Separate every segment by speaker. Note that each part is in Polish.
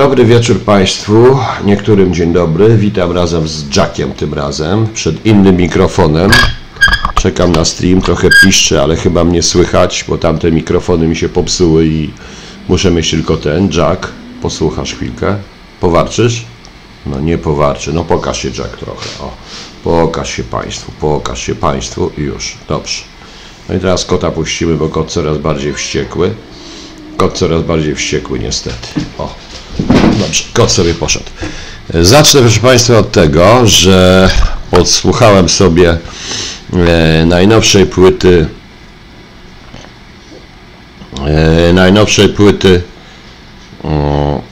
Speaker 1: Dobry wieczór Państwu, niektórym dzień dobry. Witam razem z Jackiem tym razem, przed innym mikrofonem. Czekam na stream, trochę piszczy, ale chyba mnie słychać, bo tamte mikrofony mi się popsuły i muszę mieć tylko ten. Jack, posłuchasz chwilkę? Powarczysz? No nie powarczy, no pokaż się Jack trochę. O, pokaż się Państwu, pokaż się Państwu i już, dobrze. No i teraz kota puścimy, bo kot coraz bardziej wściekły. Kot coraz bardziej wściekły niestety. O, dobrze, kot sobie poszedł. Zacznę proszę Państwa od tego, że podsłuchałem sobie e, najnowszej płyty e, najnowszej płyty o,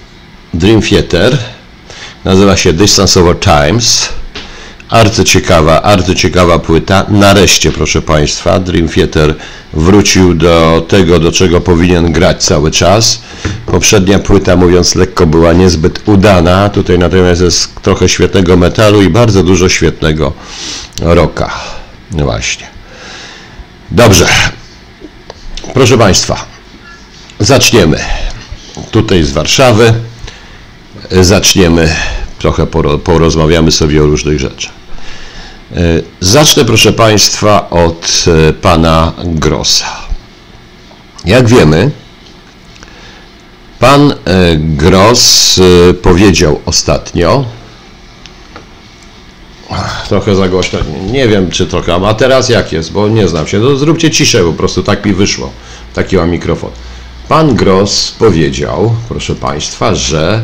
Speaker 1: Dream Theater. Nazywa się Distance Over Times. Arcyciekawa, arcyciekawa płyta. Nareszcie, proszę Państwa, Dream Theater wrócił do tego, do czego powinien grać cały czas. Poprzednia płyta, mówiąc lekko, była niezbyt udana. Tutaj natomiast jest trochę świetnego metalu i bardzo dużo świetnego rocka. No właśnie. Dobrze. Proszę Państwa, zaczniemy tutaj z Warszawy. Zaczniemy, trochę porozmawiamy sobie o różnych rzeczach. Zacznę, proszę Państwa, od pana Grossa. Jak wiemy, pan Gross powiedział ostatnio, trochę za głośno, nie wiem czy trochę, a teraz jak jest, bo nie znam się, to zróbcie ciszę, po prostu tak mi wyszło, taki mam mikrofon. Pan Gross powiedział, proszę Państwa, że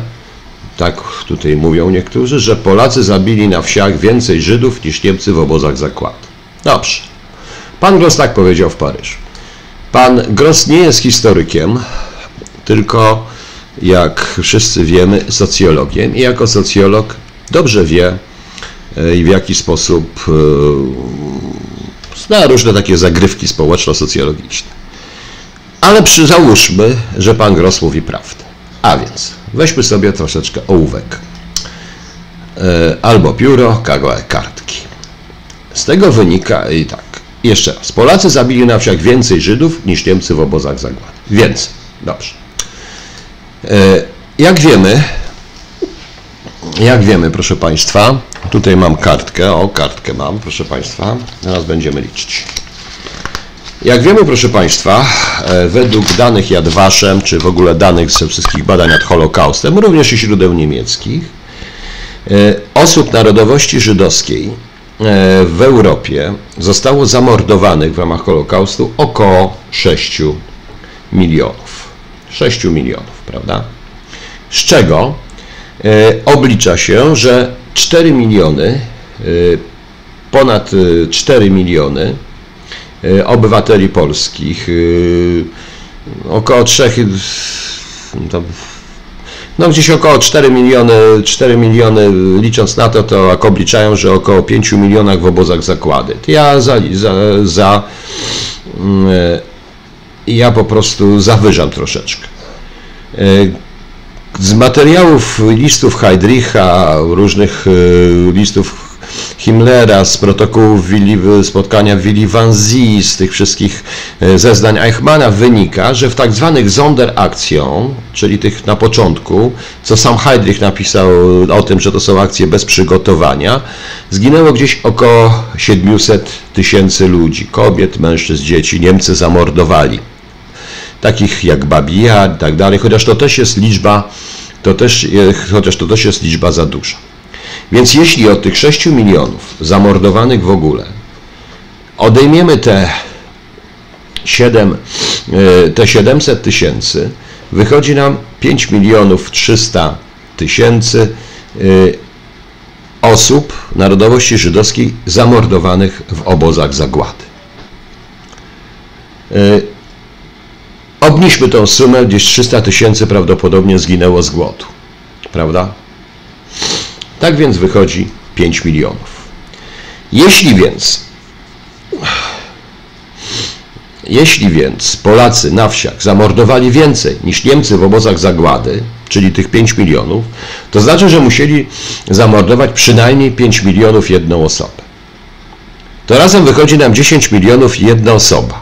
Speaker 1: tak tutaj mówią niektórzy, że Polacy zabili na wsiach więcej Żydów niż Niemcy w obozach zakładu. Dobrze. Pan Gross tak powiedział w Paryżu. Pan Gross nie jest historykiem, tylko jak wszyscy wiemy, socjologiem i jako socjolog dobrze wie i w jaki sposób zna różne takie zagrywki społeczno-socjologiczne. Ale przy, załóżmy, że pan Gross mówi prawdę. A więc weźmy sobie troszeczkę ołówek. Albo pióro, kawałek kartki. Z tego wynika i tak. Jeszcze raz. Polacy zabili na wsiach więcej Żydów niż Niemcy w obozach zagłady. Więcej. Dobrze. Jak wiemy, jak wiemy, proszę Państwa, tutaj mam kartkę, o kartkę mam, proszę Państwa, teraz będziemy liczyć. Jak wiemy, proszę Państwa, według danych Yad Vashem, czy w ogóle danych ze wszystkich badań nad Holokaustem, również i źródeł niemieckich, osób narodowości żydowskiej w Europie zostało zamordowanych w ramach Holokaustu około 6 milionów. 6 milionów, prawda? Z czego oblicza się, że 4 miliony, ponad 4 miliony obywateli polskich, około 3, no gdzieś około 4 miliony, 4 miliony licząc na to, to jak obliczają, że około 5 milionach w obozach zakłady. Ja za, za, za ja po prostu zawyżam troszeczkę. Z materiałów listów Heydricha, różnych listów Himmlera, z protokołów Willi, spotkania Willi Van Zie, z tych wszystkich zeznań Eichmana wynika, że w tak zwanych Sonderakcją, czyli tych na początku, co sam Heydrich napisał o tym, że to są akcje bez przygotowania, zginęło gdzieś około 700 tysięcy ludzi, kobiet, mężczyzn, dzieci, Niemcy zamordowali. Takich jak Babija i tak dalej, chociaż to też jest liczba, to też, chociaż to też jest liczba za duża. Więc jeśli od tych 6 milionów zamordowanych w ogóle odejmiemy te, 7, te 700 tysięcy, wychodzi nam 5 milionów 300 tysięcy osób narodowości żydowskiej zamordowanych w obozach zagłady. Obniżmy tą sumę, gdzieś 300 tysięcy prawdopodobnie zginęło z głodu. Prawda? Tak więc wychodzi 5 milionów. Jeśli więc jeśli więc Polacy na wsiach zamordowali więcej niż Niemcy w obozach zagłady, czyli tych 5 milionów, to znaczy, że musieli zamordować przynajmniej 5 milionów jedną osobę. To razem wychodzi nam 10 milionów jedna osoba.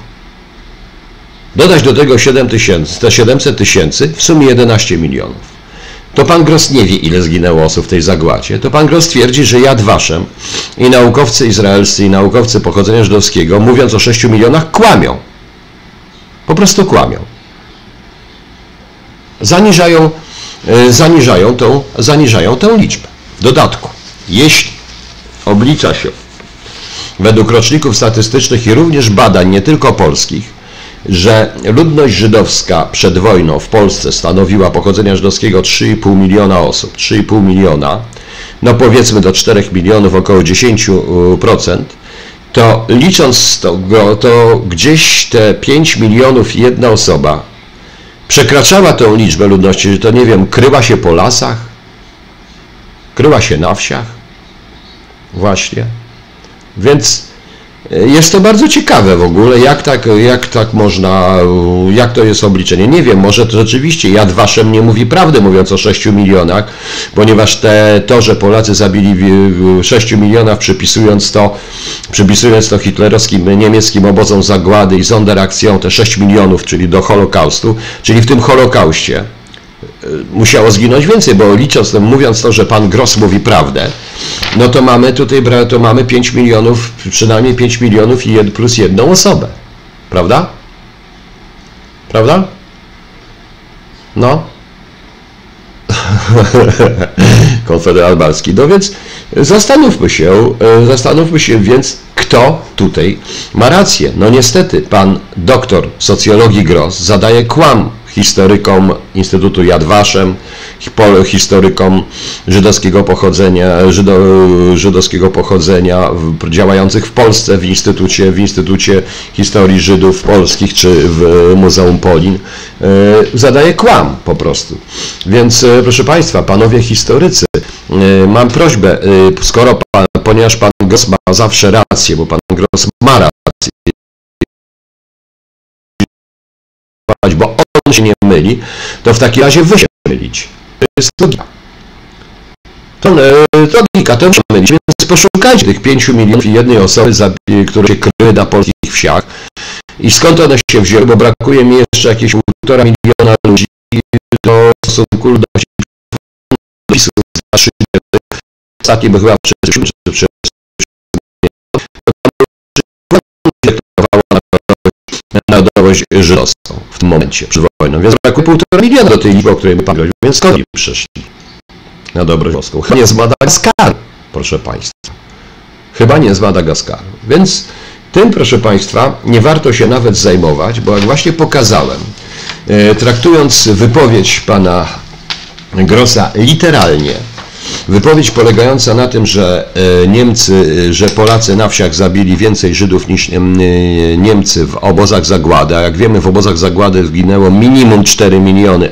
Speaker 1: Dodać do tego 7 tysięcy, te 700 tysięcy, w sumie 11 milionów. To pan Gross nie wie, ile zginęło osób w tej zagładzie, to pan Gross twierdzi, że Jad Waszem i naukowcy izraelscy i naukowcy pochodzenia żydowskiego, mówiąc o 6 milionach, kłamią. Po prostu kłamią. Zaniżają, e, zaniżają, tą, zaniżają tę liczbę. W dodatku, jeśli oblicza się według roczników statystycznych i również badań nie tylko polskich, że ludność żydowska przed wojną w Polsce stanowiła pochodzenia żydowskiego 3,5 miliona osób, 3,5 miliona, no powiedzmy do 4 milionów, około 10%, to licząc to, to gdzieś te 5 milionów jedna osoba przekraczała tę liczbę ludności, że to nie wiem, kryła się po lasach, kryła się na wsiach, właśnie. Więc jest to bardzo ciekawe w ogóle, jak tak, jak tak można, jak to jest obliczenie. Nie wiem, może to rzeczywiście Jad Waszem nie mówi prawdy, mówiąc o 6 milionach, ponieważ te, to, że Polacy zabili 6 milionów, przypisując to, przypisując to hitlerowskim niemieckim obozom zagłady i Sonderakcją, te 6 milionów, czyli do Holokaustu, czyli w tym Holokauście, musiało zginąć więcej, bo licząc, no, mówiąc to, że pan Gross mówi prawdę, no to mamy tutaj to mamy 5 milionów, przynajmniej 5 milionów i plus jedną osobę. Prawda? Prawda? No. Konfederat Balski. No więc zastanówmy się, e, zastanówmy się więc, kto tutaj ma rację. No niestety, pan doktor socjologii Gross zadaje kłam historykom Instytutu Yad Vashem, historykom żydowskiego pochodzenia, żydo, żydowskiego pochodzenia działających w Polsce w Instytucie, w Instytucie Historii Żydów Polskich czy w Muzeum Polin, e, zadaje kłam po prostu. Więc e, proszę Państwa, panowie historycy, e, mam prośbę, skoro pan, ponieważ pan Gross ma zawsze rację, bo pan Gross ma rację, myli, to w takim razie wy się mylić. To jest logika. To, logika, to się mylić. Więc poszukajcie tych 5 milionów i jednej osoby, które się kryły na polskich wsiach i skąd one się wzięły, bo brakuje mi jeszcze jakieś półtora miliona ludzi do stosunku ludności ostatnim chyba przez, przez narodowość żydowską tym momencie przed wojną. Więc brakuje półtora miliona do tej liczby, o której pan więc skąd oni przyszli na dobroć żydowską? Chyba nie z Madagaskaru, proszę Państwa. Chyba nie z Madagaskaru. Więc tym, proszę Państwa, nie warto się nawet zajmować, bo jak właśnie pokazałem, e, traktując wypowiedź pana Grossa literalnie, Wypowiedź polegająca na tym, że e, Niemcy, że Polacy na wsiach zabili więcej Żydów niż e, Niemcy w obozach zagłady, a jak wiemy w obozach zagłady zginęło minimum 4 miliony,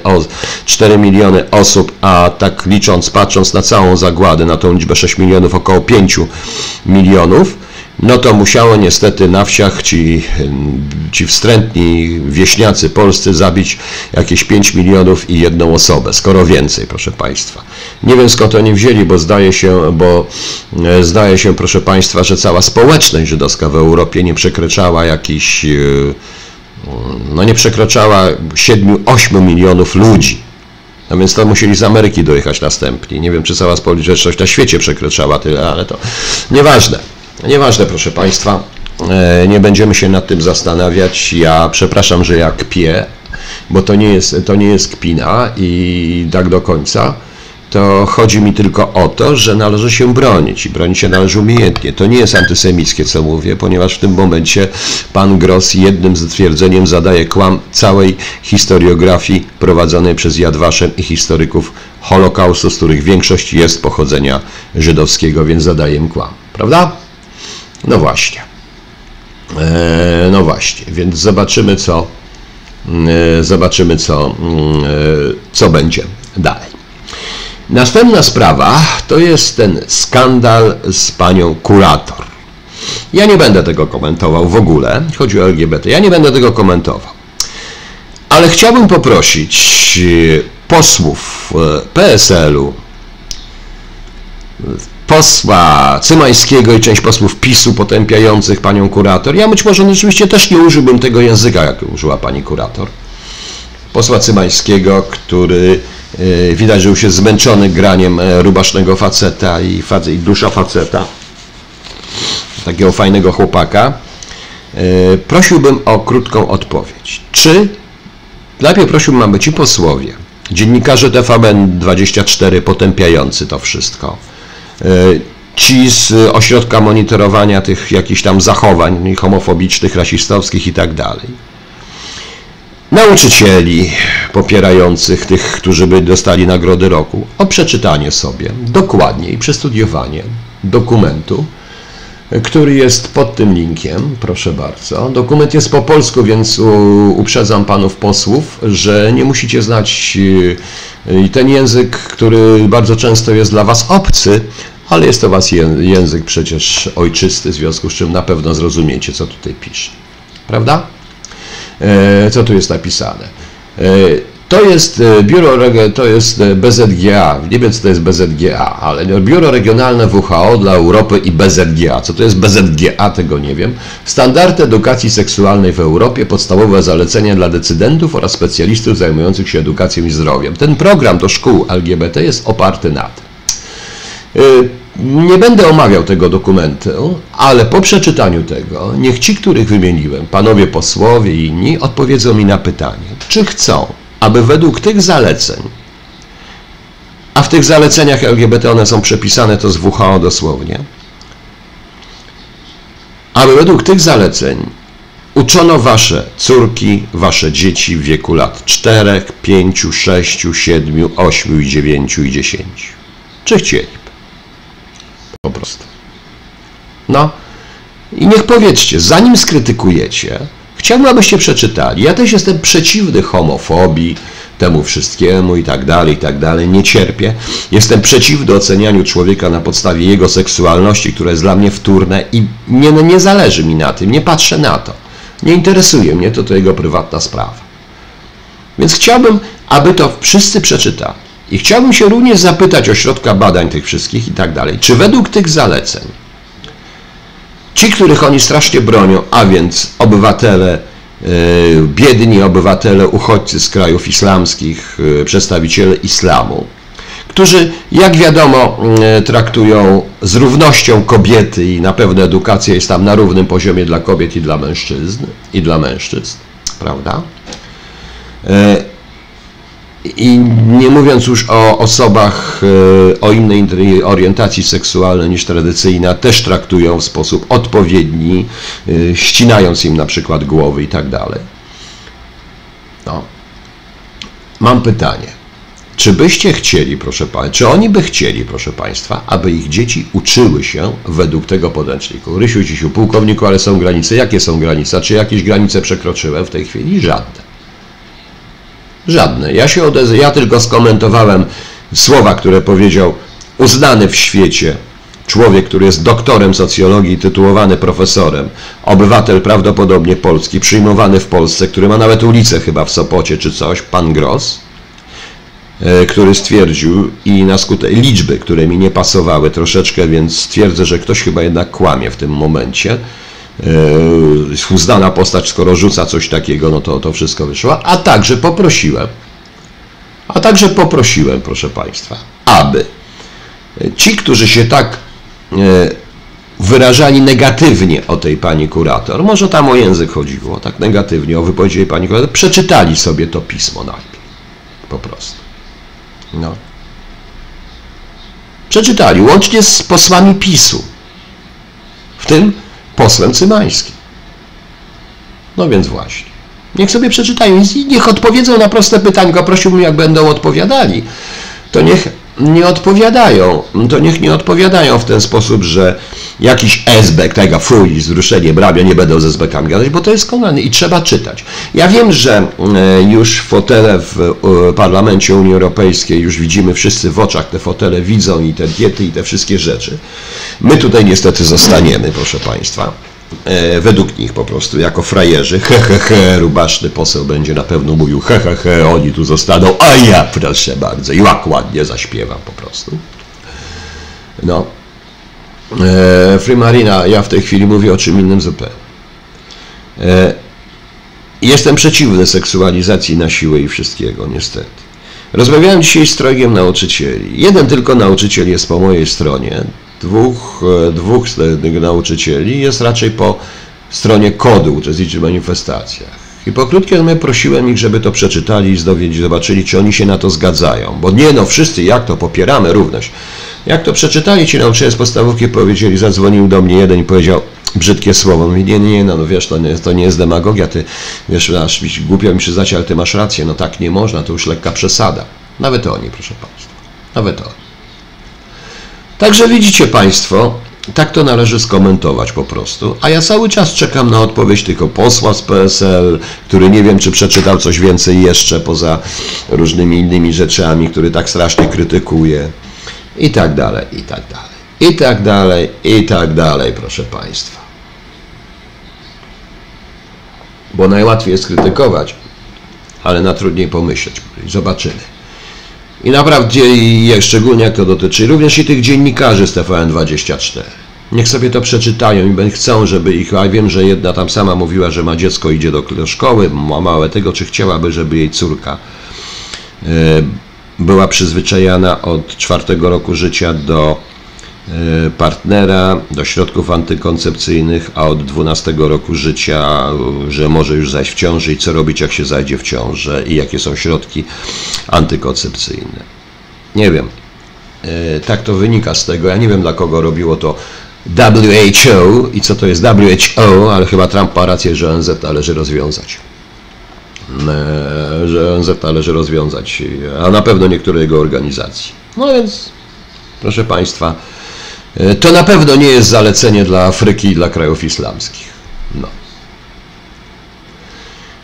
Speaker 1: 4 miliony osób, a tak licząc, patrząc na całą zagładę, na tą liczbę 6 milionów, około 5 milionów, no to musiało niestety na wsiach ci, ci wstrętni wieśniacy polscy zabić jakieś 5 milionów i jedną osobę, skoro więcej, proszę Państwa. Nie wiem skąd oni wzięli, bo zdaje się, bo e, zdaje się, proszę Państwa, że cała społeczność żydowska w Europie nie przekraczała jakichś, e, no nie przekraczała 7-8 milionów ludzi. No więc to musieli z Ameryki dojechać następnie. Nie wiem, czy cała społeczność na świecie przekraczała tyle, ale to nieważne. Nieważne, proszę Państwa, e, nie będziemy się nad tym zastanawiać. Ja przepraszam, że ja kpię, bo to nie jest, to nie jest kpina i tak do końca. To chodzi mi tylko o to, że należy się bronić i bronić się należy umiejętnie. To nie jest antysemickie, co mówię, ponieważ w tym momencie pan Gross jednym z twierdzeniem zadaje kłam całej historiografii prowadzonej przez Jadwaszem i historyków Holokaustu, z których większość jest pochodzenia żydowskiego, więc zadaję kłam. Prawda? No właśnie. E, no właśnie, więc zobaczymy co, e, zobaczymy co, e, co będzie dalej. Następna sprawa to jest ten skandal z panią kurator. Ja nie będę tego komentował w ogóle, chodzi o LGBT, ja nie będę tego komentował. Ale chciałbym poprosić posłów PSL-u, posła Cymańskiego i część posłów PiSu potępiających panią kurator. Ja być może rzeczywiście też nie użyłbym tego języka, jak użyła pani kurator. posła Cymańskiego, który e, widać, że już jest zmęczony graniem e, rubasznego faceta i, i dusza faceta, takiego fajnego chłopaka. E, prosiłbym o krótką odpowiedź. Czy, najpierw prosiłbym, aby ci posłowie, dziennikarze TVN24 potępiający to wszystko, ci z ośrodka monitorowania tych jakichś tam zachowań homofobicznych, rasistowskich i tak dalej, nauczycieli popierających tych, którzy by dostali nagrody roku, o przeczytanie sobie dokładnie i przestudiowanie dokumentu, który jest pod tym linkiem, proszę bardzo. Dokument jest po polsku, więc uprzedzam panów posłów, że nie musicie znać y, ten język, który bardzo często jest dla was obcy, ale jest to was język przecież ojczysty, w związku z czym na pewno zrozumiecie, co tutaj pisze. Prawda? E, co tu jest napisane. E, to jest e, biuro, to jest BZGA, nie wiem co to jest BZGA, ale Biuro Regionalne WHO dla Europy i BZGA. Co to jest BZGA, tego nie wiem. Standardy edukacji seksualnej w Europie, podstawowe zalecenia dla decydentów oraz specjalistów zajmujących się edukacją i zdrowiem. Ten program do szkół LGBT jest oparty na tym. Nie będę omawiał tego dokumentu, ale po przeczytaniu tego, niech ci, których wymieniłem, panowie posłowie i inni, odpowiedzą mi na pytanie, czy chcą, aby według tych zaleceń, a w tych zaleceniach LGBT one są przepisane, to z WHO dosłownie, aby według tych zaleceń uczono wasze córki, wasze dzieci w wieku lat 4, 5, 6, 7, 8, 9 i 10. Czy chcieli? Po prostu. No i niech powiedzcie, zanim skrytykujecie, chciałbym, abyście przeczytali. Ja też jestem przeciwny homofobii, temu wszystkiemu i tak dalej, i tak dalej. Nie cierpię. Jestem przeciwny ocenianiu człowieka na podstawie jego seksualności, które jest dla mnie wtórne i nie, nie zależy mi na tym, nie patrzę na to. Nie interesuje mnie to, to jego prywatna sprawa. Więc chciałbym, aby to wszyscy przeczytali. I chciałbym się również zapytać ośrodka badań tych wszystkich i tak dalej, czy według tych zaleceń ci, których oni strasznie bronią, a więc obywatele, e, biedni obywatele, uchodźcy z krajów islamskich, e, przedstawiciele islamu, którzy, jak wiadomo, e, traktują z równością kobiety i na pewno edukacja jest tam na równym poziomie dla kobiet i dla mężczyzn, i dla mężczyzn, prawda? I nie mówiąc już o osobach e, o innej orientacji seksualnej niż tradycyjna, też traktują w sposób odpowiedni, e, ścinając im na przykład głowy i tak dalej. No. Mam pytanie. Czy byście chcieli, proszę Państwa, czy oni by chcieli, proszę Państwa, aby ich dzieci uczyły się według tego podręczniku? Rysiu, Dzisiu, pułkowniku, ale są granice. Jakie są granice? Czy jakieś granice przekroczyłem w tej chwili? Żadne. Żadne. Ja się odezwę, ja tylko skomentowałem słowa, które powiedział uznany w świecie człowiek, który jest doktorem socjologii, tytułowany profesorem, obywatel prawdopodobnie polski, przyjmowany w Polsce, który ma nawet ulicę chyba w Sopocie czy coś, pan Gross, e, który stwierdził i na skutek liczby, które mi nie pasowały troszeczkę, więc stwierdzę, że ktoś chyba jednak kłamie w tym momencie, uznana postać, skoro rzuca coś takiego, no to to wszystko wyszło. A także poprosiłem, a także poprosiłem, proszę Państwa, aby ci, którzy się tak e, wyrażali negatywnie o tej pani kurator, może tam o język chodziło, tak negatywnie o wypowiedzi jej pani kurator, przeczytali sobie to pismo najpierw. Po prostu. No. Przeczytali, łącznie z posłami PiSu. W tym posłem Cymańskim. No więc właśnie. Niech sobie przeczytają i niech odpowiedzą na proste pytanko. Prosiłbym, jak będą odpowiadali, to niech nie odpowiadają. To niech nie odpowiadają w ten sposób, że jakiś esbek, tego fuj, wzruszenie brabia, nie będą ze esbekami gadać, bo to jest konany i trzeba czytać. Ja wiem, że e, już fotele w e, Parlamencie Unii Europejskiej, już widzimy wszyscy w oczach te fotele, widzą i te diety i te wszystkie rzeczy. My tutaj niestety zostaniemy, proszę Państwa. E, według nich po prostu, jako frajerzy, he, he, he, rubaszny poseł będzie na pewno mówił, he, he, he, oni tu zostaną, a ja proszę bardzo, i jak ładnie zaśpiewam po prostu. No. E, Free Marina, ja w tej chwili mówię o czym innym zupełnie. E, Jestem przeciwny seksualizacji na siłę i wszystkiego, niestety. Rozmawiałem dzisiaj z trojgiem nauczycieli. Jeden tylko nauczyciel jest po mojej stronie. Dwóch, e, dwóch tych nauczycieli jest raczej po stronie kodu, uczestniczy w manifestacjach. I po krótkiej rozmowie prosiłem ich, żeby to przeczytali i zobaczyli, czy oni się na to zgadzają. Bo nie no, wszyscy jak to popieramy równość. Jak to przeczytali ci nauczyciele z podstawówki, powiedzieli, zadzwonił do mnie jeden i powiedział brzydkie słowo. Mówi, nie, nie, no, no wiesz, to nie, to nie jest demagogia, ty, wiesz, aż głupio mi przyznać, ale ty masz rację, no tak nie można, to już lekka przesada. Nawet oni, proszę Państwa, nawet oni. Także widzicie Państwo, tak to należy skomentować po prostu. A ja cały czas czekam na odpowiedź tylko posła z PSL, który nie wiem, czy przeczytał coś więcej jeszcze poza różnymi innymi rzeczami, który tak strasznie krytykuje. I tak dalej, i tak dalej. I tak dalej, i tak dalej, proszę Państwa. Bo najłatwiej jest krytykować, ale na trudniej pomyśleć. Zobaczymy. I naprawdę, szczególnie jak to dotyczy również i tych dziennikarzy z TVN24. Niech sobie to przeczytają i chcą, żeby ich, a wiem, że jedna tam sama mówiła, że ma dziecko, idzie do, szkoły, ma małe tego, czy chciałaby, żeby jej córka e, była przyzwyczajana od czwartego roku życia do partnera, do środków antykoncepcyjnych, a od 12 roku życia, że może już zajść w ciąży i co robić, jak się zajdzie w ciążę i jakie są środki antykoncepcyjne. Nie wiem. E, tak to wynika z tego. Ja nie wiem, dla kogo robiło to WHO i co to jest WHO, ale chyba Trump ma rację, że ONZ należy rozwiązać. Że ONZ należy rozwiązać, a na pewno niektóre jego organizacji. No więc, proszę Państwa, to na pewno nie jest zalecenie dla Afryki i dla krajów islamskich. No.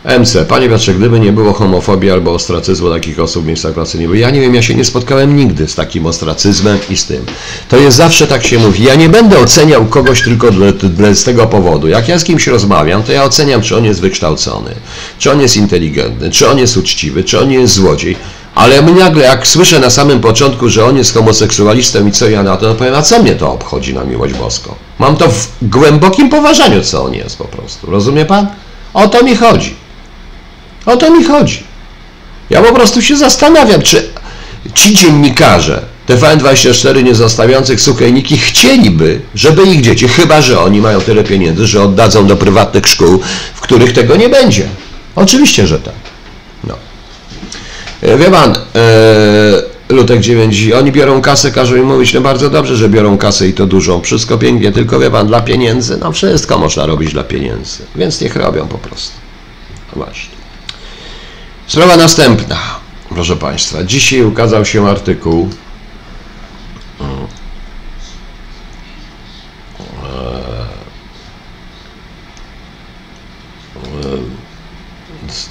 Speaker 1: MC, panie Piotrze, gdyby nie było homofobii albo ostracyzmu takich osób w miejscach pracy nie było. Ja nie wiem, ja się nie spotkałem nigdy z takim ostracyzmem i z tym. To jest zawsze tak się mówi. Ja nie będę oceniał kogoś tylko z tego powodu. Jak ja z kimś rozmawiam, to ja oceniam, czy on jest wykształcony, czy on jest inteligentny, czy on jest uczciwy, czy on jest złodziej. Ale nagle, jak słyszę na samym początku, że on jest homoseksualistą i co ja na to, no powiem, a co mnie to obchodzi na miłość boską? Mam to w głębokim poważaniu, co on jest po prostu. Rozumie pan? O to mi chodzi. O to mi chodzi. Ja po prostu się zastanawiam, czy ci dziennikarze TVN24 nie zostawiających suchejniki chcieliby, żeby ich dzieci, chyba że oni mają tyle pieniędzy, że oddadzą do prywatnych szkół, w których tego nie będzie. Oczywiście, że tak. E, wie pan, e, Lutek 9, oni biorą kasę, każą im mówić, no bardzo dobrze, że biorą kasę i to dużą, wszystko pięknie, tylko wie pan, dla pieniędzy, no wszystko można robić dla pieniędzy, więc niech robią po prostu. No właśnie. Sprawa następna, proszę Państwa. Dzisiaj ukazał się artykuł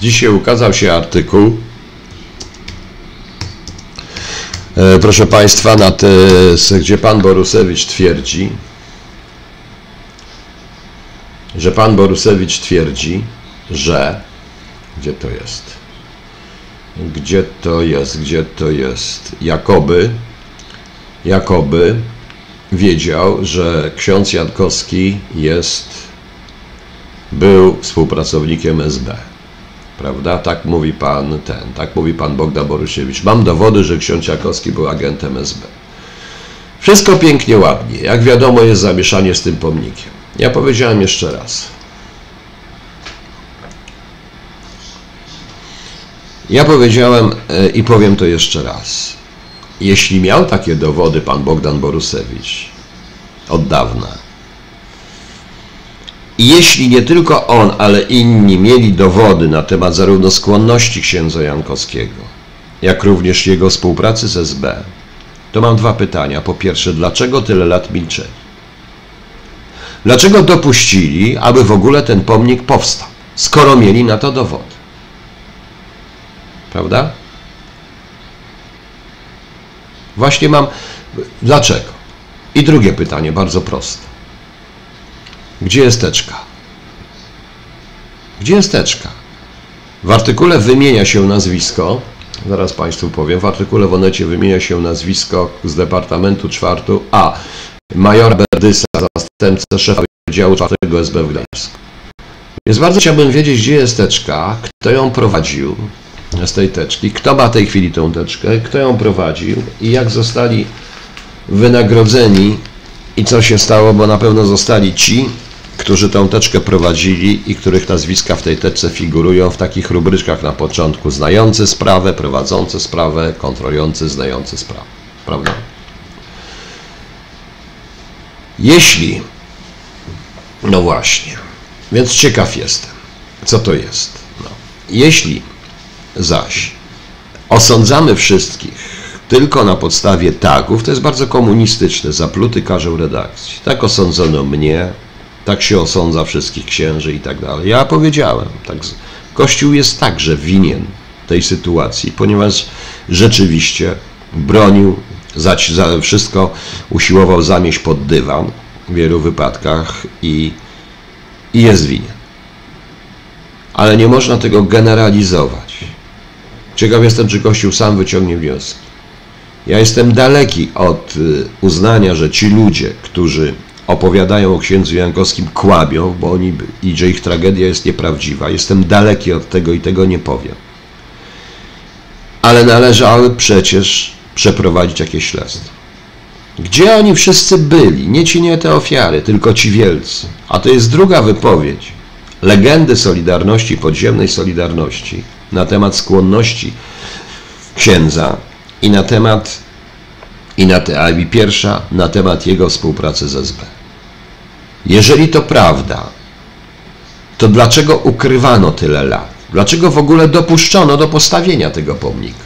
Speaker 1: Dzisiaj ukazał się artykuł, e, proszę Państwa, na te, gdzie Pan Borusewicz twierdzi, że Pan Borusewicz twierdzi, że, gdzie to jest? Gdzie to jest? Gdzie to jest? Jakoby, jakoby wiedział, że ksiądz Jankowski jest, był współpracownikiem SB. Prawda? Tak mówi pan ten, tak mówi pan Bogdan Borusiewicz. Mam dowody, że ksiądz Jankowski był agentem SB. Wszystko pięknie, ładnie. Jak wiadomo, jest zamieszanie z tym pomnikiem. Ja powiedziałem jeszcze raz. Ja powiedziałem e, i powiem to jeszcze raz. Jeśli miał takie dowody pan Bogdan Borusewicz od dawna, jeśli nie tylko on, ale inni mieli dowody na temat zarówno skłonności księdza Jankowskiego, jak również jego współpracy z SB, to mam dwa pytania. Po pierwsze, dlaczego tyle lat milczeli? Dlaczego dopuścili, aby w ogóle ten pomnik powstał, skoro mieli na to dowody? Prawda? Właśnie mam. Dlaczego? I drugie pytanie, bardzo proste. Gdzie jest teczka? Gdzie jest teczka? W artykule wymienia się nazwisko, zaraz Państwu powiem, w artykule w Onecie wymienia się nazwisko z Departamentu 4 A. Majora Berdysa, zastępca szefa Wydziału 4 SB w Gdańsku. Więc bardzo chciałbym wiedzieć, gdzie jest teczka, kto ją prowadził z tej teczki, kto ma w tej chwili tą teczkę, kto ją prowadził i jak zostali wynagrodzeni i co się stało, bo na pewno zostali ci, którzy tę teczkę prowadzili i których nazwiska w tej teczce figurują w takich rubryczkach na początku znający sprawę, prowadzący sprawę, kontrolujący, znający sprawę. Prawda? Jeśli, no właśnie, więc ciekaw jestem, co to jest. No. Jeśli zaś osądzamy wszystkich tylko na podstawie tagów, to jest bardzo komunistyczne, zapluty każą redakcji. Tak osądzono mnie, tak się osądza wszystkich księży i tak dalej. Ja powiedziałem, tak, Kościół jest także winien tej sytuacji, ponieważ rzeczywiście bronił, za, za wszystko usiłował zamieść pod dywan w wielu wypadkach i, i jest winien. Ale nie można tego generalizować. Ciekaw jestem, czy Kościół sam wyciągnie wnioski. Ja jestem daleki od y, uznania, że ci ludzie, którzy opowiadają o księdzu Jankowskim, kłamią, bo oni i że ich tragedia jest nieprawdziwa. Jestem daleki od tego i tego nie powiem. Ale należały przecież przeprowadzić jakieś śledztwo. Gdzie oni wszyscy byli? Nie ci nie te ofiary, tylko ci wielcy. A to jest druga wypowiedź legendy Solidarności, podziemnej Solidarności na temat skłonności księdza i na temat i na te, a pierwsza na temat jego współpracy z SB. Jeżeli to prawda, to dlaczego ukrywano tyle lat? Dlaczego w ogóle dopuszczono do postawienia tego pomnika?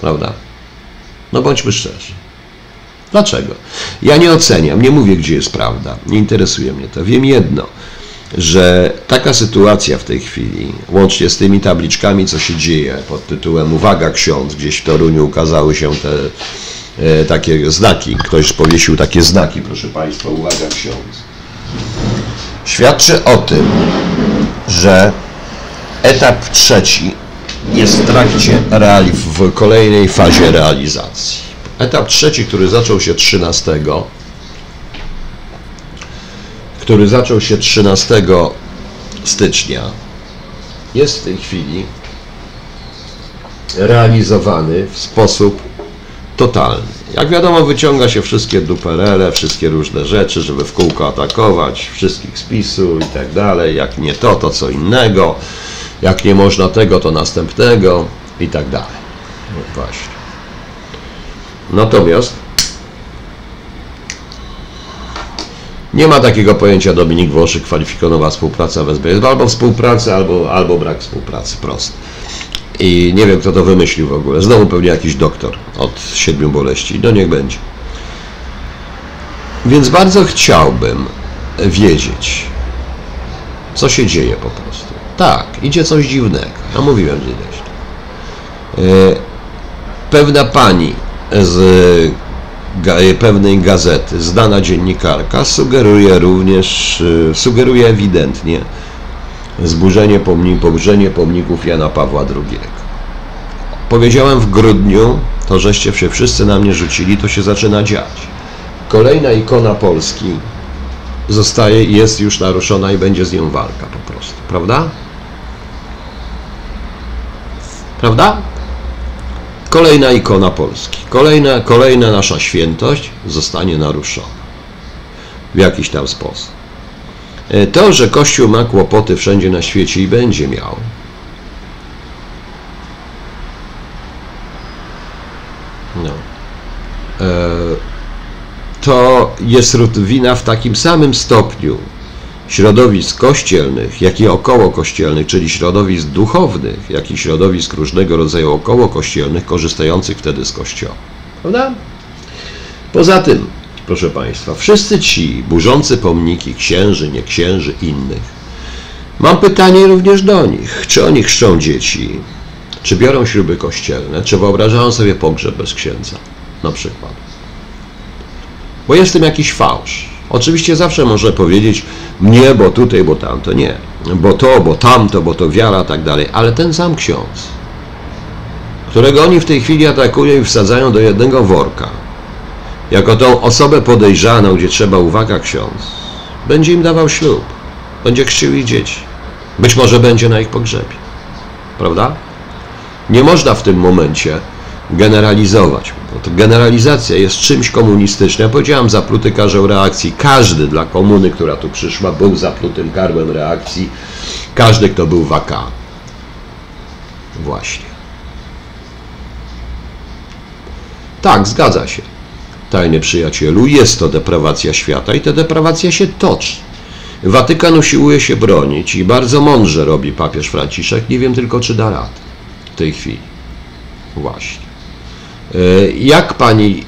Speaker 1: Prawda? No bądźmy szczerzy. Dlaczego? Ja nie oceniam, nie mówię, gdzie jest prawda. Nie interesuje mnie to. Wiem jedno, że taka sytuacja w tej chwili, łącznie z tymi tabliczkami, co się dzieje pod tytułem Uwaga ksiądz, gdzieś w Toruniu ukazały się te e, takie znaki, ktoś powiesił takie znaki, proszę Państwa, uwaga ksiądz świadczy o tym, że etap trzeci jest w trakcie reali- w kolejnej fazie realizacji. Etap trzeci, który zaczął się 13, który zaczął się 13 stycznia, jest w tej chwili realizowany w sposób totalny. Jak wiadomo, wyciąga się wszystkie duperele, wszystkie różne rzeczy, żeby w kółko atakować wszystkich z PiSu i tak dalej. Jak nie to, to co innego. Jak nie można tego, to następnego i tak dalej. No właśnie. Natomiast nie ma takiego pojęcia Dominik Włoszy, kwalifikowana współpraca w SB. Albo współpraca, albo, albo brak współpracy. Prost. I nie wiem, kto to wymyślił w ogóle. Znowu pewnie jakiś doktor od siedmiu boleści. No niech będzie. Więc bardzo chciałbym wiedzieć, co się dzieje po prostu. Tak, idzie coś dziwnego. Ja mówiłem gdzieś. E, pewna pani z pewnej gazety, znana dziennikarka, sugeruje również, e, sugeruje ewidentnie, zburzenie pomnik, poburzenie pomników Jana Pawła II. Powiedziałem w grudniu, to żeście się wszyscy na mnie rzucili, to się zaczyna dziać. Kolejna ikona Polski zostaje jest już naruszona i będzie z nią walka po prostu. Prawda? Prawda? Kolejna ikona Polski. Kolejna, kolejna nasza świętość zostanie naruszona. W jakiś tam sposób. E, to, że Kościół ma kłopoty wszędzie na świecie i będzie miał, no, e, to jest wina w takim samym stopniu środowisk kościelnych, jak i okołokościelnych, czyli środowisk duchownych, jak i środowisk różnego rodzaju okołokościelnych, korzystających wtedy z Kościoła. Prawda? Poza tym, proszę Państwa, wszyscy ci burzący pomniki księży, nie księży, innych, mam pytanie również do nich. Czy oni chrzczą dzieci? Czy biorą śruby kościelne? Czy wyobrażają sobie pogrzeb bez księdza? Na przykład. Bo jest w tym jakiś fałsz. Oczywiście zawsze może powiedzieć mnie, bo tutaj, bo tamto. Nie. Bo to, bo tamto, bo to wiara, tak dalej. Ale ten sam ksiądz, którego oni w tej chwili atakują i wsadzają do jednego worka, jako tą osobę podejrzaną, gdzie trzeba uwaga ksiądz, będzie im dawał ślub, będzie chrzcił ich dzieci. Być może będzie na ich pogrzebie. Prawda? Nie można w tym momencie generalizować. Bo to generalizacja jest czymś komunistycznym. Ja powiedziałem zapluty karzeł reakcji. Każdy dla komuny, która tu przyszła, był zaplutym karłem reakcji. Każdy, kto był w AK. Właśnie. Tak, zgadza się. Tajny przyjacielu, jest to deprawacja świata i ta deprawacja się toczy. Watykan usiłuje się bronić i bardzo mądrze robi papież Franciszek. Nie wiem tylko, czy da radę w tej chwili. Właśnie. E, jak pani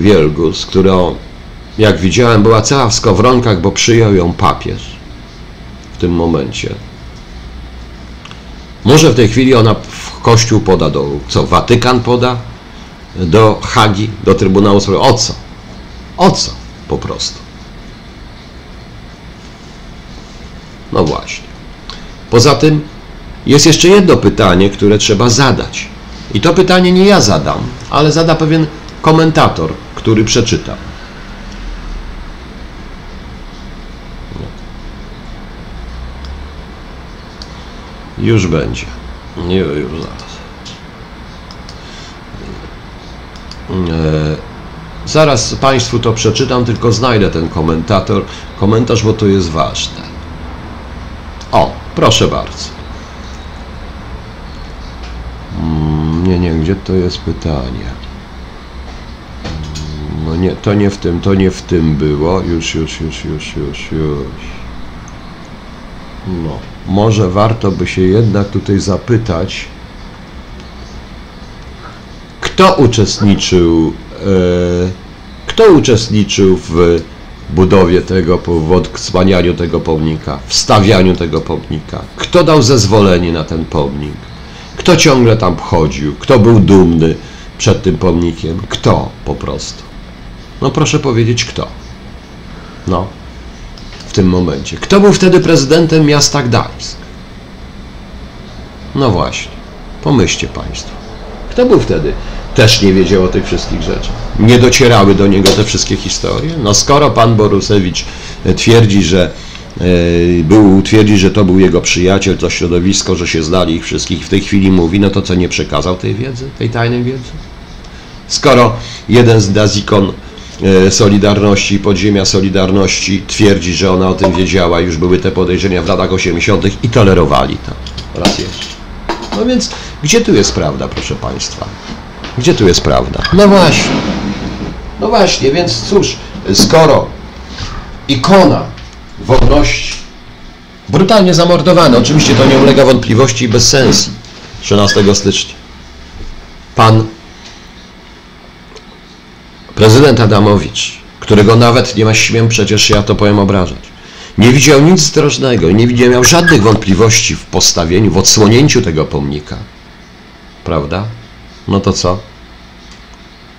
Speaker 1: Wielgus, która, jak widziałem, była cała w skowronkach, bo przyjął ją papież w tym momencie. Może w tej chwili ona w kościół poda do, co, Watykan poda? Do Hagi, do Trybunału Sprawiedliwości. O co? O co? Po prostu. No właśnie. Poza tym jest jeszcze jedno pytanie, które trzeba zadać. I to pytanie nie ja zadam, ale zada pewien komentator, który przeczyta. Już będzie. Nie, już zaraz. E, zaraz Państwu to przeczytam, tylko znajdę ten komentator, komentarz, bo to jest ważne. O, proszę bardzo. Mm, nie, nie, gdzie to jest pytanie? No nie, to nie w tym, to nie w tym było. Już, już, już, już, już, już. No, może warto by się jednak tutaj zapytać, kto uczestniczył, e, kto uczestniczył w budowie tego, w wzmanianiu tego pomnika, w stawianiu tego pomnika. Kto dał zezwolenie na ten pomnik? Kto ciągle tam chodził? Kto był dumny przed tym pomnikiem? Kto po prostu? No proszę powiedzieć, kto? No, w tym momencie. Kto był wtedy prezydentem miasta Gdańsk? No właśnie, pomyślcie Państwo. Kto był wtedy też nie wiedział o tych wszystkich rzeczach. Nie docierały do niego te wszystkie historie. No skoro pan Borusewicz e, twierdzi, że e, był, twierdzi, że to był jego przyjaciel, to środowisko, że się znali ich wszystkich w tej chwili mówi, no to co nie przekazał tej wiedzy, tej tajnej wiedzy? Skoro jeden z dazikon e, Solidarności, podziemia Solidarności twierdzi, że ona o tym wiedziała, już były te podejrzenia w latach 80. i tolerowali to. Raz jeszcze. No więc gdzie tu jest prawda, proszę Państwa? Gdzie tu jest prawda? No właśnie. No właśnie, więc cóż, skoro ikona wolności brutalnie zamordowana, oczywiście to nie ulega wątpliwości i bez sensu, 13 stycznia, pan prezydent Adamowicz, którego nawet nie ma śmiem przecież, ja to powiem, obrażać, nie widział nic zdrożnego i nie widział miał żadnych wątpliwości w postawieniu, w odsłonięciu tego pomnika. Prawda? No to co?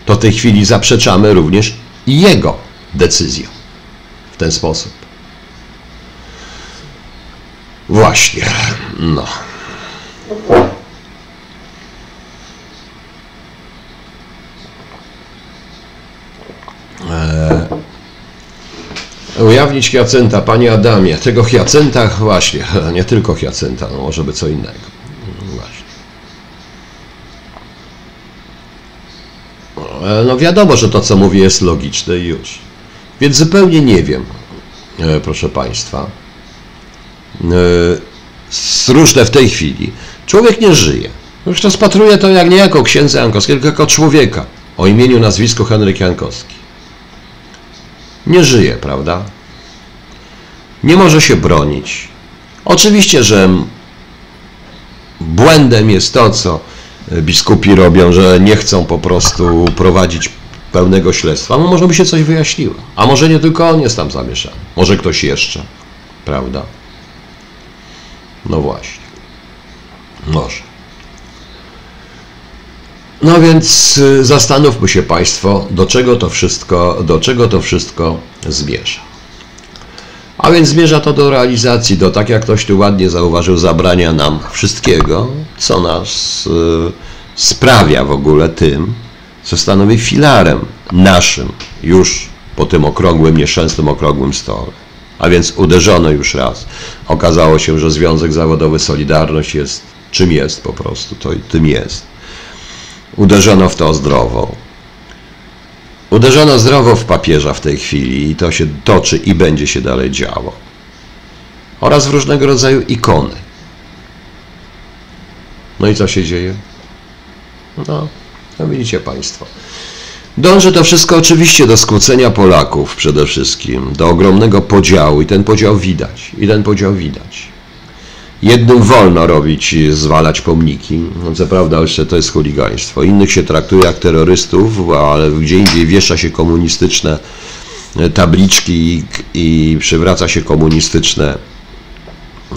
Speaker 1: To w tej chwili zaprzeczamy również jego decyzją w ten sposób. Właśnie, no. Eee, ujawnić Hiacynta, Panie Adamie, tego Hiacynta właśnie, nie tylko Hiacynta, no może by co innego. E, no wiadomo, że to, co mówię, jest logiczne i już. Więc zupełnie nie wiem, e, proszę Państwa. E, różne w tej chwili. Człowiek nie żyje. Już rozpatruję to jak nie jako księdza Jankowskiego, tylko jako człowieka o imieniu, nazwisku Henryk Jankowski. Nie żyje, prawda? Nie może się bronić. Oczywiście, że błędem jest to, co biskupi robią, że nie chcą po prostu prowadzić pełnego śledztwa, no może by się coś wyjaśniło. A może nie tylko on jest tam zamieszany, może ktoś jeszcze, prawda? No właśnie. Może. No więc y, zastanówmy się Państwo, do czego to wszystko, do czego to wszystko zmierza. A więc zmierza to do realizacji, do tak jak ktoś tu ładnie zauważył, zabrania nam wszystkiego, co nas y, sprawia w ogóle tym, co stanowi filarem naszym już po tym okrągłym, nieszczęsnym okrągłym stole. A więc uderzono już raz. Okazało się, że Związek Zawodowy Solidarność jest czym jest po prostu, to tym jest. Uderzono w to zdrowo. Uderzono zdrowo w papieża w tej chwili i to się toczy i będzie się dalej działo. Oraz w różnego rodzaju ikony. No i co się dzieje? No, no widzicie Państwo. Dąży to wszystko oczywiście do skłócenia Polaków przede wszystkim, do ogromnego podziału i ten podział widać, i ten podział widać. Jednym wolno robić, zwalać pomniki, no co prawda jeszcze to jest chuligaństwo. Innych się traktuje jak terrorystów, ale gdzie indziej wiesza się komunistyczne tabliczki i, przywraca się komunistyczne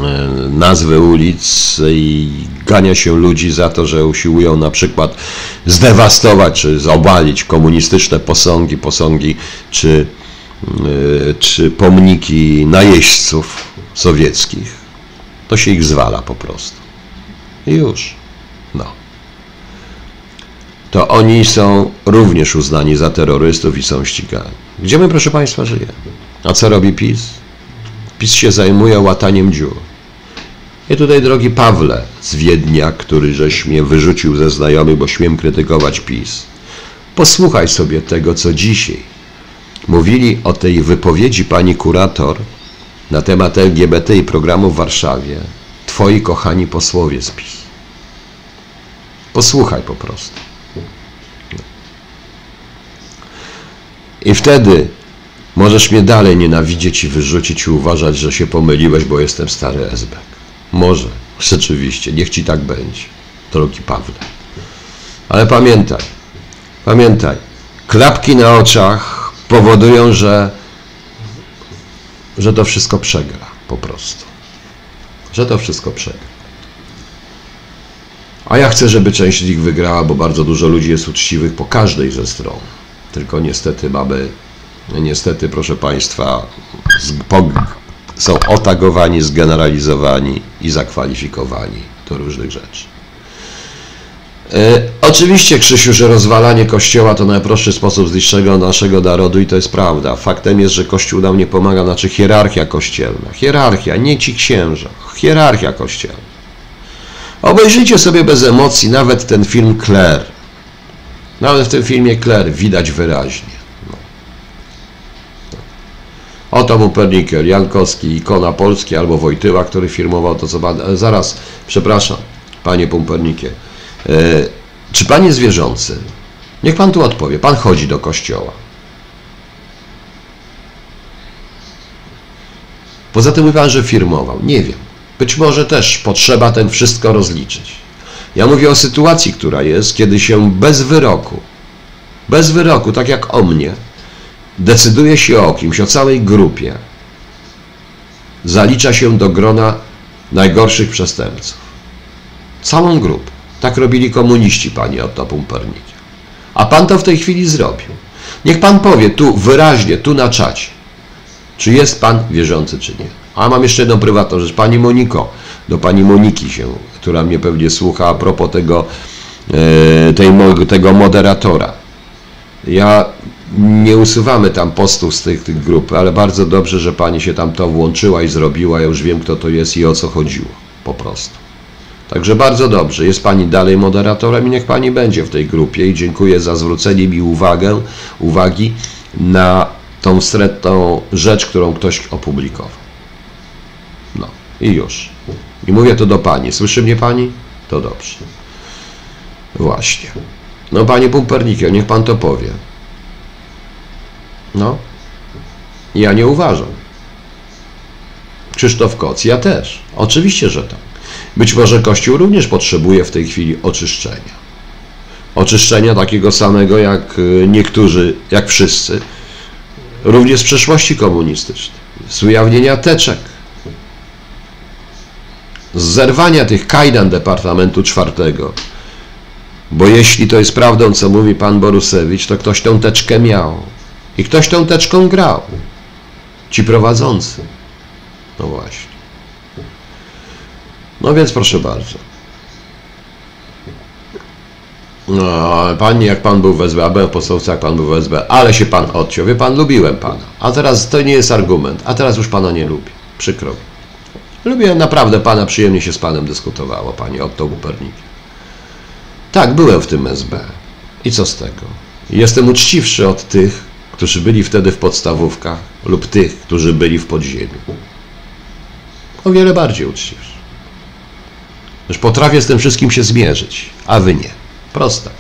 Speaker 1: E, nazwy ulic i gania się ludzi za to, że usiłują na przykład zdewastować czy obalić komunistyczne posągi, posągi czy, e, czy pomniki najeźdźców sowieckich. To się ich zwala po prostu. I już. No. To oni są również uznani za terrorystów i są ścigani. Gdzie my, proszę Państwa, żyjemy? A co robi PiS? PiS się zajmuje łataniem dziur. I tutaj, drogi Pawle z Wiednia, który żeś mnie wyrzucił ze znajomych, bo śmiem krytykować PiS, posłuchaj sobie tego, co dzisiaj mówili o tej wypowiedzi pani kurator na temat LGBT i programu w Warszawie twoi kochani posłowie z PiS. Posłuchaj po prostu. I wtedy możesz mnie dalej nienawidzieć i wyrzucić i uważać, że się pomyliłeś, bo jestem stary SB. Może, rzeczywiście, niech ci tak będzie, drogi Pawle. Ale pamiętaj, pamiętaj, klapki na oczach powodują, że, że to wszystko przegra po prostu. Że to wszystko przegra. A ja chcę, żeby część z nich wygrała, bo bardzo dużo ludzi jest uczciwych po każdej ze stron. Tylko niestety mamy, niestety proszę Państwa, z, po, są otagowani, zgeneralizowani i zakwalifikowani do różnych rzeczy. E, oczywiście, Krzysiu, że rozwalanie Kościoła to najprostszy sposób zniszczenia naszego narodu i to jest prawda. Faktem jest, że Kościół nam nie pomaga, znaczy hierarchia kościelna. Hierarchia, nie ci księża. Hierarchia kościelna. Obejrzyjcie sobie bez emocji nawet ten film Claire. Nawet w tym filmie Claire widać wyraźnie. Oto mu Perniker, Jankowski, ikona Polski albo Wojtyła, który firmował to, co zaraz, przepraszam, panie Pumpernikie. E, czy pan jest wierzący? Niech pan tu odpowie. Pan chodzi do kościoła. Poza tym mówi pan, że firmował. Nie wiem. Być może też potrzeba ten wszystko rozliczyć. Ja mówię o sytuacji, która jest, kiedy się bez wyroku, bez wyroku, tak jak o mnie, decyduje się o kimś, o całej grupie, zalicza się do grona najgorszych przestępców. Całą grupę. Tak robili komuniści, panie Otto Pumpernik. A pan to w tej chwili zrobił. Niech pan powie tu wyraźnie, tu na czacie, czy jest pan wierzący, czy nie. A mam jeszcze jedną prywatną rzecz. Pani Moniko, do pani Moniki się, która mnie pewnie słucha a propos tego, e, tej, tego moderatora. Ja nie usuwamy tam postów z tych, tych grup, ale bardzo dobrze, że pani się tam to włączyła i zrobiła. Ja już wiem, kto to jest i o co chodziło. Po prostu. Także bardzo dobrze. Jest pani dalej moderatorem i niech pani będzie w tej grupie i dziękuję za zwrócenie mi uwagę, uwagi na tą wstrętną rzecz, którą ktoś opublikował. No i już. I mówię to do pani. Słyszy mnie pani? To dobrze. Właśnie. No panie Pumpernikiem, niech pan to powie. No, ja nie uważam. Krzysztof Koc, ja też. Oczywiście, że tak. Być może Kościół również potrzebuje w tej chwili oczyszczenia. Oczyszczenia takiego samego jak y, niektórzy, jak wszyscy, również z przeszłości komunistycznej. Z ujawnienia teczek. Z zerwania tych kajdan Departamentu Czwartego. Bo jeśli to jest prawdą, co mówi pan Borusewicz, to ktoś tą teczkę miał. I ktoś tą teczką grał. Ci prowadzący. No właśnie. No więc proszę bardzo. No, pani, jak pan był w SB, posłowca, jak pan był w SB, ale się pan odciął. Wie pan, lubiłem pana. A teraz to nie jest argument. A teraz już pana nie lubię. Przykro mi. Lubiłem naprawdę pana, przyjemnie się z panem dyskutowało, panie Otto Bupernik. Tak, byłem w tym SB. I co z tego? Jestem uczciwszy od tych, którzy byli wtedy w podstawówkach lub tych, którzy byli w podziemiu. O wiele bardziej uczciwszy. Już potrafię z tym wszystkim się zmierzyć, a wy nie. Proste.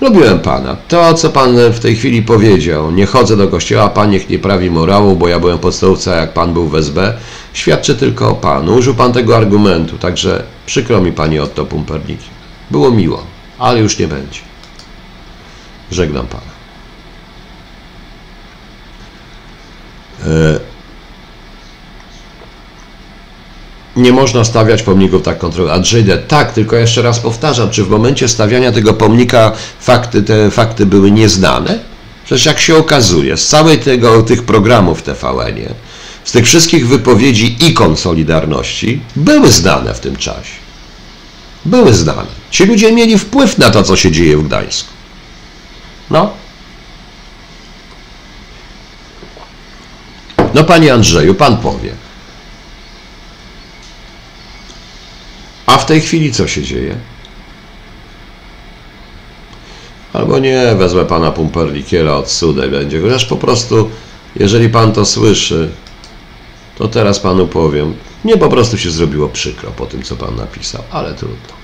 Speaker 1: Lubiłem Pana. To, co Pan w tej chwili powiedział, nie chodzę do kościoła, Pan niech nie prawi morału, bo ja byłem podstawowca, jak Pan był w SB, świadczy tylko o Panu. Użył Pan tego argumentu, także przykro mi Panie Otto Pumpernik. Było miło, ale już nie będzie. Żegnam Pana. E, nie można stawiać pomników tak kontrolowanych. Andrzej D. Tak, tylko jeszcze raz powtarzam, czy w momencie stawiania tego pomnika fakty, te fakty były nieznane? Przecież jak się okazuje, z całej tego, tych programów w TVN-ie, z tych wszystkich wypowiedzi ikon Solidarności, były znane w tym czasie. Były znane. Ci ludzie mieli wpływ na to, co się dzieje w Gdańsku. No. No panie Andrzeju, pan powie. A w tej chwili co się dzieje? Albo nie, wezmę pana Pumperlikiera od sudę będzie. Chociaż po prostu, jeżeli pan to słyszy, to teraz panu powiem. Nie po prostu się zrobiło przykro po tym, co pan napisał, ale trudno.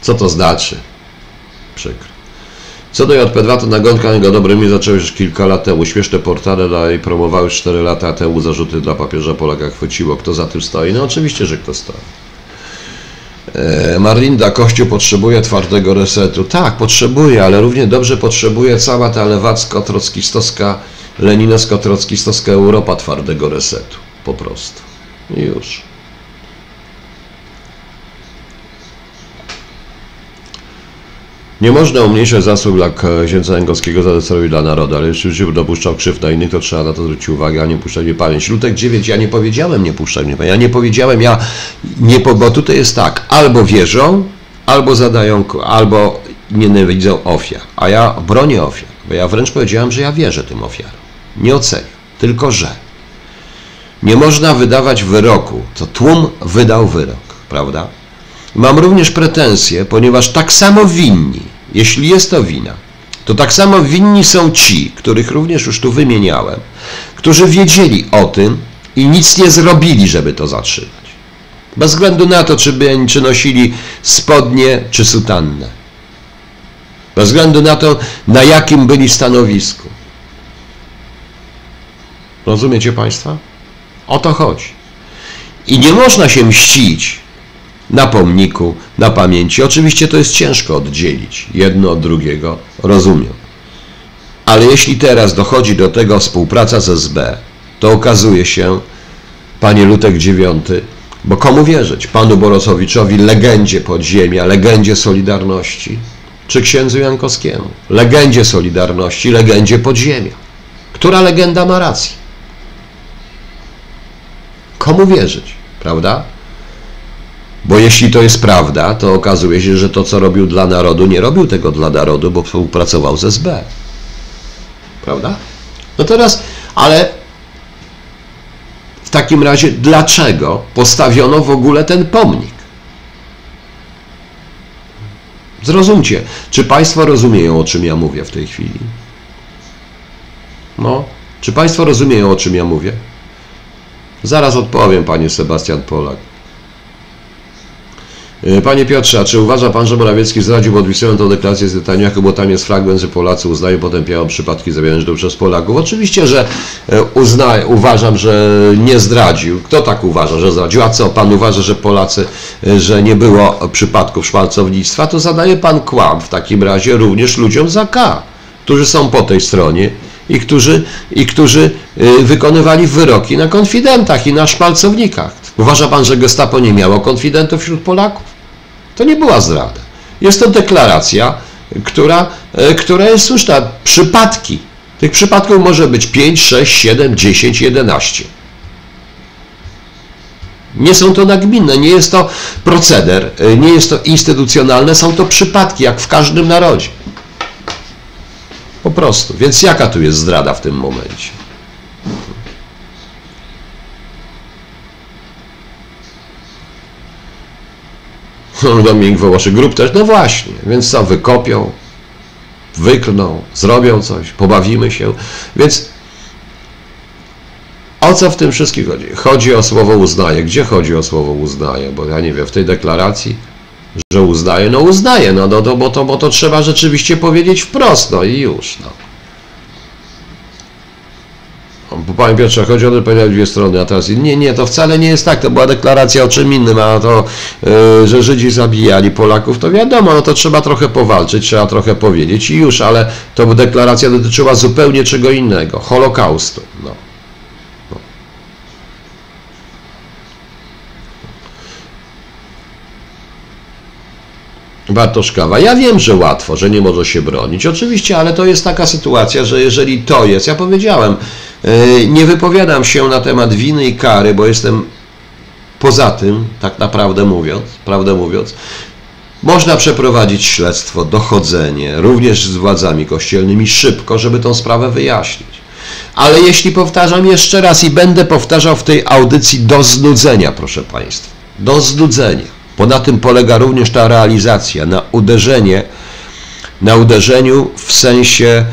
Speaker 1: Co to znaczy? Przykro. Co do JP2, to nagonka na niego dobrymi zaczęły już kilka lat temu. Śmieszne portale dalej promowały 4 lata temu zarzuty dla papieża Polaka chwyciło. Kto za tym stoi? No oczywiście, że kto stoi. E, Marlinda, Kościół potrzebuje twardego resetu. Tak, potrzebuje, ale równie dobrze potrzebuje cała ta lewacko-trockistowska, leninowsko-trockistowska Europa twardego resetu. Po prostu. Już. Nie można umniejszać zasług dla księdza Jęgowskiego za destroju dla narodu, ale jeśli dopuszczał krzywd na innych, to trzeba na to zwrócić uwagę, a nie puszczać mi pamięć. Lutek 9, ja nie powiedziałem nie puszczać mi pamięć, ja nie powiedziałem, ja nie, bo tutaj jest tak, albo wierzą, albo zadają, albo nienawidzą ofiar, a ja bronię ofiar, bo ja wręcz powiedziałem, że ja wierzę tym ofiarom. Nie ocenię, tylko że nie można wydawać wyroku, to tłum wydał wyrok, prawda? Mam również pretensje, ponieważ tak samo winni, jeśli jest to wina, to tak samo winni są ci, których również już tu wymieniałem, którzy wiedzieli o tym i nic nie zrobili, żeby to zatrzymać. Bez względu na to, czy, czy nosili spodnie czy sutannę. Bez względu na to, na jakim byli stanowisku. Rozumiecie Państwa? O to chodzi. I nie można się mścić na pomniku, na pamięci. Oczywiście to jest ciężko oddzielić jedno od drugiego, rozumiem. Ale jeśli teraz dochodzi do tego współpraca z SB, to okazuje się, panie Lutek IX, bo komu wierzyć? Panu Borosowiczowi, legendzie podziemia, legendzie Solidarności, czy księdzu Jankowskiemu? Legendzie Solidarności, legendzie podziemia. Która legenda ma rację? Komu wierzyć, prawda? Bo jeśli to jest prawda, to okazuje się, że to, co robił dla narodu, nie robił tego dla narodu, bo współpracował z SB. Prawda? No teraz, ale w takim razie, dlaczego postawiono w ogóle ten pomnik? Zrozumcie, czy Państwo rozumieją, o czym ja mówię w tej chwili? No, czy Państwo rozumieją, o czym ja mówię? Zaraz odpowiem, Panie Sebastian Polak. E, panie Piotrze, a czy uważa Pan, że Morawiecki zdradził podpisując tę deklarację z Netanyahu, bo tam jest fragment, że Polacy uznają, potępiają przypadki zabijania przez Polaków? Oczywiście, że e, uzna, uważam, że nie zdradził. Kto tak uważa, że zdradził? A co, Pan uważa, że Polacy, e, że nie było przypadków szmalcownictwa? To zadaje Pan kłam w takim razie również ludziom za K, którzy są po tej stronie i którzy, i którzy wykonywali wyroki na konfidentach i na szmalcownikach. Uważa Pan, że gestapo nie miało konfidentów wśród Polaków? To nie była zdrada. Jest to deklaracja, która, e, która jest słuszna. Przypadki. Tych przypadków może być 5, 6, 7, 10, 11. Nie są to nagminne, nie jest to proceder, y, nie jest to instytucjonalne, są to przypadki, jak w każdym narodzie. Po prostu. Więc jaka tu jest zdrada w tym momencie? Dominik Wołoszy grup też, no właśnie, więc co, wykopią, wyklną, zrobią coś, pobawimy się, więc o co w tym wszystkim chodzi? Chodzi o słowo uznaje. Gdzie chodzi o słowo uznaje? Bo ja nie wiem, w tej deklaracji, że uznaje, no uznaje, no, no, no bo, to, bo to trzeba rzeczywiście powiedzieć wprost, no i już, no. Panie Piotrze, chodzi o to, powiedział dwie strony, a teraz nie, nie, to wcale nie jest tak, to była deklaracja o czym innym, a to, yy, że Żydzi zabijali Polaków, to wiadomo, no to trzeba trochę powalczyć, trzeba trochę powiedzieć i już, ale to deklaracja dotyczyła zupełnie czego innego, Holokaustu, no. Bartoszkawa. Ja wiem, że łatwo, że nie może się bronić. Oczywiście, ale to jest taka sytuacja, że jeżeli to jest, ja powiedziałem, E, nie wypowiadam się na temat winy i kary, bo jestem poza tym, tak naprawdę mówiąc, prawdę mówiąc, można przeprowadzić śledztwo, dochodzenie, również z władzami kościelnymi szybko, żeby tą sprawę wyjaśnić. Ale jeśli powtarzam jeszcze raz i będę powtarzał w tej audycji do znudzenia, proszę Państwa, do znudzenia, bo na tym polega również ta realizacja, na uderzenie, na uderzeniu w sensie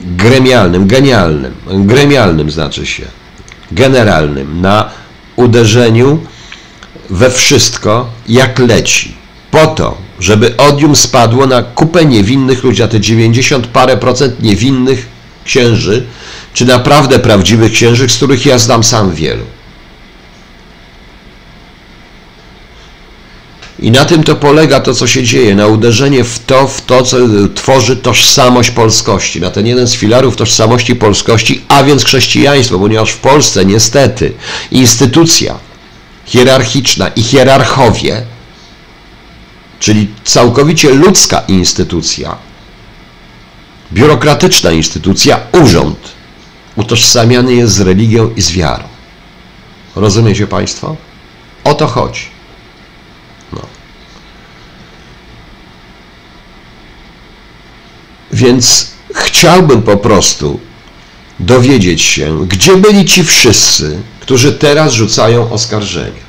Speaker 1: gremialnym, genialnym, gremialnym znaczy się, generalnym, na uderzeniu we wszystko, jak leci. Po to, żeby odium spadło na kupę niewinnych ludzi, a te 90 parę procent niewinnych księży, czy naprawdę prawdziwych księży, z których ja znam sam wielu. I na tym to polega to, co się dzieje, na uderzenie w to, w to, co tworzy tożsamość polskości, na ten jeden z filarów tożsamości polskości, a więc chrześcijaństwo, ponieważ w Polsce niestety instytucja hierarchiczna i hierarchowie, czyli całkowicie ludzka instytucja, biurokratyczna instytucja, urząd, utożsamiany jest z religią i z wiarą. Rozumiecie Państwo? O to chodzi. Więc chciałbym po prostu dowiedzieć się, gdzie byli ci wszyscy, którzy teraz rzucają oskarżenia.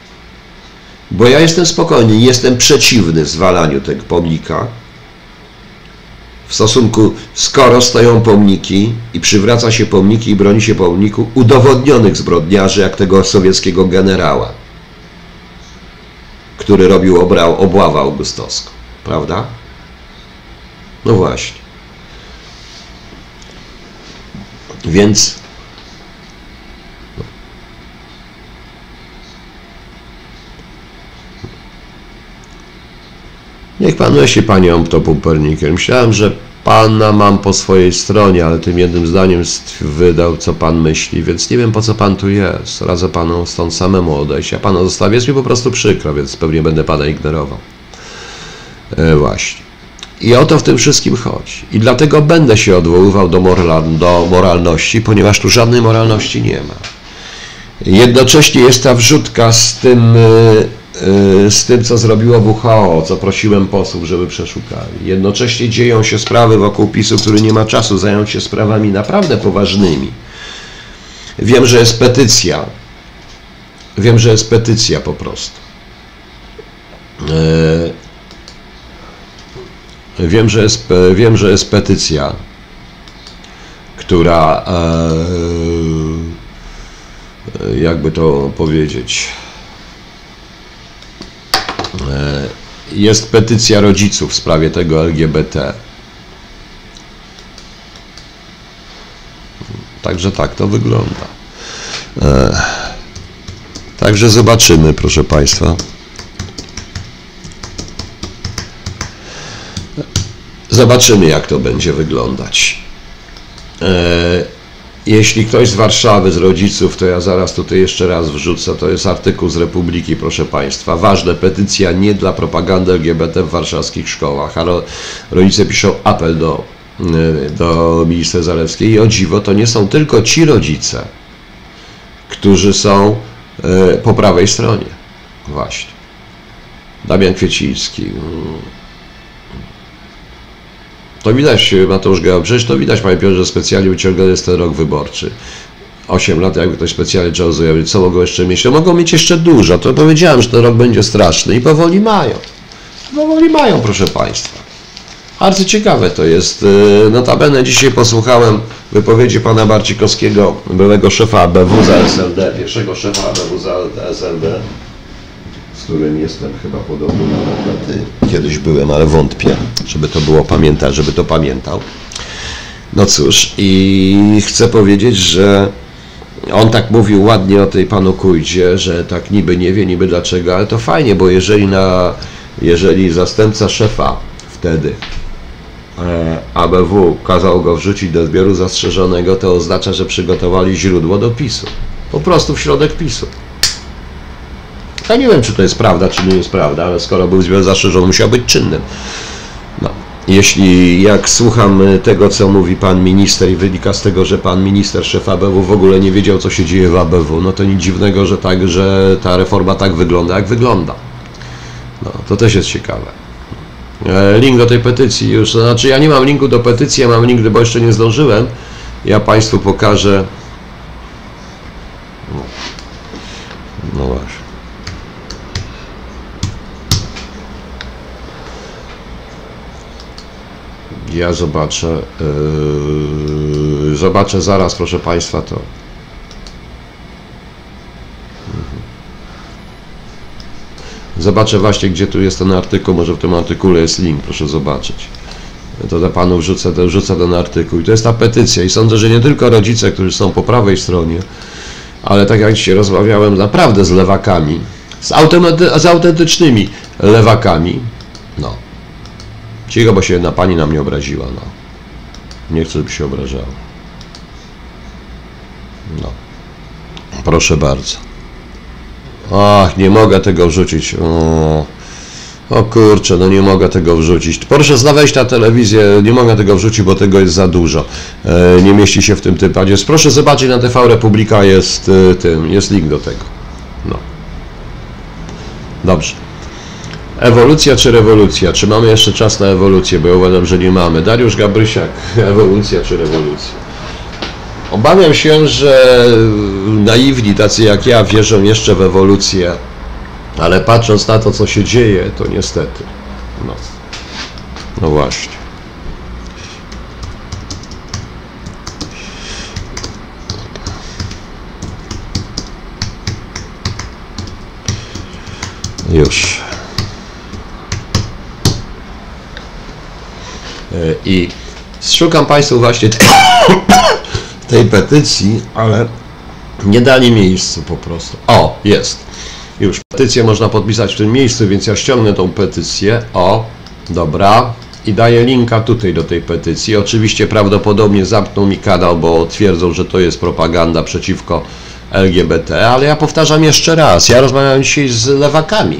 Speaker 1: Bo ja jestem spokojny, jestem przeciwny zwalaniu tego pomnika. W stosunku, skoro stoją pomniki i przywraca się pomniki i broni się pomniku udowodnionych zbrodniarzy, jak tego sowieckiego generała, który robił obławę augustowską, prawda? No właśnie. Więc Niech pan myśli, panie Optopupernikiem. Myślałem, że pana mam po swojej stronie, ale tym jednym zdaniem wydał, co pan myśli, więc nie wiem, po co pan tu jest. Radzę panu stąd samemu odejść. Ja pana zostawię, jest mi po prostu przykro, więc pewnie będę pana ignorował. E, właśnie. I o to w tym wszystkim chodzi. I dlatego będę się odwoływał do, moral, do moralności, ponieważ tu żadnej moralności nie ma. Jednocześnie jest ta wrzutka z tym, e, e, z tym, co zrobiło WHO, co prosiłem posłów, żeby przeszukali. Jednocześnie dzieją się sprawy wokół PiSu, który nie ma czasu zająć się sprawami naprawdę poważnymi. Wiem, że jest petycja. Wiem, że jest petycja po prostu. Wiem, że jest, wiem, że jest petycja, która, e, jakby to powiedzieć, e, jest petycja rodziców w sprawie tego LGBT. Także tak to wygląda. E, także zobaczymy, proszę Państwa. Zobaczymy, jak to będzie wyglądać. E, jeśli ktoś z Warszawy, z rodziców, to ja zaraz tutaj jeszcze raz wrzucę, to jest artykuł z Republiki, proszę Państwa. Ważne, petycja nie dla propagandy LGBT w warszawskich szkołach, ale rodzice piszą apel do, e, do ministra Zalewskiej i o dziwo, to nie są tylko ci rodzice, którzy są e, po prawej stronie. Właśnie. Damian Kwieciński. To widać, Mateusz Gała, przecież to widać, panie Piotrze, że specjalnie wyciągany jest ten rok wyborczy. 8 lat, jakby ktoś specjalnie chciał zrobić, co mogą jeszcze mieć? To mogą mieć jeszcze dużo. To powiedziałem, że ten rok będzie straszny i powoli mają. Powoli mają, proszę państwa. Bardzo ciekawe to jest. Y, Notabene dzisiaj posłuchałem wypowiedzi pana Barcikowskiego, byłego szefa ABW za SLD, pierwszego szefa ABW za SLD, którym jestem chyba podobny nawet na ty. Kiedyś byłem, ale wątpię, żeby to było pamiętać, żeby to pamiętał. No cóż, i chcę powiedzieć, że on tak mówił ładnie o tej panu Kujdzie, że tak niby nie wie, niby dlaczego, ale to fajnie, bo jeżeli na, jeżeli zastępca szefa wtedy e, ABW kazał go wrzucić do zbioru zastrzeżonego, to oznacza, że przygotowali źródło do PiSu. Po prostu w środek PiSu. Ja nie wiem, czy to jest prawda, czy nie jest prawda, ale skoro był zbiór zastrzeżony, musiał być czynnym. No. Jeśli jak słucham tego, co mówi pan minister i wynika z tego, że pan minister, szef ABW w ogóle nie wiedział, co się dzieje w ABW, no to nic dziwnego, że tak, że ta reforma tak wygląda, jak wygląda. No, to też jest ciekawe. E, Link do tej petycji już, to znaczy ja nie mam linku do petycji, ja mam link, bo jeszcze nie zdążyłem. Ja Państwu pokażę. No, no właśnie. Ja zobaczę, yy, zobaczę zaraz, proszę Państwa, to. Zobaczę właśnie, gdzie tu jest ten artykuł, może w tym artykule jest link, proszę zobaczyć. To dla Panu wrzucę, wrzucę ten artykuł. I to jest ta petycja i sądzę, że nie tylko rodzice, którzy są po prawej stronie, ale tak jak dzisiaj rozmawiałem naprawdę z lewakami, z autentycznymi lewakami, no. Cicho, bo się jedna pani na mnie obraziła, no. Nie chcę, żeby się obrażała. No. Proszę bardzo. Ach, nie mogę tego wrzucić. O, o kurczę, no nie mogę tego wrzucić. Proszę znaleźć na telewizję, nie mogę tego wrzucić, bo tego jest za dużo. E, nie mieści się w tym typadzie. Proszę zobaczyć na TV Republika jest e, tym, jest link do tego. No. Dobrze. Ewolucja czy rewolucja? Czy mamy jeszcze czas na ewolucję? Bo ja uważam, że nie mamy. Dariusz Gabrysiak, ewolucja czy rewolucja? Obawiam się, że naiwni, tacy jak ja, wierzą jeszcze w ewolucję, ale patrząc na to, co się dzieje, to niestety. No, no właśnie. Już. I szukam Państwu właśnie tej petycji, ale nie dali miejscu po prostu. O, jest. Już petycję można podpisać w tym miejscu, więc ja ściągnę tą petycję. O, dobra. I daję linka tutaj do tej petycji. Oczywiście prawdopodobnie zamkną mi kanał, bo twierdzą, że to jest propaganda przeciwko LGBT, ale ja powtarzam jeszcze raz. Ja rozmawiałem dzisiaj z lewakami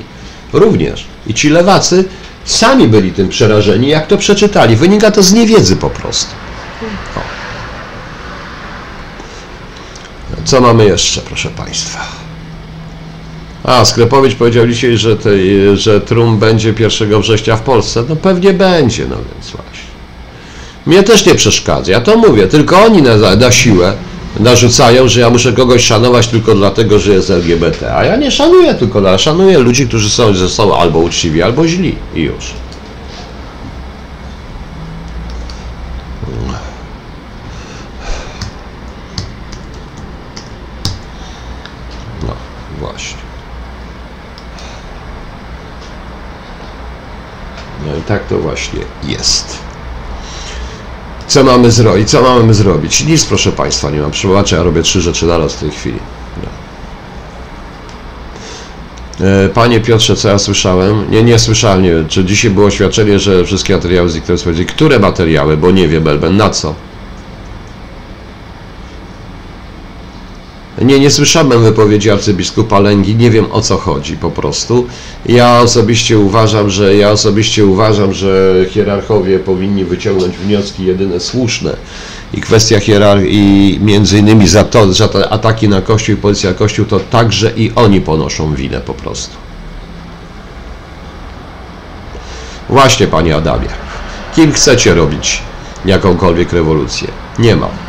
Speaker 1: również. I ci lewacy sami byli tym przerażeni, jak to przeczytali. Wynika to z niewiedzy po prostu. O. Co mamy jeszcze, proszę Państwa? A, Sklepowicz powiedział dzisiaj, że, tej, że Trum będzie 1 września w Polsce. No pewnie będzie, no więc właśnie. Mnie też nie przeszkadza, ja to mówię, tylko oni na, na siłę narzucają, że ja muszę kogoś szanować tylko dlatego, że jest LGBT. A ja nie szanuję tylko, dla- szanuję ludzi, którzy są ze sobą albo uczciwi, albo źli i już. No, właśnie. No i tak to właśnie jest. Co mamy zrobić? Co mamy zrobić? Nic, proszę Państwa, nie mam przywołaczy, ja robię trzy rzeczy naraz w tej chwili. E, Panie Piotrze, co ja słyszałem? Nie, nie słyszałem, nie wiem, czy dzisiaj było oświadczenie, że wszystkie materiały zniknęły. Powiedzieli, Które materiały? Bo nie wiem, Belben, na co? Nie, nie słyszałem wypowiedzi arcybiskupa Lęgi, nie wiem o co chodzi po prostu. Ja osobiście uważam, że ja osobiście uważam, że hierarchowie powinni wyciągnąć wnioski jedyne słuszne i kwestia hierarchii, między innymi za to, że te ataki na Kościół i policja Kościół, to także i oni ponoszą winę po prostu. Właśnie, panie Adamie, kim chcecie robić jakąkolwiek rewolucję? Nie ma.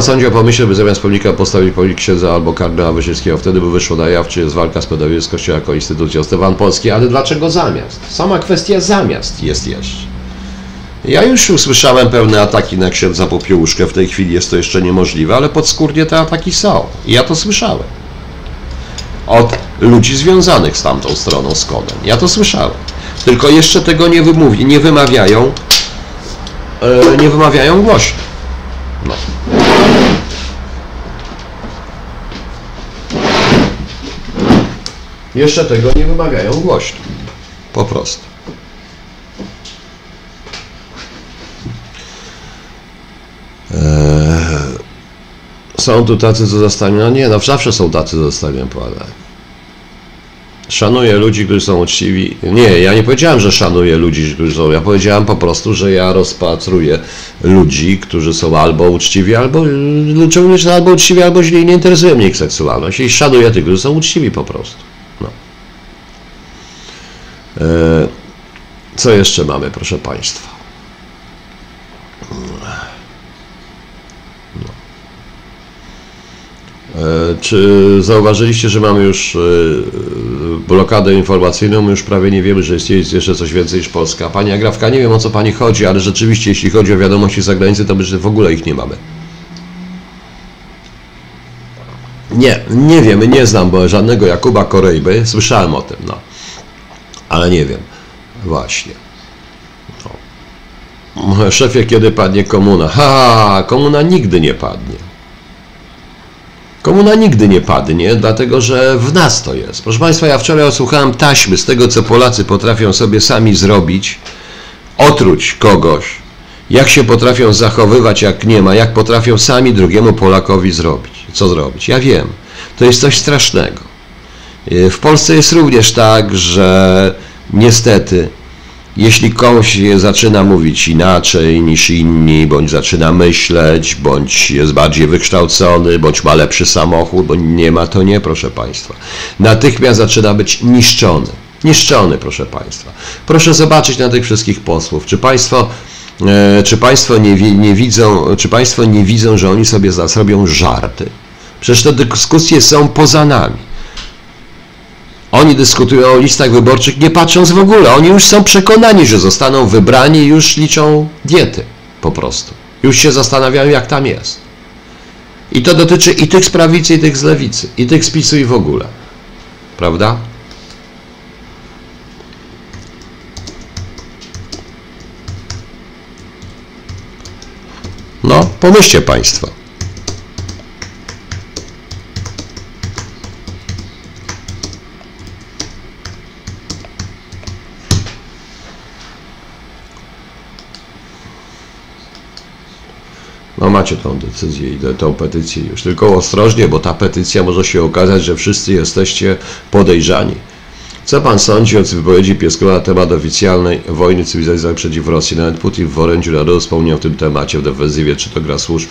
Speaker 1: Sądzi o pomyśle, by zamiast pomnika postawić pomnik księdza albo kardynała Wyszyńskiego? Wtedy by wyszło na jaw, czy jest walka z Kościoła jako instytucją Stefan Polski. Ale dlaczego zamiast? Sama kwestia zamiast jest jeszcze. Ja już usłyszałem pewne ataki na księdza Popiełuszkę, w tej chwili jest to jeszcze niemożliwe, ale podskórnie te ataki są. Ja to słyszałem. Od ludzi związanych z tamtą stroną, z kodem. Ja to słyszałem. Tylko jeszcze tego nie, wymówi, nie wymawiają, e, nie wymawiają głośno. No. Jeszcze tego nie wymagają głośno. Po prostu. Eee, są tu tacy, co zostawią. No nie, no zawsze są tacy, co zostawią płatę. Szanuję ludzi, którzy są uczciwi. Nie, ja nie powiedziałem, że szanuję ludzi, którzy są. Ja powiedziałem po prostu, że ja rozpatruję ludzi, którzy są albo uczciwi, albo, albo uczciwi, albo źli. Nie interesuje mnie ich seksualność. I szanuję tych, którzy są uczciwi po prostu. No. Eee, co jeszcze mamy, proszę Państwa? Czy zauważyliście, że mamy już e, blokadę informacyjną? My już prawie nie wiemy, że jest jeszcze coś więcej niż Polska. Pani Agrawka, nie wiem o co Pani chodzi, ale rzeczywiście, jeśli chodzi o wiadomości z zagranicy, to my w ogóle ich nie mamy. Nie, nie wiem, nie znam bo żadnego Jakuba Korejby. Słyszałem o tym, no. Ale nie wiem. Właśnie. No. Szefie, kiedy padnie komuna? Ha, komuna nigdy nie padnie. Komuna nigdy nie padnie, dlatego że w nas to jest. Proszę Państwa, ja wczoraj odsłuchałem taśmy z tego, co Polacy potrafią sobie sami zrobić, otruć kogoś, jak się potrafią zachowywać, jak nie ma, jak potrafią sami drugiemu Polakowi zrobić. Co zrobić? Ja wiem. To jest coś strasznego. W Polsce jest również tak, że niestety jeśli komuś zaczyna mówić inaczej niż inni, bądź zaczyna myśleć, bądź jest bardziej wykształcony, bądź ma lepszy samochód, bo nie ma, to nie, proszę Państwa. Natychmiast zaczyna być niszczony. Niszczony, proszę Państwa. Proszę zobaczyć na tych wszystkich posłów. Czy Państwo, e, czy państwo nie, nie, widzą, czy Państwo nie widzą, że oni sobie zaraz robią żarty? Przecież te dyskusje są poza nami. Oni dyskutują o listach wyborczych nie patrząc w ogóle. Oni już są przekonani, że zostaną wybrani już liczą diety po prostu. Już się zastanawiają, jak tam jest. I to dotyczy i tych z prawicy, i tych z lewicy, i tych z PiSu i w ogóle. Prawda? No, pomyślcie Państwo. No macie tą decyzję i tą petycję już. Tylko ostrożnie, bo ta petycja może się okazać, że wszyscy jesteście podejrzani. Co pan sądzi o wypowiedzi Pieskowa na temat oficjalnej wojny cywilizacyjnej przeciw Rosji? Nawet Putin w orędziu narodu wspomniał o tym temacie w defensywie, czy to gra służb.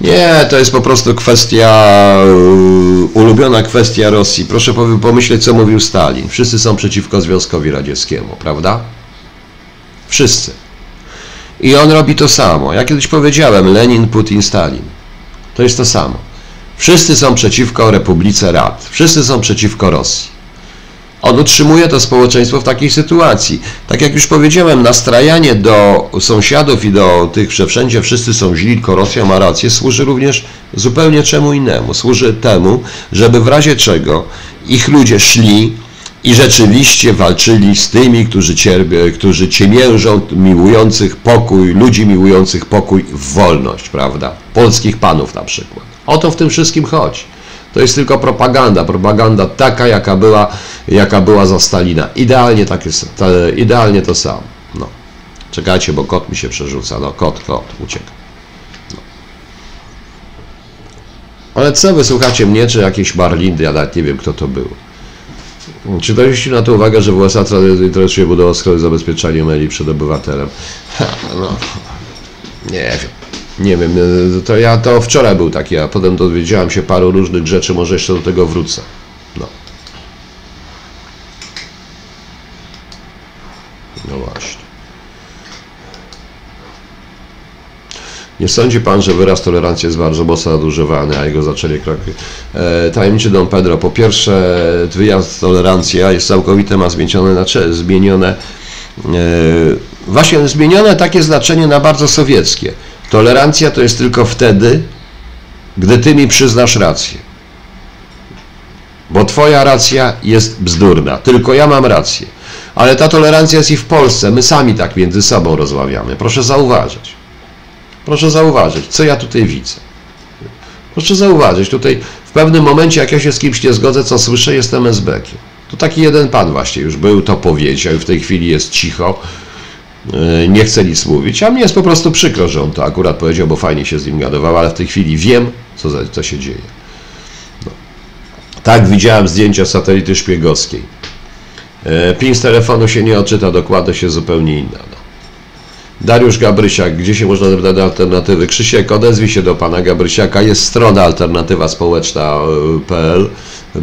Speaker 1: Nie, to jest po prostu kwestia, yy, ulubiona kwestia Rosji. Proszę pomyśleć, co mówił Stalin. Wszyscy są przeciwko Związkowi Radzieckiemu, prawda? Wszyscy. I on robi to samo. Ja kiedyś powiedziałem, Lenin, Putin, Stalin. To jest to samo. Wszyscy są przeciwko Republice Rad. Wszyscy są przeciwko Rosji. On utrzymuje to społeczeństwo w takiej sytuacji. Tak jak już powiedziałem, nastrajanie do sąsiadów i do tych, że wszędzie wszyscy są źli, tylko Rosja ma rację, służy również zupełnie czemu innemu. Służy temu, żeby w razie czego ich ludzie szli i rzeczywiście walczyli z tymi, którzy, cierpią, którzy ciemiężą, miłujących pokój, ludzi miłujących pokój w wolność, prawda? Polskich panów na przykład. O to w tym wszystkim chodzi. To jest tylko propaganda, propaganda taka, jaka była, jaka była za Stalina. Idealnie, tak jest, idealnie to samo. No. Czekajcie, bo kot mi się przerzuca. No, kot, kot, ucieka. No. Ale co, wysłuchacie mnie, czy jakieś Marlindy, ja nawet nie wiem, kto to był. Czy to na to uwagę, że w USA interesuje budowa schody zabezpieczania maili przed obywatelem? No, nie wiem. Nie wiem, to ja to wczoraj był taki, a potem dowiedziałem się paru różnych rzeczy, może jeszcze do tego wrócę. No. No właśnie. Nie sądzi Pan, że wyraz tolerancji jest bardzo mocno nadużywany, a jego zaczęcie kroki? E, tajemniczy Don Pedro. Po pierwsze, wyraz tolerancja jest całkowite, ma zmienione, znaczy, zmienione e, właśnie zmienione takie znaczenie na bardzo sowieckie. Tolerancja to jest tylko wtedy, gdy Ty mi przyznasz rację. Bo Twoja racja jest bzdurna, tylko ja mam rację. Ale ta tolerancja jest i w Polsce, my sami tak między sobą rozmawiamy. Proszę zauważyć. Proszę zauważyć, co ja tutaj widzę. Proszę zauważyć, tutaj w pewnym momencie, jak ja się z kimś nie zgodzę, co słyszę, jestem SB-kiem. To taki jeden pan właśnie już był, to powiedział i w tej chwili jest cicho, e, nie chce nic mówić, a mnie jest po prostu przykro, że on to akurat powiedział, bo fajnie się z nim gadował, ale w tej chwili wiem, co, za, co się dzieje. No. Tak, widziałem zdjęcia satelity szpiegowskiej. E, pin z telefonu się nie odczyta, dokładnie się zupełnie inna. Dariusz Gabrysiak, gdzie się można zapytać alternatywy? Krzysiek, odezwij się do pana Gabrysiaka. Jest strona alternatywa społeczna.pl,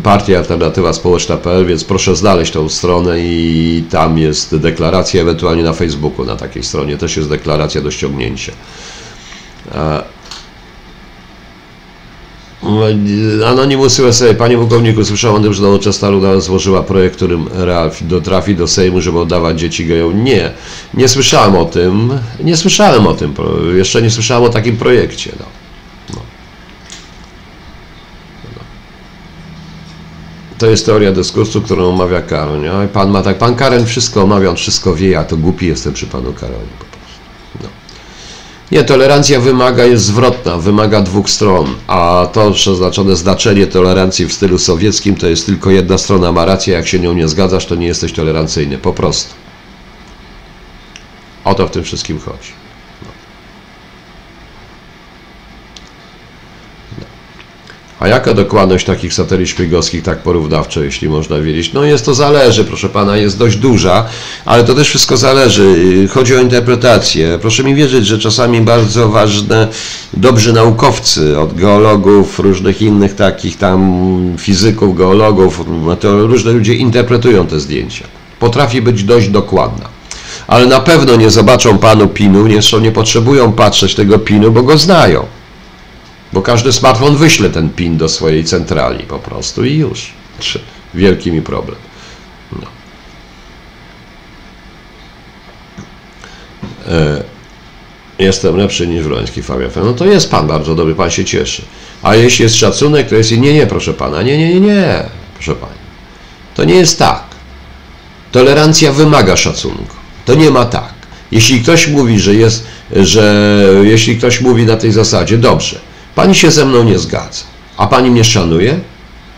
Speaker 1: partia alternatywa społeczna.pl, więc proszę znaleźć tą stronę i tam jest deklaracja, ewentualnie na Facebooku na takiej stronie też jest deklaracja do ściągnięcia. Anonimus USA. Panie pułkowniku, słyszałem o tym, że nowoczesna Luda złożyła projekt, którym trafi do Sejmu, żeby oddawać dzieci gejom. Nie, nie słyszałem o tym. Nie słyszałem o tym. Jeszcze nie słyszałem o takim projekcie. No. No. No. To jest teoria dyskursu, którą omawia Karoń. Pan ma tak, pan Karen wszystko omawia, on wszystko wie, ja to głupi jestem przy panu Karonie. Nie, tolerancja wymaga, jest zwrotna, wymaga dwóch stron, a to przeznaczone znaczenie tolerancji w stylu sowieckim to jest tylko jedna strona ma rację, jak się nią nie zgadzasz, to nie jesteś tolerancyjny, po prostu. O to w tym wszystkim chodzi. A jaka dokładność takich satelit szpiegowskich, tak porównawczo, jeśli można wiedzieć? No jest to zależy, proszę pana, jest dość duża, ale to też wszystko zależy. Chodzi o interpretację. Proszę mi wierzyć, że czasami bardzo ważne, dobrzy naukowcy, od geologów, różnych innych takich tam fizyków, geologów, to różne ludzie interpretują te zdjęcia. Potrafi być dość dokładna. Ale na pewno nie zobaczą panu pinu, nie, nie potrzebują patrzeć tego pinu, bo go znają. Bo każdy smartfon wyśle ten PIN do swojej centrali po prostu i już. Wielki mi problem. No. E, jestem lepszy niż Wroński Fabian. No to jest pan bardzo dobry, pan się cieszy. A jeśli jest szacunek, to jest nie, nie, proszę pana, nie, nie, nie, nie, proszę pani. To nie jest tak. Tolerancja wymaga szacunku. To nie ma tak. Jeśli ktoś mówi, że jest, że jeśli ktoś mówi na tej zasadzie, dobrze, Pani się ze mną nie zgadza. A pani mnie szanuje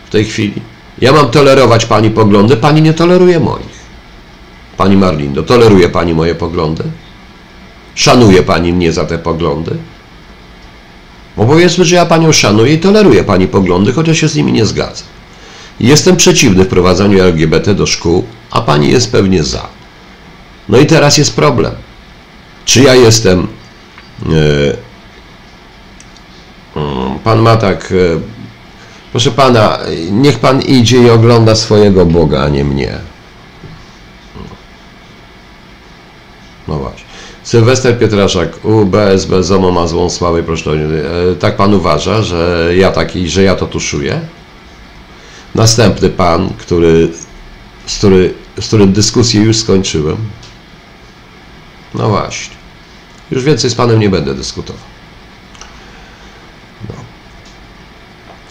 Speaker 1: w tej chwili? Ja mam tolerować pani poglądy, pani nie toleruje moich. Pani Marlindo, toleruje pani moje poglądy? Szanuje pani mnie za te poglądy? Bo powiedzmy, że ja panią szanuję i toleruję pani poglądy, chociaż się z nimi nie zgadzam. Jestem przeciwny wprowadzaniu LGBT do szkół, a pani jest pewnie za. No i teraz jest problem. Czy ja jestem. Yy, Pan ma tak, e, proszę pana, niech pan idzie i ogląda swojego Boga, a nie mnie. No właśnie. Sylwester Pietraszak, UBSB ZOMO ma złą sławę, proszę. E, tak pan uważa, że ja taki, że ja to tuszuję? Następny pan, który, z, który, z którym dyskusję już skończyłem. No właśnie. Już więcej z panem nie będę dyskutował.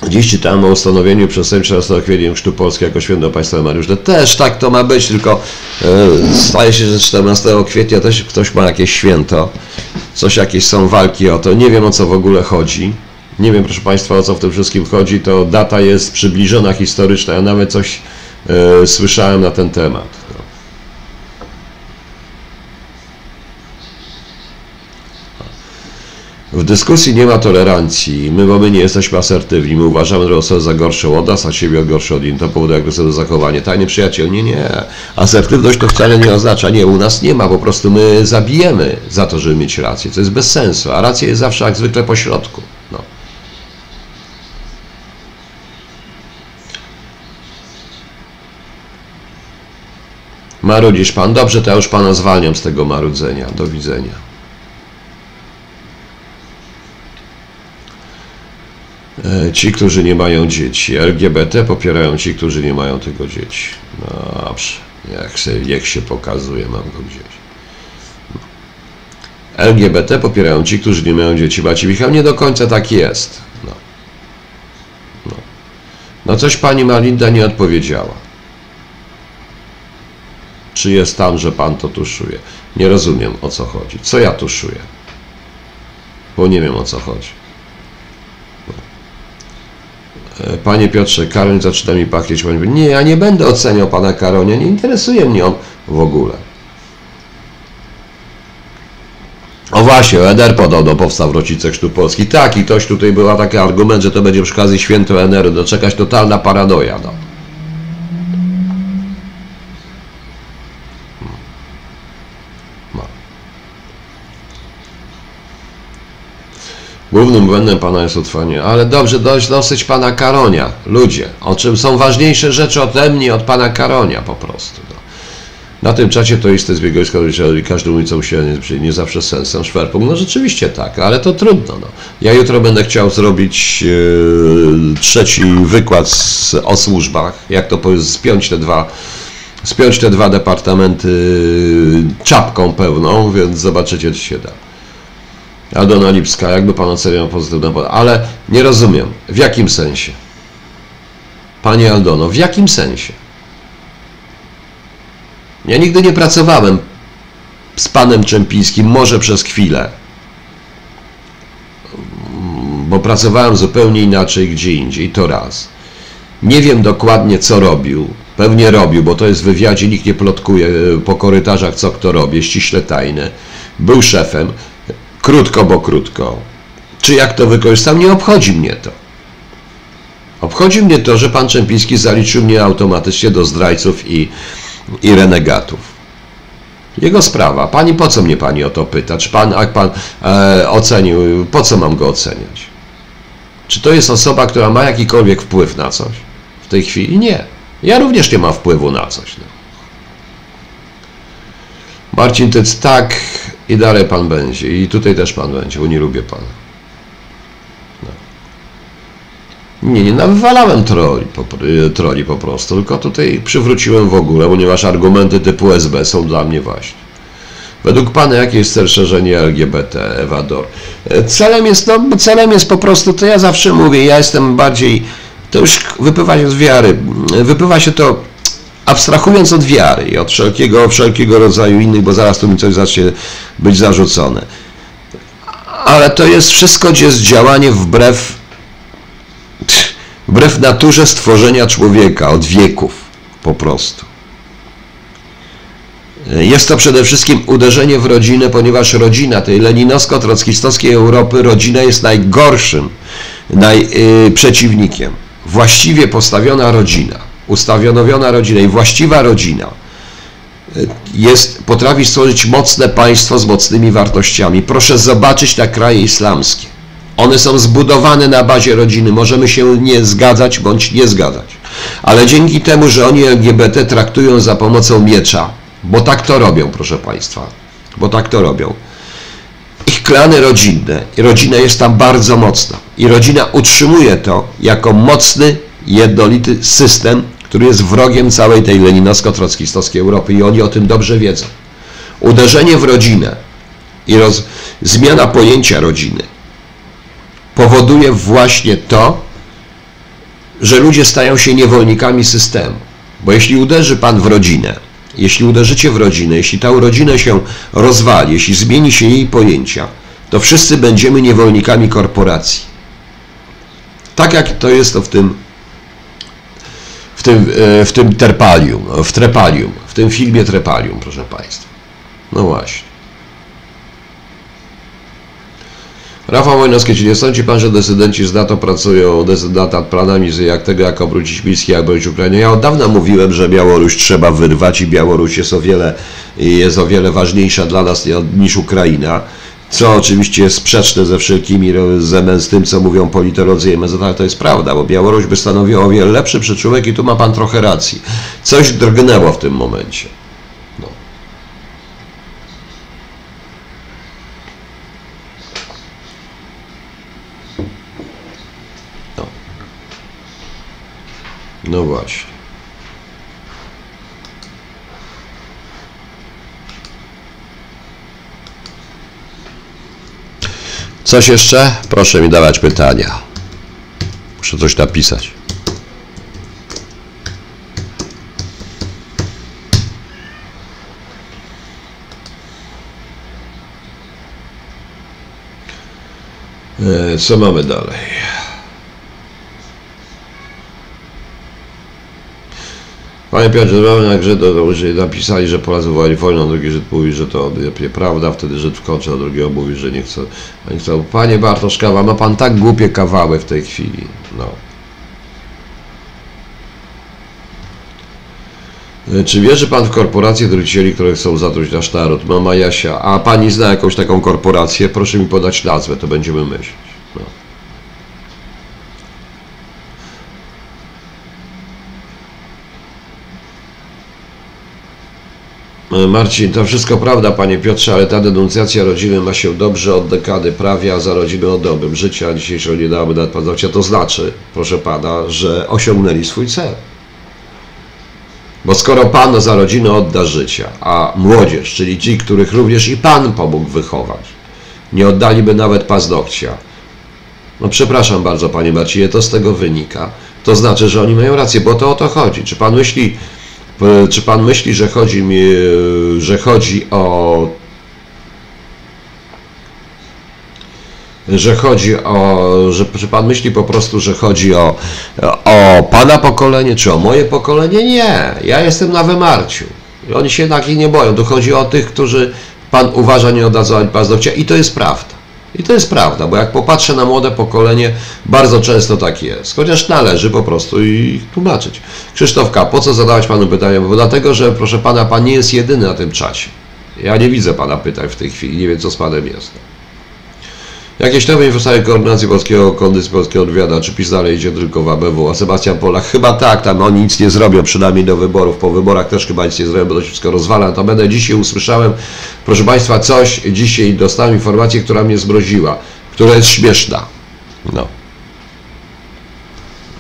Speaker 1: Dziś czytałem o ustanowieniu przestępczej chwili Chrztu Polski jako święto państwowe Mariuszne. Też tak to ma być, tylko e, staje się, że 14 kwietnia też ktoś ma jakieś święto, coś jakieś są walki o to. Nie wiem o co w ogóle chodzi. Nie wiem, proszę Państwa, o co w tym wszystkim chodzi. To data jest przybliżona historyczna. Ja nawet coś e, słyszałem na ten temat. W dyskusji nie ma tolerancji. My, bo my nie jesteśmy asertywni. My uważamy drugą osobę za gorszą od nas, a siebie gorszą od innych. To powoduje agresywne zachowanie. Tajny przyjaciel, nie, nie. Asertywność to wcale nie oznacza, nie, u nas nie ma. Po prostu my zabijemy za to, żeby mieć rację. To jest bez sensu. A racja jest zawsze jak zwykle po środku. No. Marudzisz pan. Dobrze, to ja już pana zwalniam z tego marudzenia. Do widzenia. Ci, którzy nie mają dzieci. LGBT popierają ci, którzy nie mają tego dzieci. No dobrze, jak się, niech się pokazuje, mam go gdzieś. LGBT popierają ci, którzy nie mają dzieci. Macie Michał, nie do końca tak jest. No. No. no coś pani Malinda nie odpowiedziała. Czy jest tam, że pan to tuszuje? Nie rozumiem o co chodzi. Co ja tuszuję? Bo nie wiem o co chodzi. E, panie Piotrze, Karoń zaczyna mi pachnieć. Nie, ja nie będę oceniał pana Karonia, nie interesuje mnie on w ogóle. O właśnie, Eder podobno powstał w rocznicę Chrztu Polski. Tak, i ktoś tutaj była taki argument, że to będzie przy okazji święto Eneru, doczekać totalna paranoja. No. Głównym błędem Pana jest utrwanie, ale dobrze, dość dosyć Pana Karonia. Ludzie, o czym są ważniejsze rzeczy ode mnie, od Pana Karonia po prostu. No. Na tym czacie to jest zbiegowisko, każdy mówi, co u siebie nie, nie zawsze sensem, szwerpą. No rzeczywiście tak, ale to trudno. No. Ja jutro będę chciał zrobić yy, trzeci wykład z, o służbach, jak to spiąć te dwa spiąć te dwa departamenty czapką pełną, więc zobaczycie, czy się da. Aldona Lipska, jakby pan oceniał pozytywne, ale nie rozumiem, w jakim sensie? Panie Aldono, w jakim sensie? Ja nigdy nie pracowałem z panem Czempińskim, może przez chwilę, bo pracowałem zupełnie inaczej gdzie indziej, to raz. Nie wiem dokładnie, co robił. Pewnie robił, bo to jest w wywiadzie, nikt nie plotkuje po korytarzach, co kto robi, ściśle tajne. Był szefem. Krótko, bo krótko. Czy jak to wykorzystam? Nie obchodzi mnie to. Obchodzi mnie to, że pan Czempiński zaliczył mnie automatycznie do zdrajców i, i renegatów. Jego sprawa. Pani, po co mnie pani o to pyta? Czy pan, jak pan e, ocenił, po co mam go oceniać? Czy to jest osoba, która ma jakikolwiek wpływ na coś? W tej chwili nie. Ja również nie mam wpływu na coś. No. Marcin Tyc, tak, i dalej Pan będzie. I tutaj też Pan będzie, bo nie lubię Pana. No. Nie, nie nawywalałem troli po, troli po prostu, tylko tutaj przywróciłem w ogóle, ponieważ argumenty typu SB są dla mnie właśnie. Według Pana jakie jest cel szerzenia LGBT, Ewador? Celem jest, no, celem jest po prostu, to ja zawsze mówię, ja jestem bardziej, to już wypływa się z wiary, wypływa się to abstrahując od wiary i od wszelkiego, wszelkiego rodzaju innych, bo zaraz tu mi coś zacznie być zarzucone. Ale to jest wszystko, gdzie jest działanie wbrew, wbrew naturze stworzenia człowieka od wieków po prostu. Jest to przede wszystkim uderzenie w rodzinę, ponieważ rodzina tej leninowsko-trockistowskiej Europy, rodzina jest najgorszym naj, yy, przeciwnikiem. Właściwie postawiona rodzina ustanowiona rodzina i właściwa rodzina e, jest, potrafi stworzyć mocne państwo z mocnymi wartościami. Proszę zobaczyć na kraje islamskie. One są zbudowane na bazie rodziny. Możemy się nie zgadzać bądź nie zgadzać. Ale dzięki temu, że oni LGBT traktują za pomocą miecza, bo tak to robią, proszę Państwa, bo tak to robią. Ich klany rodzinne, i rodzina jest tam bardzo mocna. I rodzina utrzymuje to jako mocny, jednolity system, który jest wrogiem całej tej leninowsko-trockistowskiej Europy i oni o tym dobrze wiedzą. Uderzenie w rodzinę i roz... zmiana pojęcia rodziny powoduje właśnie to, że ludzie stają się niewolnikami systemu. Bo jeśli uderzy Pan w rodzinę, jeśli uderzycie w rodzinę, jeśli ta rodzina się rozwali, jeśli zmieni się jej pojęcia, to wszyscy będziemy niewolnikami korporacji. Tak jak to jest to w tym w tym, e, w tym terpalium, w trepalium, w tym filmie Trepalium, proszę Państwa. No właśnie. Rafał Wojnowski, czy nie sądzi Pan, że decydenci z NATO pracują nad planami, jak tego, jak obrócić Miński, jak obrócić Ukrainę? Ja od dawna mówiłem, że Białoruś trzeba wyrwać i Białoruś jest o wiele, jest o wiele ważniejsza dla nas niż Ukraina co oczywiście jest sprzeczne ze wszelkimi, z tym, co mówią politolodzy i MSZ, ale to jest prawda, bo Białoruś by stanowiła o wiele lepszy przyczółek i tu ma Pan trochę racji. Coś drgnęło w tym momencie. No. No, no właśnie. Coś jeszcze? Proszę mi dawać pytania. Muszę coś napisać. E, co mamy dalej? Panie Piotrze, do, do, napisali, że Polacy wołali wojną, drugi Żyd mówi, że to prawda, wtedy Żyd wkoczy, a drugiego mówi, że nie chce. Nie chce. Panie Bartoszkawa, ma pan tak głupie kawały w tej chwili. No. Czy wierzy pan w korporacje drucicieli, które chcą zatruć nasz naród? Mama Jasia, a pani zna jakąś taką korporację? Proszę mi podać nazwę, to będziemy myśleć. Marcin, to wszystko prawda, panie Piotrze, ale ta denuncjacja rodziny ma się dobrze od dekady prawie, a za rodzinę o dobrym życiu, a dzisiejszą nie dałaby nad paznokcia. To znaczy, proszę pana, że osiągnęli swój cel. Bo skoro pan za rodzinę odda życia, a młodzież, czyli ci, których również i pan pomógł wychować, nie oddaliby nawet paznokcia, no przepraszam bardzo, panie Marcinie, to z tego wynika. To znaczy, że oni mają rację, bo to o to chodzi. Czy pan myśli, czy pan myśli, że chodzi mi, że chodzi o że chodzi o, że czy pan myśli po prostu, że chodzi o, o pana pokolenie, czy o moje pokolenie? Nie, ja jestem na wymarciu. Oni się jednak nie boją. Tu chodzi o tych, którzy pan uważa nie oddadzą ani paznokcia i to jest prawda. I to jest prawda, bo jak popatrzę na młode pokolenie, bardzo często tak jest. Chociaż należy po prostu ich tłumaczyć. Krzysztofka, po co zadawać panu pytania? Bo dlatego, że proszę pana, pan nie jest jedyny na tym czasie. Ja nie widzę pana pytań w tej chwili, nie wiem co z panem jest. Jakieś nowe informacje koordynacji polskiego, kondycji polskiego odwiada, czy PiS dalej idzie tylko w ABW, a Sebastian Polak, chyba tak, tam oni nic nie zrobią, przynajmniej do wyborów, po wyborach też chyba nic nie zrobią, bo to się wszystko rozwala, to będę dzisiaj usłyszałem, proszę Państwa, coś, dzisiaj dostałem informację, która mnie zmroziła, która jest śmieszna. No.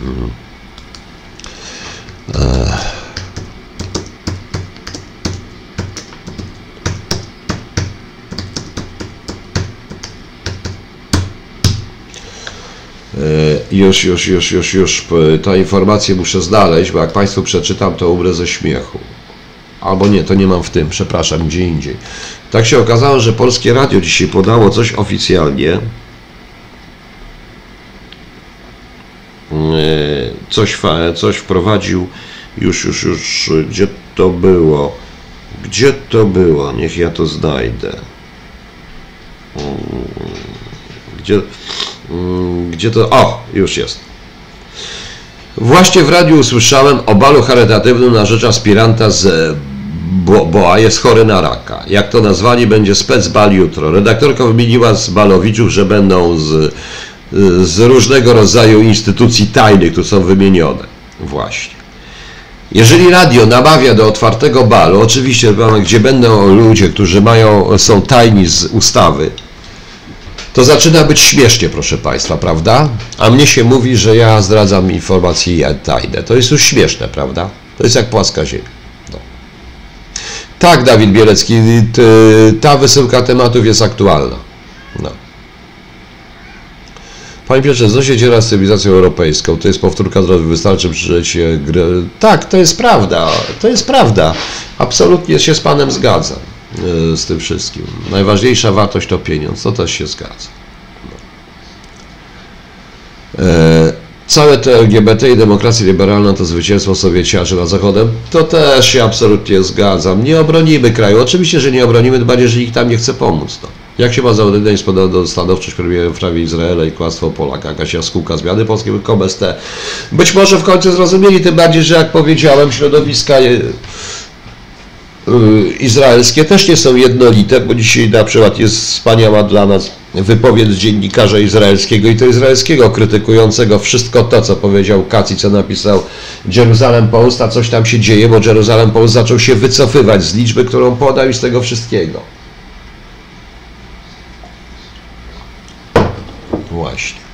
Speaker 1: Mhm. Ech. Już, już, już, już, już, ta informację muszę znaleźć, bo jak Państwu przeczytam, to umrę ze śmiechu. Albo nie, to nie mam w tym, przepraszam, gdzie indziej. Tak się okazało, że Polskie Radio dzisiaj podało coś oficjalnie. E, coś, coś wprowadził, już, już, już, gdzie to było? Gdzie to było? Niech ja to znajdę. Mm, gdzie... Mm, gdzie to? O, już jest. Właśnie w radiu usłyszałem o balu charytatywnym na rzecz aspiranta z BOA jest chory na raka. Jak to nazwali, będzie specbal jutro. Redaktorka wymieniła z balowiczów, że będą z, z różnego rodzaju instytucji tajnych, które są wymienione. Właśnie. Jeżeli radio namawia do otwartego balu, oczywiście, gdzie będą ludzie, którzy mają, są tajni z ustawy, to zaczyna być śmiesznie, proszę Państwa, prawda? A mnie się mówi, że ja zdradzam informacje tajne. To jest już śmieszne, prawda? To jest jak płaska ziemia. No. Tak, Dawid Bielecki, ta wysyłka tematów jest aktualna. No. Panie Piotrze, co się dzieje z cywilizacją europejską? To jest powtórka drogi, wystarczy przeżyć grę. Tak, to jest prawda, to jest prawda. Absolutnie się z Panem zgadzam. E, z tym wszystkim. Najważniejsza wartość to pieniądz, to też się zgadza. E, całe te LGBT i demokracja liberalna to zwycięstwo Sowieciarzy nad Zachodem, to też się absolutnie zgadzam. Nie obronimy kraju. Oczywiście, że nie obronimy, bardziej, że nikt tam nie chce pomóc. No. Jak się ma zaodejdać do stanowczość w prawie Izraela i kłamstwo o Polakach? Jakaś jaskółka zmiany polskiej KMST. Być może w końcu zrozumieli, tym bardziej, że jak powiedziałem, środowiska Y, izraelskie też nie są jednolite, bo dzisiaj na przykład jest wspaniała dla nas wypowiedź dziennikarza izraelskiego i to izraelskiego krytykującego wszystko to, co powiedział Kaci, co napisał Jerusalem Post, a coś tam się dzieje, bo Jerusalem Post zaczął się wycofywać z liczby, którą podał i z tego wszystkiego. Właśnie.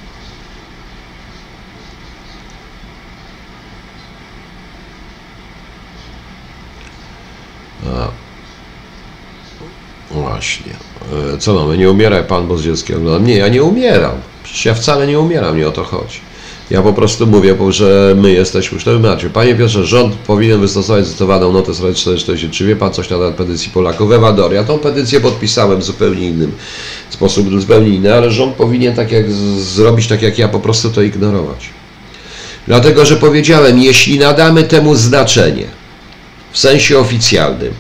Speaker 1: Właśnie. E, co mamy? Nie umieraj Pan, bo z dzieckiem. Nie, ja nie umieram. Przecież ja wcale nie umieram, nie o to chodzi. Ja po prostu mówię, że my jesteśmy w tym Panie Piotrze, rząd powinien wystosować zdecydowaną notę 443. Wie Pan coś na temat petycji Polaków? Ewador, ja tą petycję podpisałem w zupełnie innym sposób, zupełnie inny, ale rząd powinien tak jak zrobić tak jak ja, po prostu to ignorować. Dlatego, że powiedziałem, jeśli nadamy temu znaczenie w sensie oficjalnym,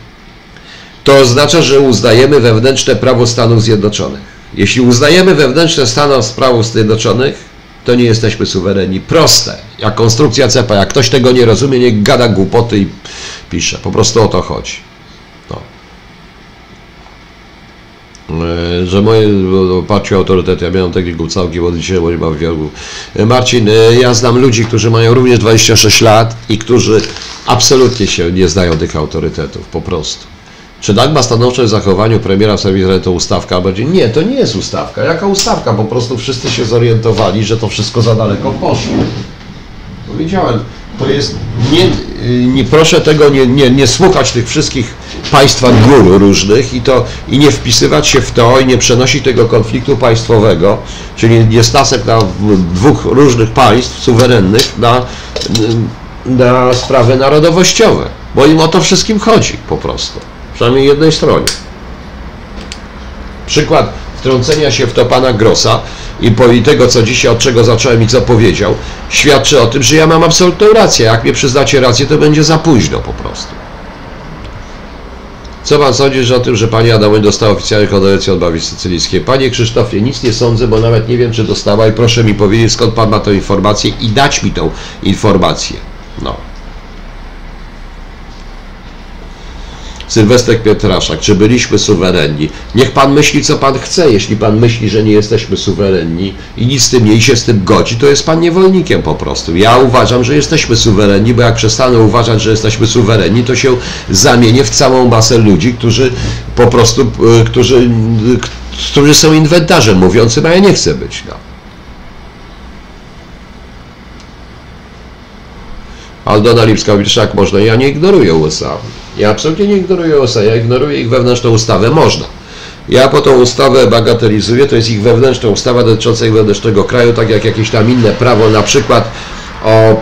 Speaker 1: to oznacza, że uznajemy wewnętrzne prawo Stanów Zjednoczonych. Jeśli uznajemy wewnętrzne Stanów prawo Zjednoczonych, to nie jesteśmy suwerenni. Proste, jak konstrukcja CEPA. Jak ktoś tego nie rozumie, niech gada głupoty i pisze. Po prostu o to chodzi. No. E, że moje oparciu autorytety, ja miałem takiego całkiem od dzisiaj, bo nie mam wielu. E, Marcin, e, ja znam ludzi, którzy mają również 26 lat i którzy absolutnie się nie znają tych autorytetów, po prostu. Czy Dagma stanowczość w zachowaniu premiera w sprawie to ustawka? Będzie nie, to nie jest ustawka. Jaka ustawka? Po prostu wszyscy się zorientowali, że to wszystko za daleko poszło. Powiedziałem, to jest, nie, nie proszę tego nie, nie, nie słuchać tych wszystkich państwa guru różnych i, to, i nie wpisywać się w to i nie przenosić tego konfliktu państwowego, czyli nie stasek na dwóch różnych państw suwerennych na, na sprawy narodowościowe, bo im o to wszystkim chodzi po prostu przynajmniej jednej stronie. Przykład wtrącenia się w to pana Grossa i po i tego, co dzisiaj, od czego zacząłem i co powiedział, świadczy o tym, że ja mam absolutną rację. Jak mnie przyznacie rację, to będzie za późno po prostu. Co pan sądzi że o tym, że pani Adamoń dostała oficjalnie kondolencję od Bawi Sycylijskiej? Panie Krzysztofie, nic nie sądzę, bo nawet nie wiem, czy dostała i proszę mi powiedzieć, skąd pan ma tę informację i dać mi tą informację. No. Sylwestek Pietraszak, czy byliśmy suwerenni? Niech pan myśli, co pan chce. Jeśli pan myśli, że nie jesteśmy suwerenni i nic z tym nie i się z tym godzi, to jest pan niewolnikiem po prostu. Ja uważam, że jesteśmy suwerenni, bo jak przestanę uważać, że jesteśmy suwerenni, to się zamienię w całą masę ludzi, którzy po prostu, e, którzy, którzy są inwentarzem mówiącym, a ja nie chcę być. No. Aldona Lipska-Wilczak jak można, ja nie ignoruję USA. Ja absolutnie nie ignoruję USA, ja ignoruję ich wewnętrzną ustawę. Można. Ja po tą ustawę bagatelizuję, to jest ich wewnętrzna ustawa dotycząca ich wewnętrznego kraju, tak jak jakieś tam inne prawo, na przykład o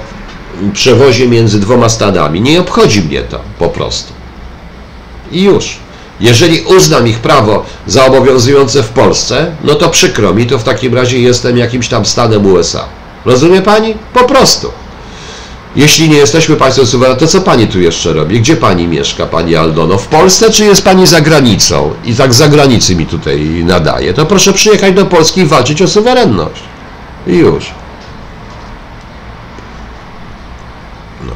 Speaker 1: przewozie między dwoma stanami. Nie obchodzi mnie to po prostu. I już. Jeżeli uznam ich prawo za obowiązujące w Polsce, no to przykro mi, to w takim razie jestem jakimś tam stanem USA. Rozumie pani? Po prostu. Jeśli nie jesteśmy państwem suwerennym, to co pani tu jeszcze robi? Gdzie pani mieszka, pani Aldono? W Polsce, czy jest pani za granicą? I tak z zagranicy mi tutaj nadaje. To proszę przyjechać do Polski i walczyć o suwerenność. I już. No.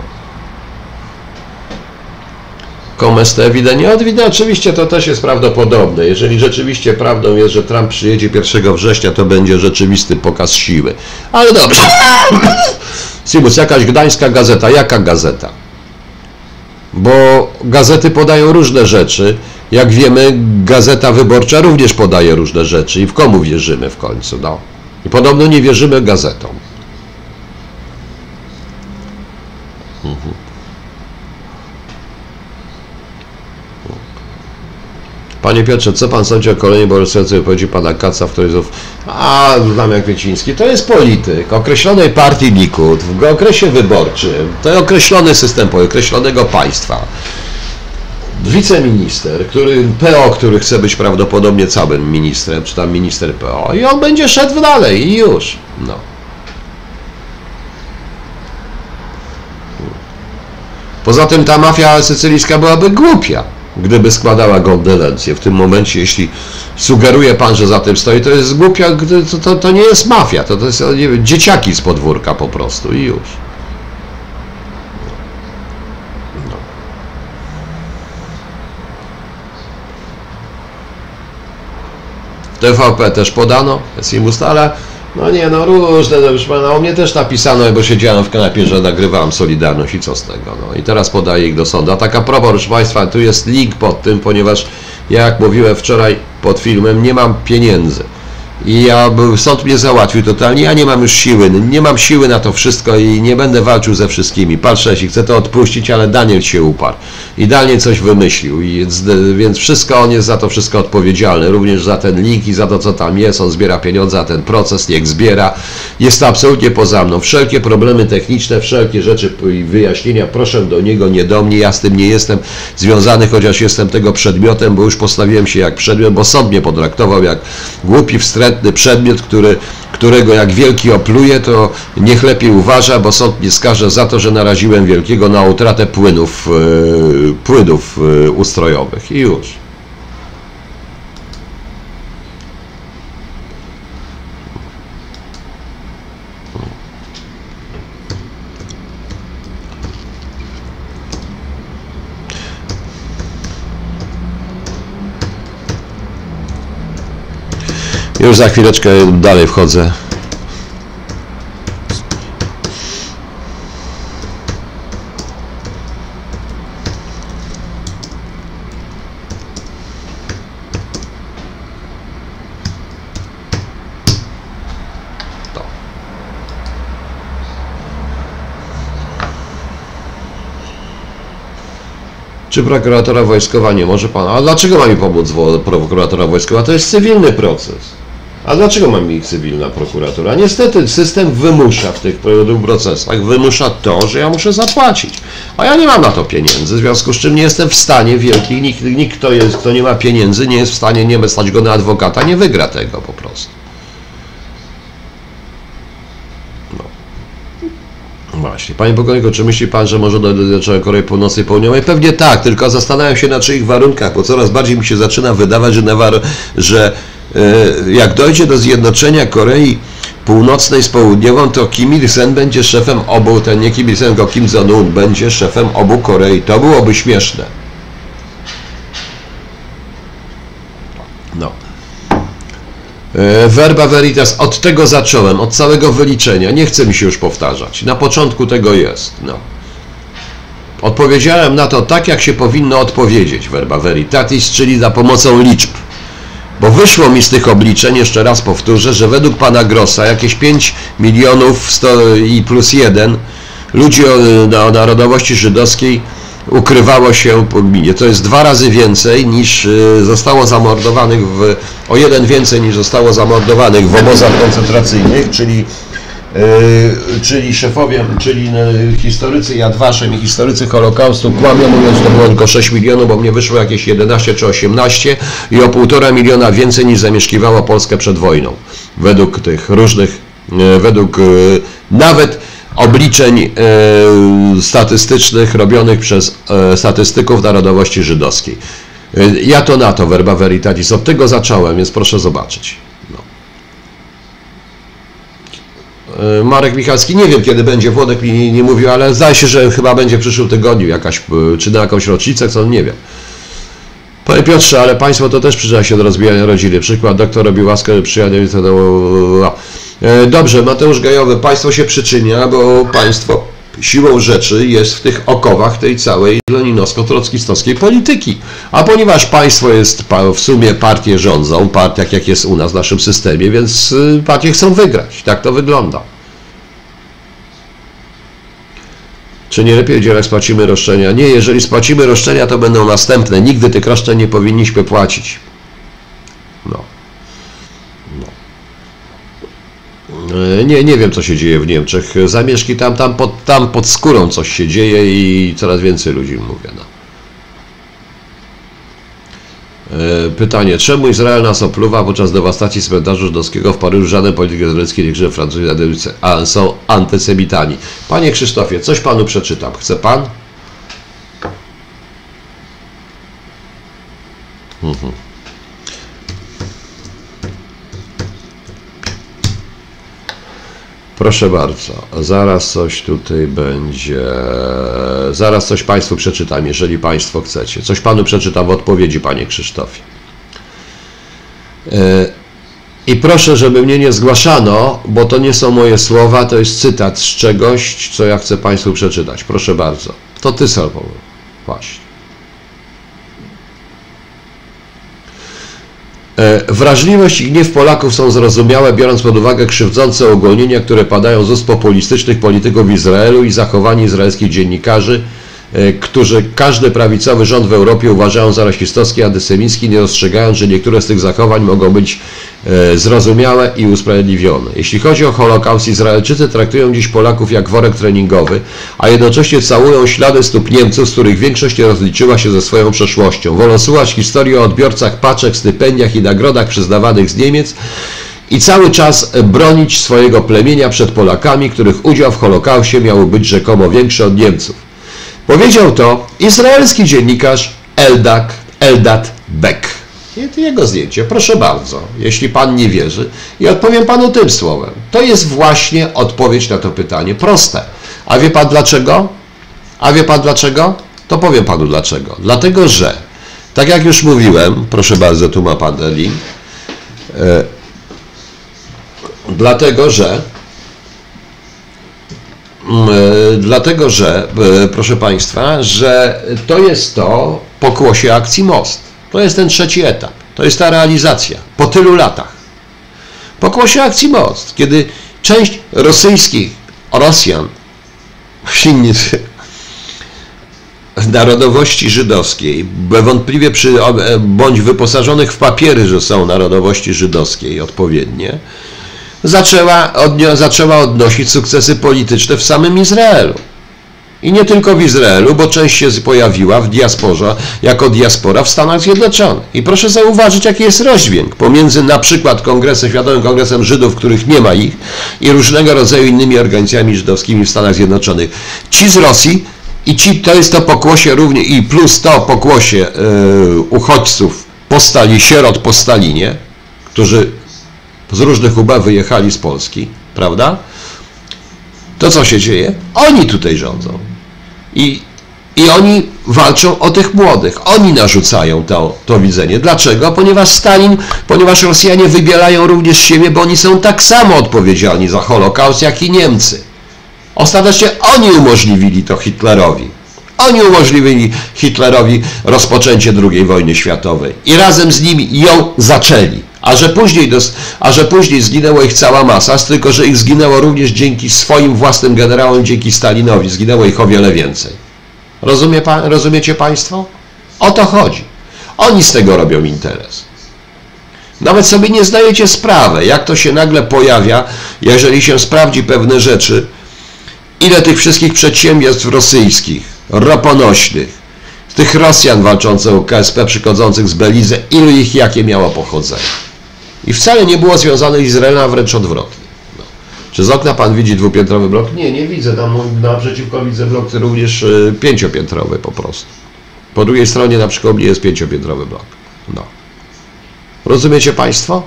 Speaker 1: Komest ewidentnie odwidać. Oczywiście to też jest prawdopodobne. Jeżeli rzeczywiście prawdą jest, że Trump przyjedzie 1 września, to będzie rzeczywisty pokaz siły. Ale dobrze. Simus, jakaś gdańska gazeta. Jaka gazeta? Bo gazety podają różne rzeczy. Jak wiemy, gazeta wyborcza również podaje różne rzeczy. I w komu wierzymy w końcu? No. I podobno nie wierzymy gazetom. Panie Piotrze, co pan sądzi o kolejnej borysującej wypowiedzi pana Kaca, w której znów, a znam jak Wieciński, to jest polityk określonej partii Likud w okresie wyborczym, to jest określony system określonego państwa. Wiceminister, który PO, który chce być prawdopodobnie całym ministrem, czy tam minister PO, i on będzie szedł dalej i już. No. Poza tym ta mafia sycylijska byłaby głupia gdyby składała kondolencje. W tym momencie, jeśli sugeruje pan, że za tym stoi, to jest głupia, to, to, to nie jest mafia, to, to jest nie wiem, dzieciaki z podwórka po prostu i już. W TVP też podano, jest im ustala. No nie, no różne, no już pana, o mnie też napisano, bo siedziałem w kanapie, że nagrywałem Solidarność i co z tego, no i teraz podaję ich do sądu. A taka propos, proszę Państwa, tu jest link pod tym, ponieważ jak mówiłem wczoraj pod filmem, nie mam pieniędzy. I ja, sąd mnie załatwił totalnie, ja nie mam już siły, nie mam siły na to wszystko i nie będę walczył ze wszystkimi. Pan Szesik chce to odpuścić, ale Daniel się uparł. I Daniel coś wymyślił, I, więc wszystko on jest za to wszystko odpowiedzialny, również za ten link i za to co tam jest, on zbiera pieniądze, a ten proces niech zbiera. Jest to absolutnie poza mną. Wszelkie problemy techniczne, wszelkie rzeczy i wyjaśnienia, proszę do niego, nie do mnie, ja z tym nie jestem związany, chociaż jestem tego przedmiotem, bo już postawiłem się jak przedmiot, bo sąd mnie potraktował jak głupi, wstrętny, konkretny przedmiot, który, którego jak wielki opluje, to niech lepiej uważa, bo sąd nie skaże za to, że naraziłem wielkiego na utratę płynów, yy, płynów yy, ustrojowych. I już. Już za chwileczkę dalej wchodzę. czy prokuratora wojskowa nie może pan. A dlaczego ma mi pomóc prokuratora wojskowa? To jest cywilny proces. A dlaczego ma mi cywilna prokuratura? Niestety system wymusza w tych procesach, wymusza to, że ja muszę zapłacić. A ja nie mam na to pieniędzy, w związku z czym nie jestem w stanie wielki, nikt, nikt kto, jest, kto nie ma pieniędzy, nie jest w stanie nie stać go na adwokata, nie wygra tego po prostu. No. Właśnie. Panie Pułkowniku, czy myśli Pan, że może dojść do Korei Północnej i Południowej? Pewnie tak, tylko zastanawiam się na czyich warunkach, bo coraz bardziej mi się zaczyna wydawać, że, że E, jak dojdzie do zjednoczenia Korei Północnej z Południową, to Kim Il-sen będzie szefem obu, ten nie Kim Il-sen, tylko Kim Jong-un będzie szefem obu Korei. To byłoby śmieszne. No. E, Verba Veritas, od tego zacząłem, od całego wyliczenia. Nie chcę mi się już powtarzać. Na początku tego jest. No. Odpowiedziałem na to tak, jak się powinno odpowiedzieć Verba Veritatis, czyli za pomocą liczb. Bo wyszło mi z tych obliczeń, jeszcze raz powtórzę, że według pana Grossa jakieś 5 milionów 100 i plus 1 ludzi o, o narodowości żydowskiej ukrywało się po gminie. To jest dwa razy więcej niż y, zostało zamordowanych, w, o jeden więcej niż zostało zamordowanych w obozach koncentracyjnych, czyli czyli szefowie, czyli yy, historycy Jadwaszem i historycy Holokaustu kłamią, mówiąc, to było tylko 6 milionów, bo mnie wyszło jakieś 11 czy 18 i o 1,5 miliona więcej niż zamieszkiwało Polskę przed wojną. Według tych różnych, yy, według nawet obliczeń statystycznych robionych przez statystyków narodowości żydowskiej. Ja to na to, Verba Veritatis, od tego zacząłem, więc proszę zobaczyć. E, Marek Michalski, nie wiem kiedy będzie, Włodek mi nie, mówił, ale zdaje się, że chyba będzie w przyszłym tygodniu jakaś, e, czy na jakąś rocznicę, co nie wiem. Panie Piotrze, ale państwo to też przyczynia się do rozbijania rodziny. Przykład, doktor robi łaskę przyjaciół. E, dobrze, Mateusz Gajowy, państwo się przyczynia, bo państwo siłą rzeczy jest w tych okowach tej całej leninowsko-trockistowskiej polityki. A ponieważ państwo jest w sumie partie rządzą, partiach jak jest u nas w naszym systemie, więc y, partie chcą wygrać. Tak to wygląda. Czy nie lepiej będzie, jak spłacimy roszczenia? Nie, jeżeli spłacimy roszczenia, to będą następne. Nigdy tych roszczeń nie powinniśmy płacić. No. E, nie, nie wiem, co się dzieje w Niemczech. Zamieszki tam, tam, pod, tam pod skórą coś się dzieje i coraz więcej ludzi mówię. No. E, pytanie, czemu Izrael nas opluwa podczas dewastacji cmentarza żydowskiego w Paryżu? Żaden polityk izraelski nie krzyczy Francuzi są antysemitami. Panie Krzysztofie, coś panu przeczytam. Chce pan? Mhm. Proszę bardzo, zaraz coś tutaj będzie. Zaraz coś Państwu przeczytam, jeżeli Państwo chcecie. Coś Panu przeczytam w odpowiedzi, Panie Krzysztofie. E, I proszę, żeby mnie nie zgłaszano, bo to nie są moje słowa, to jest cytat z czegoś, co ja chcę Państwu przeczytać. Proszę bardzo. To Ty. Właśnie. Wrażliwość i gniew Polaków są zrozumiałe, biorąc pod uwagę krzywdzące ogólnienia, które padają z ust populistycznych polityków Izraelu i zachowanie izraelskich dziennikarzy, E, którzy każdy prawicowy rząd w Europie uważają za rasistowski, antysemicki, nie dostrzegając, że niektóre z tych zachowań mogą być e, zrozumiałe i usprawiedliwione. Jeśli chodzi o Holokaust, Izraelczycy traktują dziś Polaków jak worek treningowy, a jednocześnie całują ślady stóp Niemców, z których większość nie rozliczyła się ze swoją przeszłością. Wolą słuchać historii o odbiorcach paczek, stypendiach i nagrodach przyznawanych z Niemiec, i cały czas bronić swojego plemienia przed Polakami, których udział w Holokauście miał być rzekomo większy od Niemców. Powiedział to izraelski dziennikarz Eldak, Eldat Beck. Jego zdjęcie, proszę bardzo, jeśli pan nie wierzy. I odpowiem panu tym słowem. To jest właśnie odpowiedź na to pytanie. Proste. A wie pan dlaczego? A wie pan dlaczego? To powiem panu dlaczego. Dlatego, że, tak jak już mówiłem, proszę bardzo, tu ma pan link. E, dlatego, że dlatego, że, e, proszę Państwa, że to jest to pokłosie akcji Most. To jest ten trzeci etap. To jest ta realizacja po tylu latach. Pokłosie akcji Most, kiedy część rosyjskich Rosjan, narodowości żydowskiej, wątpliwie przy, bądź wyposażonych w papiery, że są narodowości żydowskiej odpowiednie, zaczęła, odnio, zaczęła odnosić sukcesy polityczne w samym Izraelu. I nie tylko w Izraelu, bo część się pojawiła w diasporze, jako diaspora w Stanach Zjednoczonych. I proszę zauważyć, jaki jest rozdźwięk pomiędzy na przykład Kongresem, Światowym Kongresem Żydów, których nie ma ich, i różnego rodzaju innymi organizacjami żydowskimi w Stanach Zjednoczonych. Ci z Rosji i ci, to jest to pokłosie również, i plus to pokłosie yy, uchodźców po Stali, sierot po Stalinie, którzy z różnych UB wyjechali z Polski, prawda? To co się dzieje? Oni tutaj rządzą. I, i oni walczą o tych młodych. Oni narzucają to, to widzenie. Dlaczego? Ponieważ Stalin, ponieważ Rosjanie wybielają również siebie, bo oni są tak samo odpowiedzialni za Holokaust, jak i Niemcy. Ostatecznie oni umożliwili to Hitlerowi. Oni umożliwili Hitlerowi rozpoczęcie II wojny światowej i razem z nimi ją zaczęli. A że, później dos, a że później zginęła ich cała masa, tylko że ich zginęło również dzięki swoim własnym generałom, dzięki Stalinowi. Zginęło ich o wiele więcej. Rozumie rozumiecie Państwo? O to chodzi. Oni z tego robią interes. Nawet sobie nie zdajecie sprawy, jak to się nagle pojawia, jeżeli się sprawdzi pewne rzeczy, ile tych wszystkich przedsiębiorstw rosyjskich, roponośnych, tych Rosjan walczących o KSP przychodzących z Belize, ilu ich jakie miało pochodzenie. I wcale nie było związane z Izraelem, a wręcz odwrotnie. No. Czy z okna pan widzi dwupiętrowy blok? Nie, nie widzę. Tam naprzeciwko widzę blok również y, pięciopiętrowy po prostu. Po drugiej stronie na przykład jest pięciopiętrowy blok. No. Rozumiecie Państwo?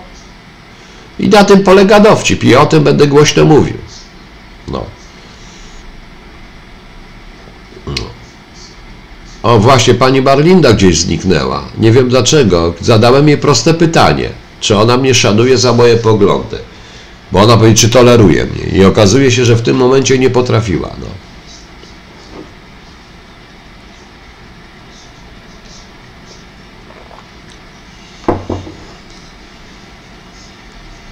Speaker 1: I na tym polega dowcip i o tym będę głośno mówił. No. O, właśnie pani Barlinda gdzieś zniknęła. Nie wiem dlaczego. Zadałem jej proste pytanie. Czy ona mnie szanuje za moje poglądy? Bo ona powie, czy toleruje mnie. I okazuje się, że w tym momencie nie potrafiła. No.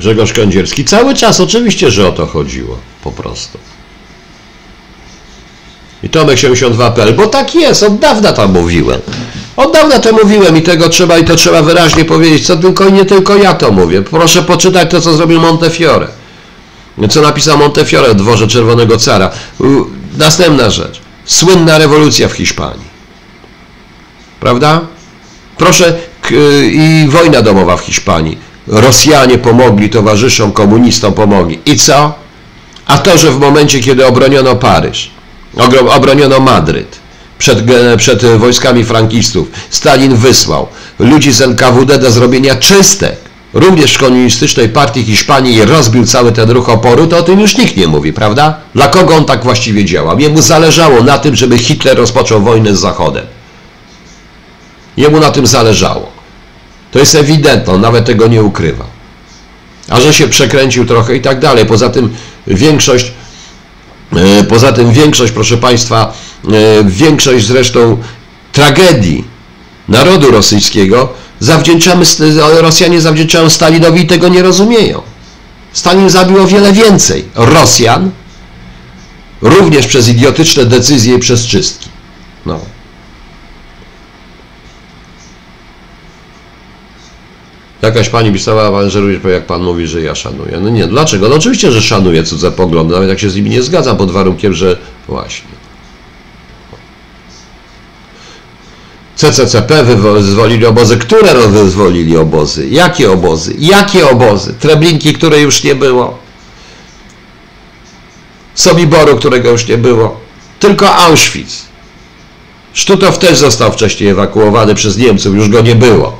Speaker 1: Grzegorz Kędzierski. Cały czas oczywiście, że o to chodziło. Po prostu. I Tomek 72.pl, bo tak jest, od dawna tam mówiłem. Od dawna to mówiłem i tego trzeba i to trzeba wyraźnie powiedzieć, co tylko i nie tylko ja to mówię. Proszę poczytać to, co zrobił Montefiore. Co napisał Montefiore o dworze Czerwonego Cara. Następna rzecz. Słynna rewolucja w Hiszpanii. Prawda? Proszę, i wojna domowa w Hiszpanii. Rosjanie pomogli towarzyszom, komunistom pomogli. I co? A to, że w momencie, kiedy obroniono Paryż, obroniono Madryt, przed, przed wojskami frankistów. Stalin wysłał ludzi z NKWD do zrobienia czystek, również w komunistycznej partii Hiszpanii rozbił cały ten ruch oporu, to o tym już nikt nie mówi, prawda? Dla kogo on tak właściwie działał? Jemu zależało na tym, żeby Hitler rozpoczął wojnę z Zachodem. Jemu na tym zależało. To jest ewidentne, on nawet tego nie ukrywa. A że się przekręcił trochę i tak dalej. Poza tym większość, e, poza tym większość, proszę Państwa, e, większość zresztą tragedii narodu rosyjskiego zawdzięczamy, Rosjanie zawdzięczają Stalinowi i tego nie rozumieją. Stalin zabił o wiele więcej Rosjan, również przez idiotyczne decyzje i przez czystki. No. Jakaś pani pisała, pan żeruje, jak pan mówi, że ja szanuję. No nie, dlaczego? No oczywiście, że szanuję cudze poglądy, nawet jak się z nimi nie zgadzam, pod warunkiem, że właśnie. CCCP wyzwolili obozy. Które wyzwolili obozy? Jakie obozy? Jakie obozy? Treblinki, której już nie było. Sobiboru, którego już nie było. Tylko Auschwitz. Sztutow też został wcześniej ewakuowany przez Niemców, już go nie było.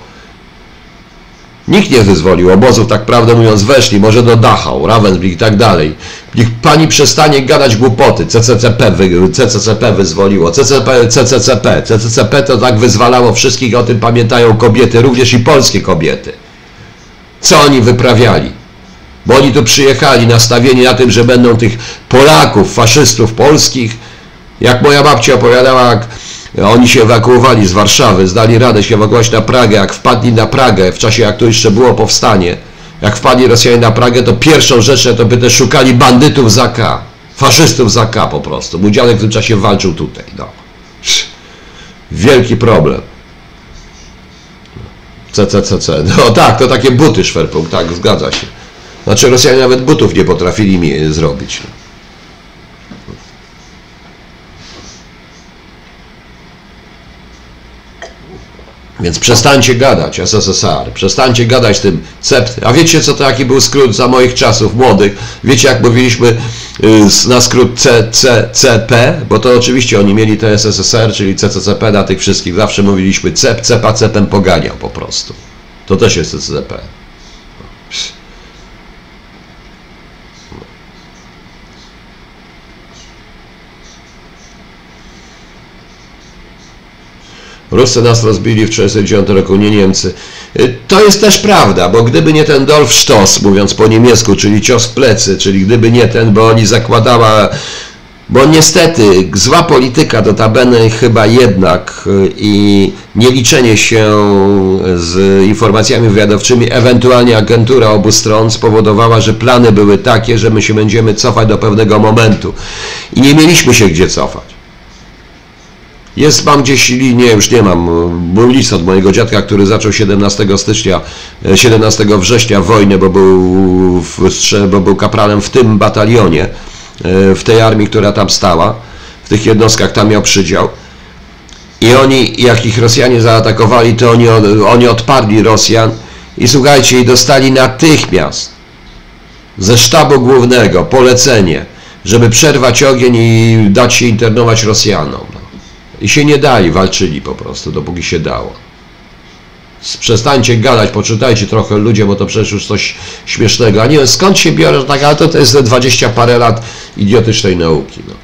Speaker 1: Nikt nie wyzwolił obozów, tak prawdę mówiąc, weszli, może do Dachau, Ravensbrück i tak dalej. Niech pani przestanie gadać głupoty. CCCP, wy, CCCP wyzwoliło, CCP, CCCP. CCCP to tak wyzwalało wszystkich, o tym pamiętają kobiety, również i polskie kobiety. Co oni wyprawiali? Bo oni tu przyjechali nastawieni na tym, że będą tych Polaków, faszystów polskich, jak moja babcia opowiadała, jak oni się ewakuowali z Warszawy, zdali radę się ewakuować na Pragę. Jak wpadli na Pragę, w czasie jak to jeszcze było powstanie, jak wpadli Rosjanie na Pragę, to pierwszą rzeczą to by też szukali bandytów za K. Faszystów za K po prostu. Mój dziadek w tym czasie walczył tutaj. No. Wielki problem. CCCC. No tak, to takie buty szwerpą, tak, zgadza się. Znaczy Rosjanie nawet butów nie potrafili mi zrobić. Więc przestańcie gadać SSSR, przestańcie gadać tym CEPT. A wiecie co to jaki był skrót za moich czasów młodych? Wiecie jak mówiliśmy y, na skrót CCCP? Bo to oczywiście oni mieli te SSSR, czyli CCCP na tych wszystkich. Zawsze mówiliśmy CEP, CEPA CEPem poganiał po prostu. To też jest CCCP. Ruscy nas rozbili w 1939 roku, nie Niemcy. Y, to jest też prawda, bo gdyby nie ten Dolf Stoss, mówiąc po niemiecku, czyli cios w plecy, czyli gdyby nie ten, bo oni zakładała, bo niestety zła polityka do tabeny chyba jednak y, i nieliczenie się z informacjami wywiadowczymi, ewentualnie agentura obu stron spowodowała, że plany były takie, że my się będziemy cofać do pewnego momentu i nie mieliśmy się gdzie cofać. Jest, mam gdzieś linię, już nie mam, był list od mojego dziadka, który zaczął 17 stycznia, 17 e, września wojnę, bo był, w, bo był kapralem w tym batalionie, e, w tej armii, która tam stała, w tych jednostkach tam miał przydział. I oni, jak ich Rosjanie zaatakowali, to oni, oni odparli Rosjan i słuchajcie, i dostali natychmiast ze sztabu głównego polecenie, żeby przerwać ogień i dać się internować Rosjanom. I się nie dali, walczyli po prostu, dopóki się dało. Przestańcie gadać, poczytajcie trochę ludzie, bo to przecież już coś śmiesznego. A nie wiem skąd się biorę, tak, ale to, to jest 20 parę lat idiotycznej nauki. No.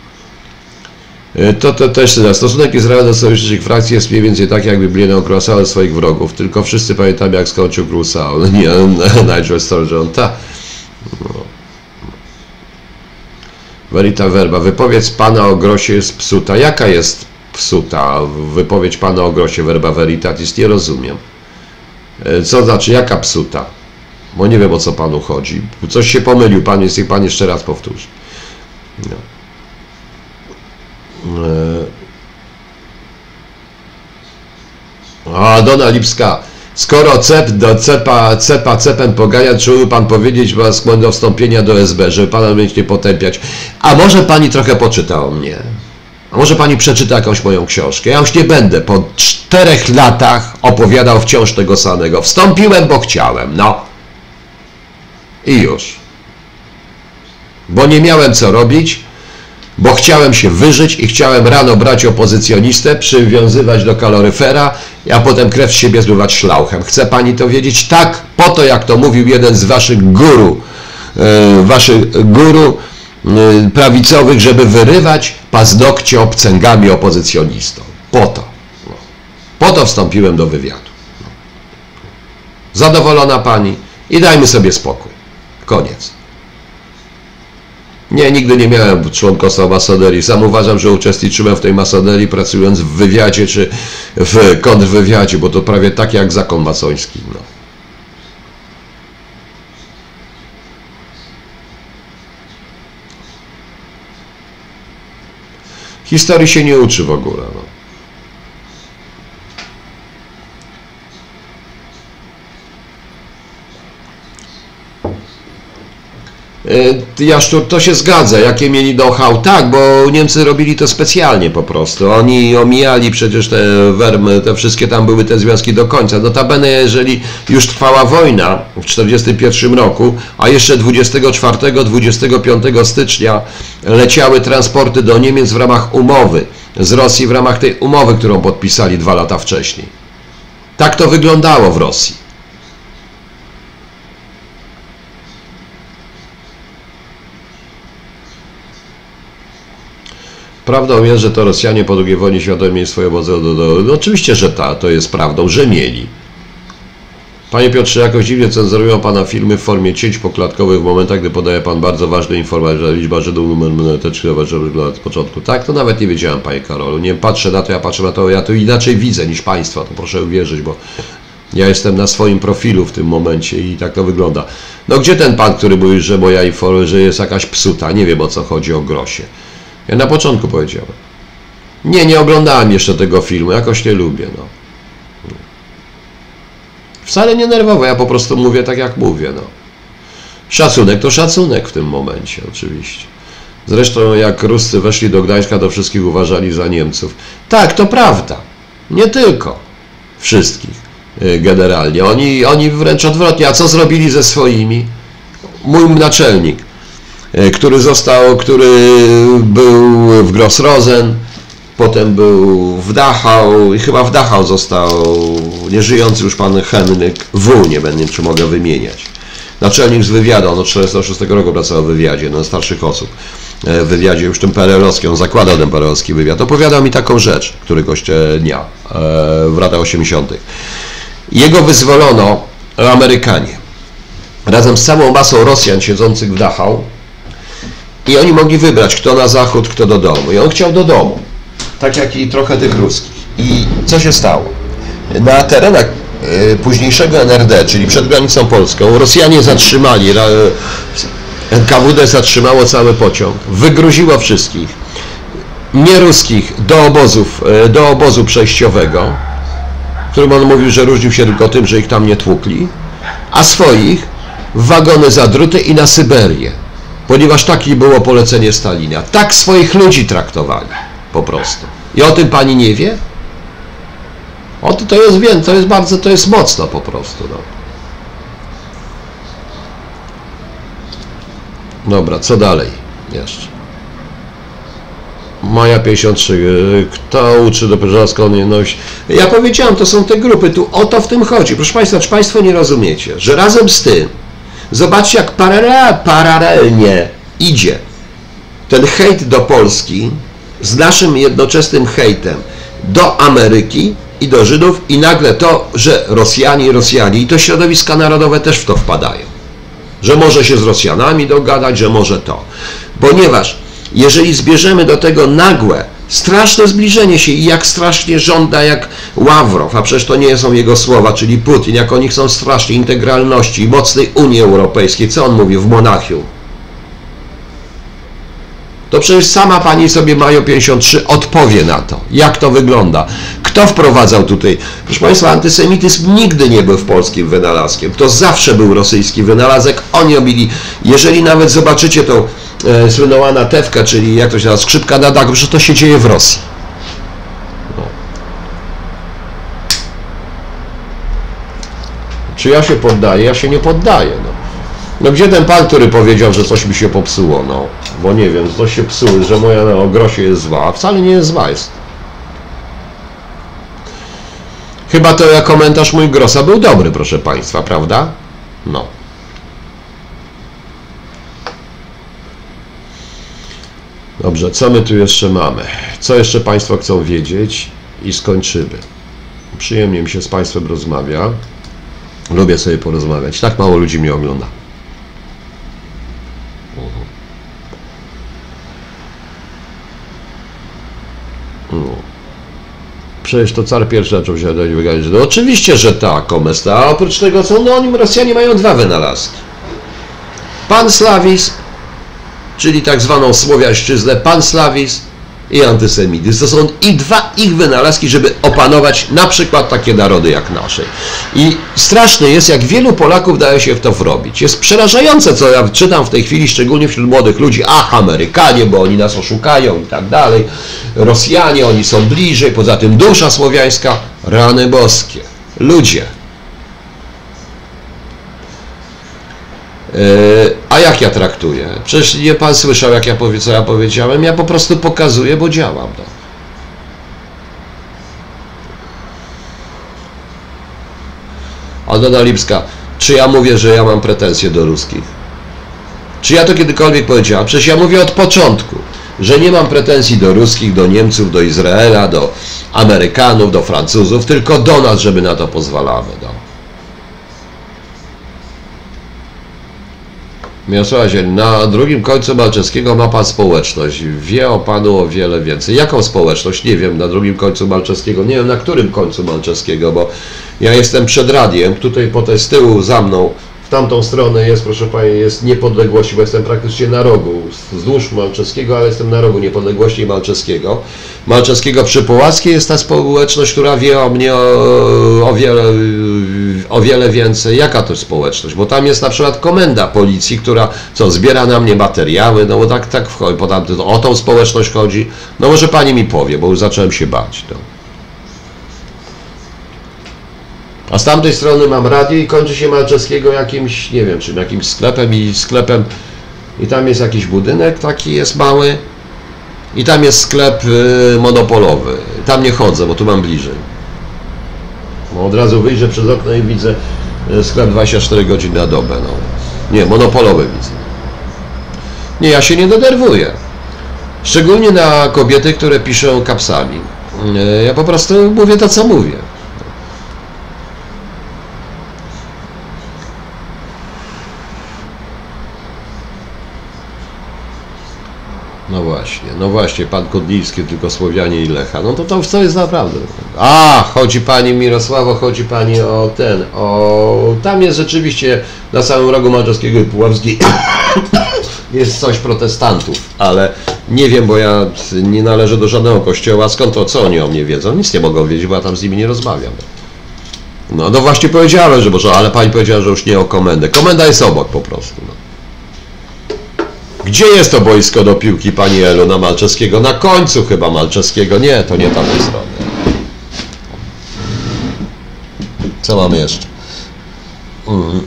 Speaker 1: E, to, to też stosunek Izraela do sojuszniczych frakcji jest mniej więcej tak, jakby Biblia określała swoich wrogów. Tylko wszyscy pamiętamy, jak skończył król Saul. Nie, Nigel Sturgeon. Ta. No. Verita Verba. Wypowiedź pana o grosie jest psuta. Jaka jest psuta. Wypowiedź pana o grosie verba veritatis nie rozumiem. E, co znaczy, jaka psuta? Bo nie wiem o co panu chodzi. Coś się pomylił pan, jest i pan jeszcze raz powtórzy. No. E, a, Dona Lipska. Skoro CEP do CEPA, CEPA CEPem pogania, czy pan powiedzieć was do wstąpienia do SB, żeby pana mieć nie potępiać? A może pani trochę poczyta o mnie? A może pani przeczyta jakąś moją książkę? Ja już nie będę po czterech latach opowiadał wciąż tego samego. Wstąpiłem, bo chciałem, no. I już. Bo nie miałem co robić. bo chciałem się wyżyć i chciałem rano brać opozycjonistę, przywiązywać do kaloryfera, a potem krew z siebie zbywać szlauchem. Chce pani to wiedzieć? Tak, po to jak to mówił jeden z waszych guru, e, waszych guru prawicowych, żeby wyrywać paznokcie obcęgami opozycjonistom. Po to. Po to wstąpiłem do wywiadu. Zadowolona pani i dajmy sobie spokój. Koniec. Nie, nigdy nie miałem członkostwa masonerii. Sam uważam, że uczestniczyłem w tej masonerii pracując w wywiadzie czy w kontrwywiadzie, bo to prawie tak jak zakon masoński. No. Historii się nie uczy w ogóle. No. Jaszczur, to się zgadza. Jakie mieli know-how? Tak, bo Niemcy robili to specjalnie po prostu. Oni omijali przecież te wermy, te wszystkie tam były te związki do końca. Notabene, jeżeli już trwała wojna w 1941 roku, a jeszcze 24-25 stycznia leciały transporty do Niemiec w ramach umowy z Rosji, w ramach tej umowy, którą podpisali dwa lata wcześniej. Tak to wyglądało w Rosji. Prawdą jest, że to Rosjanie po II wojnie światowej mieli swoje no Oczywiście, że ta, to jest prawdą, że mieli. Panie Piotrze, jakoś dziwnie cenzurują Pana filmy w formie cięć poklatkowych w momentach, gdy podaje Pan bardzo ważne informacje, że liczba Żydów numer monetyczny że wygląda z początku. Tak, to nawet nie wiedziałem, Panie Karolu. Nie patrzę na to, ja patrzę na to, ja to inaczej widzę niż Państwa, to proszę uwierzyć, bo ja jestem na swoim profilu w tym momencie i tak to wygląda. No gdzie ten Pan, który mówi, że moja informacja, że jest jakaś psuta? Nie wiem o co chodzi o grosie. Ja na początku powiedziałem. Nie, nie oglądałem jeszcze tego filmu, jakoś nie lubię. No. Wcale nie nerwowo, ja po prostu mówię tak jak mówię. No. Szacunek to szacunek w tym momencie, oczywiście. Zresztą jak Ruscy weszli do Gdańska, to wszystkich uważali za Niemców. Tak, to prawda. Nie tylko. Wszystkich y, generalnie. Oni, oni wręcz odwrotnie. A co zrobili ze swoimi? Mój naczelnik który został, który był w Grossrosen, potem był w Dachau i chyba w Dachau został nieżyjący już pan Henryk W, nie będę czy mogę wymieniać. Naczelnik z wywiadu, on od 1946 roku pracował w wywiadzie, no starszych osób. E, w wywiadzie już tym PRL-owskim, on zakładał ten PRL-owski wywiad. Opowiadał mi taką rzecz któregoś dnia e, w latach 80. Jego wyzwolono Amerykanie razem z całą masą Rosjan siedzących w Dachau i oni mogli wybrać, kto na zachód, kto do domu. I on chciał do domu, tak jak i trochę tych ruskich. I co się stało? Na terenach e, późniejszego NRD, czyli przed granicą polską, Rosjanie zatrzymali, NKWD zatrzymało cały pociąg, wygruziło wszystkich, nie ruskich, do obozów, e, do obozu przejściowego, w którym on mówił, że różnił się tylko tym, że ich tam nie tłukli, a swoich w wagony za druty i na Syberię ponieważ takie było polecenie Stalina. Tak swoich ludzi traktowali po prostu. I o tym pani nie wie? O to, to jest wiem, to jest bardzo, to jest mocno po prostu. No. Dobra, co dalej jeszcze? Maja 53. Kto uczy do skądinność? Ja powiedziałem, to są te grupy. Tu o to w tym chodzi. Proszę Państwa, czy Państwo nie rozumiecie, że razem z tym Zobaczcie, jak paralelnie idzie ten hejt do Polski z naszym jednoczesnym hejtem do Ameryki i do Żydów i nagle to, że Rosjanie, Rosjanie i to środowiska narodowe też w to wpadają. Że może się z Rosjanami dogadać, że może to. Ponieważ jeżeli zbierzemy do tego nagłe Straszne zbliżenie się i jak strasznie żąda jak Ławrow, a przecież to nie są jego słowa, czyli Putin, jak oni chcą strasznie integralności i mocnej Unii Europejskiej. Co on mówi w Monachium? To przecież sama pani sobie Majo 53 odpowie na to, jak to wygląda. Kto wprowadzał tutaj? Proszę Państwa, antysemityzm nigdy nie był w polskim wynalazkiem. To zawsze był rosyjski wynalazek. Oni obili. Jeżeli nawet zobaczycie tą e, słynną czyli jak to się nazywa, skrzypka na dachu, że to się dzieje w Rosji. No. Czy ja się poddaję? Ja się nie poddaję. No. No gdzie ten pan, który powiedział, że coś mi się popsuło, no? Bo nie wiem, coś się psuło, że moja no, Grosie jest zła, a wcale nie jest zła jest. Chyba to komentarz mój Grossa był dobry, proszę Państwa, prawda? No. Dobrze, co my tu jeszcze mamy? Co jeszcze Państwo chcą wiedzieć? I skończymy. Przyjemnie mi się z Państwem rozmawia. Lubię sobie porozmawiać. Tak mało ludzi mnie ogląda. Przecież to car pierwszy zaczął się dać wygadać. No oczywiście, że tak, Komesta. A oprócz tego, co no oni Rosjanie mają dwa wynalazki. Panslawizm, czyli tak zwaną słowiańszczyznę, panslawizm i antysemityzm. To są i dwa ich wynalazki, żeby opanować na przykład takie narody jak nasze. I straszne jest, jak wielu Polaków daje się w to wrobić. Jest przerażające, co ja czytam w tej chwili, szczególnie wśród młodych ludzi. Ach, Amerykanie, bo oni nas oszukają i tak dalej. Rosjanie, oni są bliżej, poza tym dusza słowiańska. Rany boskie. Ludzie. A jak ja traktuję? Przecież nie pan słyszał, jak ja powie, co ja powiedziałem. Ja po prostu pokazuję, bo działam. No. Aldona Lipska, czy ja mówię, że ja mam pretensje do ruskich? Czy ja to kiedykolwiek powiedziałem? Przecież ja mówię od początku, że nie mam pretensji do ruskich, do Niemców, do Izraela, do Amerykanów, do Francuzów, tylko do nas, żeby na to pozwalamy. No. Się, na drugim końcu Malczewskiego ma pan społeczność. Wie o panu o wiele więcej. Jaką społeczność? Nie wiem, na drugim końcu Malczewskiego. Nie wiem, na którym końcu Malczewskiego, bo ja jestem przed radiem, tutaj potem z tyłu za mną, w tamtą stronę jest, proszę Pani, jest niepodległości, bo jestem praktycznie na rogu, wzdłuż Malczewskiego, ale jestem na rogu niepodległości i Malczewskiego. Malczewskiego przy Połackiej jest ta społeczność, która wie o mnie o, o, wiele, o wiele więcej. Jaka to społeczność? Bo tam jest na przykład komenda policji, która co, zbiera na mnie materiały, no bo tak, tak wchodzi, bo tam, o tą społeczność chodzi. No może Pani mi powie, bo już zacząłem się bać. No. A z tamtej strony mam radio i kończy się Malczewskiego jakimś, nie wiem czym, jakimś sklepem i sklepem i tam jest jakiś budynek taki jest mały i tam jest sklep y, monopolowy. Tam nie chodzę, bo tu mam bliżej. No, od razu wyjrzę przez okno i widzę y, sklep 24 godziny na dobę. No. Nie, monopolowy widzę. Nie, ja się nie denerwuję. Szczególnie na kobiety, które piszą kapsami. Y, ja po prostu mówię to, co mówię. No właśnie, no właśnie, pan Kodliński, tylko Słowianie i Lecha. No to to co jest naprawdę. A, chodzi pani Mirosławo, chodzi pani o ten, o... Tam jest rzeczywiście na samym rogu Malczewskiego i Puławskiej jest coś protestantów, ale nie wiem, bo ja nie należę do żadnego kościoła. Skąd to, co oni o mnie wiedzą? Nic nie mogą wiedzieć, bo ja tam z nimi nie rozmawiam. No, no właśnie powiedziałem, że może, ale pani powiedziała, że już nie o komendę. Komenda jest obok po prostu. No. Gdzie jest to boisko do piłki, pani Elu, na Malczewskiego? Na końcu chyba Malczewskiego. Nie, to nie tamtej strony. Co mamy jeszcze? Mm.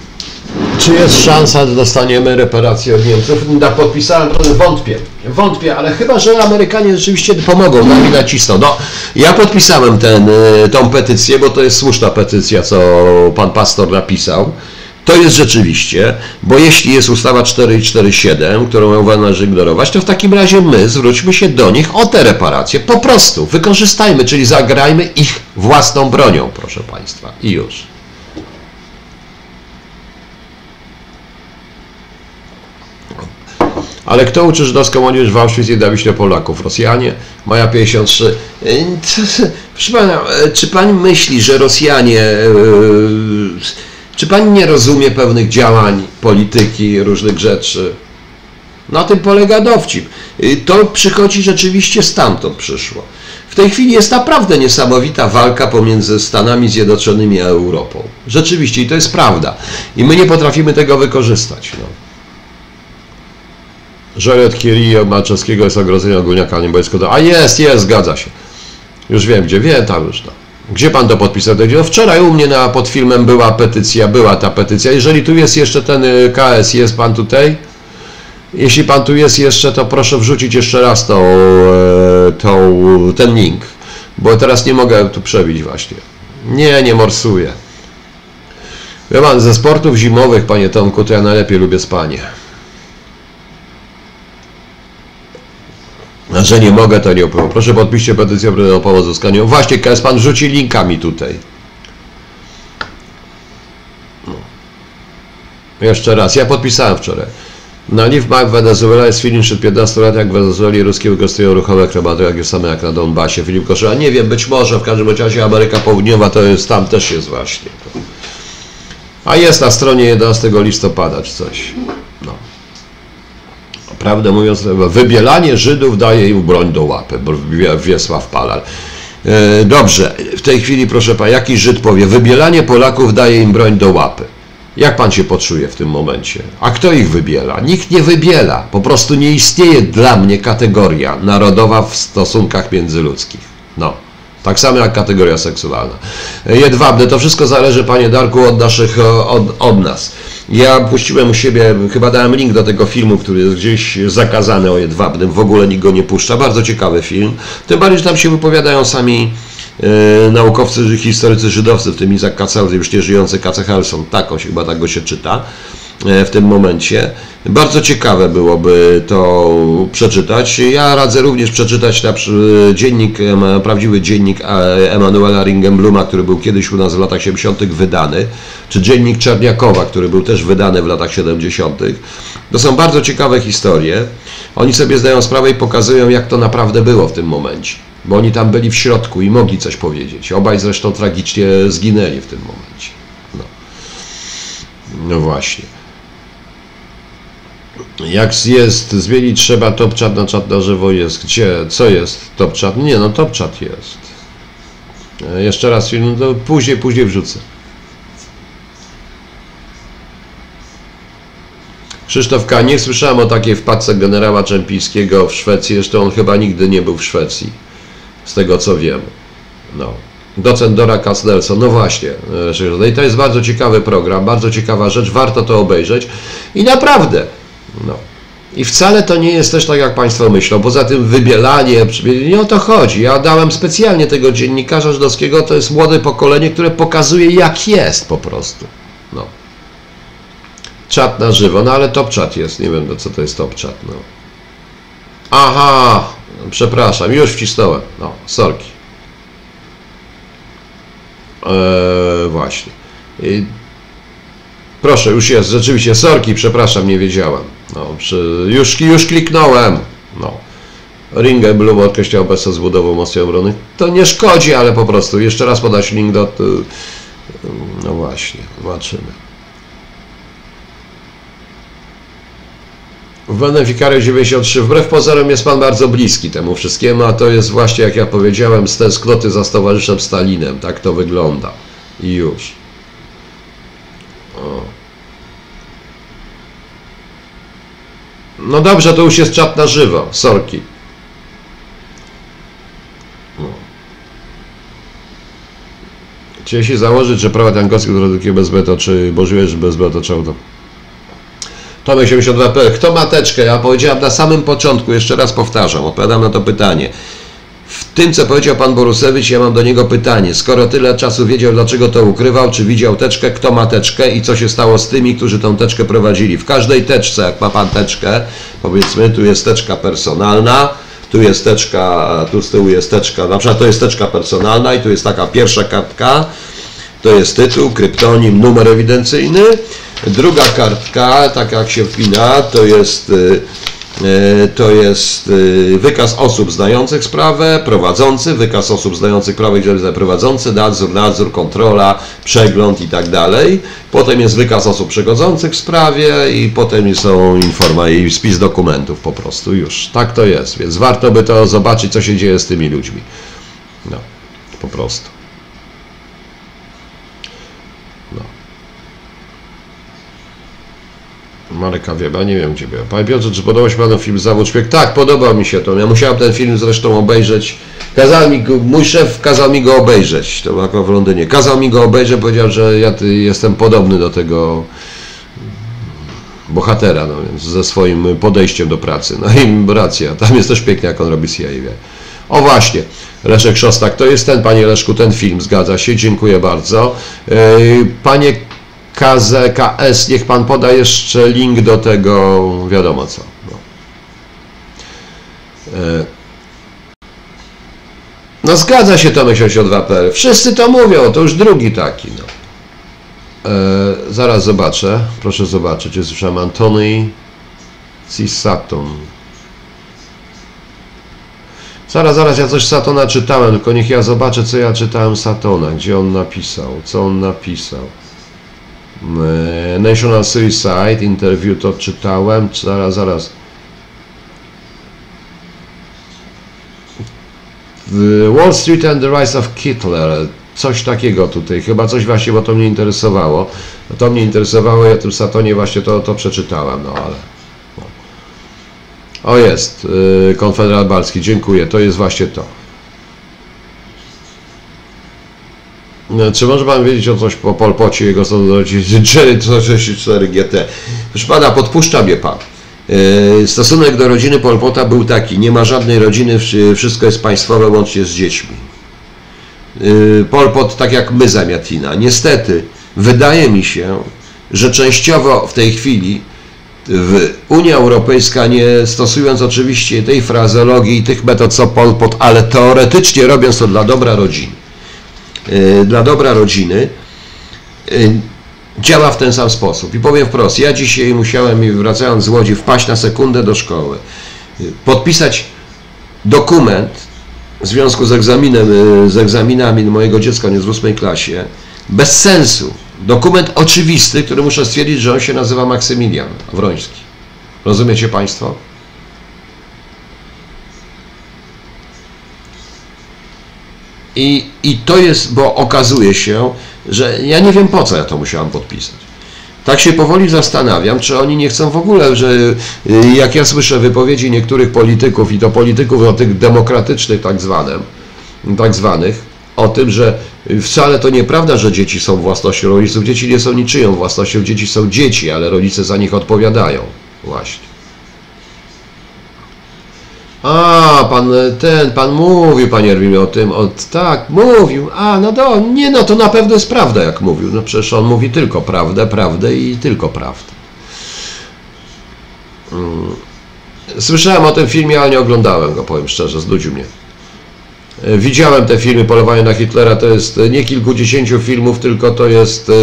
Speaker 1: Czy jest szansa, że dostaniemy reparacje od Niemców? Da, podpisałem, wątpię, wątpię, ale chyba, że Amerykanie rzeczywiście pomogą nam i nacisną. No, ja podpisałem ten, y, tą petycję, bo to jest słuszna petycja, co pan pastor napisał. To jest rzeczywiście, bo jeśli jest ustawa 447, którą należy ignorować, to w takim razie my zwróćmy się do nich o te reparacje. Po prostu wykorzystajmy, czyli zagrajmy ich własną bronią, proszę Państwa. I już. Ale kto uczy żydowską młodzież w Auschwitz i dawiśnie Polaków? Rosjanie? Maja 53. Proszę Pana, czy Pan myśli, że Rosjanie... Yy, czy pani nie rozumie pewnych działań, polityki, różnych rzeczy? Na tym polega dowcip. Y, to przychodzi rzeczywiście stamtąd przyszło. W tej chwili jest naprawdę niesamowita walka pomiędzy Stanami Zjednoczonymi a Europą. Rzeczywiście, i to jest prawda. I my nie potrafimy tego wykorzystać. No. Żoret Curie Malczewskiego jest ogrodzenie ogólniaka niebojskiego. A jest, jest, zgadza się. Już wiem gdzie, wiem tam już tam. Gdzie pan to podpisał? No wczoraj u mnie na, pod filmem była petycja, była ta petycja. Jeżeli tu jest jeszcze ten y, KS, jest pan tutaj? Jeśli pan tu jest jeszcze, to proszę wrzucić jeszcze raz tą, e, tą, ten link, bo teraz nie mogę tu przebić właśnie. Nie, nie morsuję. Wie pan, ze sportów zimowych, panie Tomku, to ja najlepiej lubię spanie. Że nie mogę, to nie opowiem. Proszę podpiszcie petycję o pomoc uzyskaniu. Właśnie, KS pan rzuci linkami tutaj. No. Jeszcze raz, ja podpisałem wczoraj. Na Liv Mac Wenezuela jest film przed 15 lat, jak w Wenezueli ruskie wykorzystują ruchowe krematy, jak same jak na Donbasie. Filip Koszyla, nie wiem, być może, w każdym razie Ameryka Południowa to jest, tam też jest właśnie. A jest na stronie 11 listopada czy coś. No. Prawdę mówiąc, wybielanie Żydów daje im broń do łapy, Wiesław Palar. E, dobrze, w tej chwili proszę Pana, jaki Żyd powie, wybielanie Polaków daje im broń do łapy. Jak pan się poczuje w tym momencie? A kto ich wybiela? Nikt nie wybiela. Po prostu nie istnieje dla mnie kategoria narodowa w stosunkach międzyludzkich. No. Tak samo jak kategoria seksualna. Jedwabne, to wszystko zależy, panie Darku, od naszych, od, od nas. Ja puściłem u siebie, chyba dałem link do tego filmu, który jest gdzieś zakazany o Jedwabnym, w ogóle nikt go nie puszcza. Bardzo ciekawy film. Tym bardziej, że tam się wypowiadają sami e, naukowcy, historycy żydowscy, w tym Isaac Kacel, już nie żyjący Kace Helson, tak on się, chyba tak go się czyta. E, w tym momencie. Bardzo ciekawe byłoby to przeczytać. Ja radzę również przeczytać na dziennik, prawdziwy dziennik e, Emanuela Ringenbluma, który był kiedyś u nas w latach 70. wydany, czy dziennik Czerniakowa, który był też wydany w latach 70. To są bardzo ciekawe historie. Oni sobie zdają sprawę i pokazują, jak to naprawdę było w tym momencie, bo oni tam byli w środku i mogli coś powiedzieć. Obaj zresztą tragicznie zginęli w tym momencie. No, no właśnie. Jak jest, zmienić trzeba top chat na czat na żywo jest. Gdzie? Co jest top chat? Nie, no top chat jest. E, jeszcze raz film, no później, później wrzucę. Krzysztof K. Nie słyszałem o takiej wpadce generała Czempińskiego w Szwecji. Jeszcze on chyba nigdy nie był w Szwecji. Z tego co wiem. No. Docent Dora Kastelson. No właśnie. E, no I to jest bardzo ciekawy program, bardzo ciekawa rzecz. Warto to obejrzeć. I naprawdę no. I wcale to nie jest też tak, jak Państwo myślą. Poza tym wybielanie, nie o to chodzi. Ja dałem specjalnie tego dziennikarza żydowskiego, to jest młode pokolenie, które pokazuje, jak jest po prostu. No. Czat na żywo, no ale top chat jest, nie wiem, co to jest top chat, no. Aha, przepraszam, już wcisnąłem, no, sorki. Eee, właśnie. I Proszę, już jest, rzeczywiście, sorki, przepraszam, nie wiedziałem. No, przy, już, już kliknąłem. No. Ringę Blue odkreślał obecność z budową mocnej obrony. To nie szkodzi, ale po prostu jeszcze raz podać link do... No właśnie, zobaczymy. W Beneficario 93, wbrew pozorom jest Pan bardzo bliski temu wszystkiemu, a to jest właśnie, jak ja powiedziałem, z tęsknoty za Stowarzyszem Stalinem. Tak to wygląda. I już. No dobrze, to już jest czat na żywo. Sorki. No. Czy jeśli założyć, że prawa tankowskie produkuje bez beta, czy że bez beta trzeba to... Tomek 72 Kto ma teczkę? Ja powiedziałem na samym początku, jeszcze raz powtarzam, odpowiadam na to pytanie. Tym, co powiedział pan Borusewicz, ja mam do niego pytanie. Skoro tyle czasu wiedział, dlaczego to ukrywał, czy widział teczkę, kto ma teczkę i co się stało z tymi, którzy tą teczkę prowadzili. W każdej teczce, jak ma pan teczkę, powiedzmy, tu jest teczka personalna, tu jest teczka, tu z tyłu jest teczka, na przykład to jest teczka personalna i tu jest taka pierwsza kartka, to jest tytuł, kryptonim, numer ewidencyjny. Druga kartka, tak jak się wpina, to jest y, to jest e, wykaz osób znających sprawę, prowadzący, wykaz osób znających prawo i prowadzący, nadzór, nadzór, kontrola, przegląd i tak dalej. Potem jest wykaz osób przechodzących w sprawie i potem są informacje i spis dokumentów po prostu już. Tak to jest, więc warto by to zobaczyć, co się dzieje z tymi ludźmi. No, po prostu. Marek Awieba, nie wiem gdzie był. Panie Piotrze, czy podobał się Panu film Zawód Szpieg? Tak, podobał mi się to. Ja musiałem ten film zresztą obejrzeć. Kazał mi mój szef kazał mi go obejrzeć, to akurat w Londynie. Kazał mi go obejrzeć, powiedział, że ja jestem podobny do tego bohatera, no więc ze swoim podejściem do pracy. No i racja, tam jest też pięknie, jak on robi CIA. O właśnie, Leszek Szostak, to jest ten, panie Leszku, ten film, zgadza się, dziękuję bardzo. Yy, Panie KZKS, niech pan poda jeszcze link do tego, wiadomo co. No, Yy. no zgadza się Tomek 82.pl, wszyscy to mówią, to już drugi taki, no. E, zaraz zobaczę. Proszę zobaczyć. Jest słyszałem Antony C. Sutton. Zaraz, zaraz, ja coś Satona czytałem, tylko niech ja zobaczę, co ja czytałem Satona, gdzie on napisał, co on napisał. E, National Suicide Interview to czytałem, zaraz, zaraz. Wall Street and the Rise of Hitler. Coś takiego tutaj, chyba coś właśnie, bo to mnie interesowało. No to mnie interesowało, ja tym Satonie właśnie to, to przeczytałem, no ale... O jest, yy, Konfederat Balski, dziękuję, to jest właśnie to. Czy może Pan wiedzieć o coś po Pol Pocie i jego stosunku 134 GT? Proszę Pana, podpuszcza mnie Pan. Yy, Stosunek do rodziny Pol Pota był taki, nie ma żadnej rodziny, wszy- wszystko jest państwowe łącznie z dziećmi. Yy, Pol Pot tak jak my Zamiatina. Niestety, wydaje mi się, że częściowo w tej chwili Unia Europejska, nie stosując oczywiście tej frazeologii i tych metod co Pol Pot, ale teoretycznie robiąc to dla dobra rodziny, dla dobra rodziny, yy, działa w ten sam sposób. I powiem wprost, ja dzisiaj musiałem, wracając z Łodzi, wpaść na sekundę do szkoły, yy, podpisać dokument w związku z egzaminem, y, z egzaminami mojego dziecka, nie z ósmej klasie, bez sensu. Dokument oczywisty, który muszę stwierdzić, że on się nazywa Maksymilian Wroński. Rozumiecie Państwo? I, I to jest, bo okazuje się, że ja nie wiem po co ja to musiałam podpisać. Tak się powoli zastanawiam, czy oni nie chcą w ogóle, że y, jak ja słyszę wypowiedzi niektórych polityków i to polityków o tych demokratycznych tak zwanym, tak zwanych, o tym, że wcale to nieprawda, że dzieci są własnością rodziców. Dzieci nie są niczyją własnością, dzieci są dzieci, ale rodzice za nich odpowiadają. Właśnie. A, pan ten, pan mówił, panie Erwimie, o tym, o, tak, mówił, a, no do, nie, no to na pewno jest prawda, jak mówił, no przecież on mówi tylko prawdę, prawdę i tylko prawdę. Mm. Słyszałem o tym filmie, ale nie oglądałem go, powiem szczerze, znudził mnie. E, Widziałem te filmy Polowanie na Hitlera, to jest e, nie kilkudziesięciu filmów, tylko to jest e,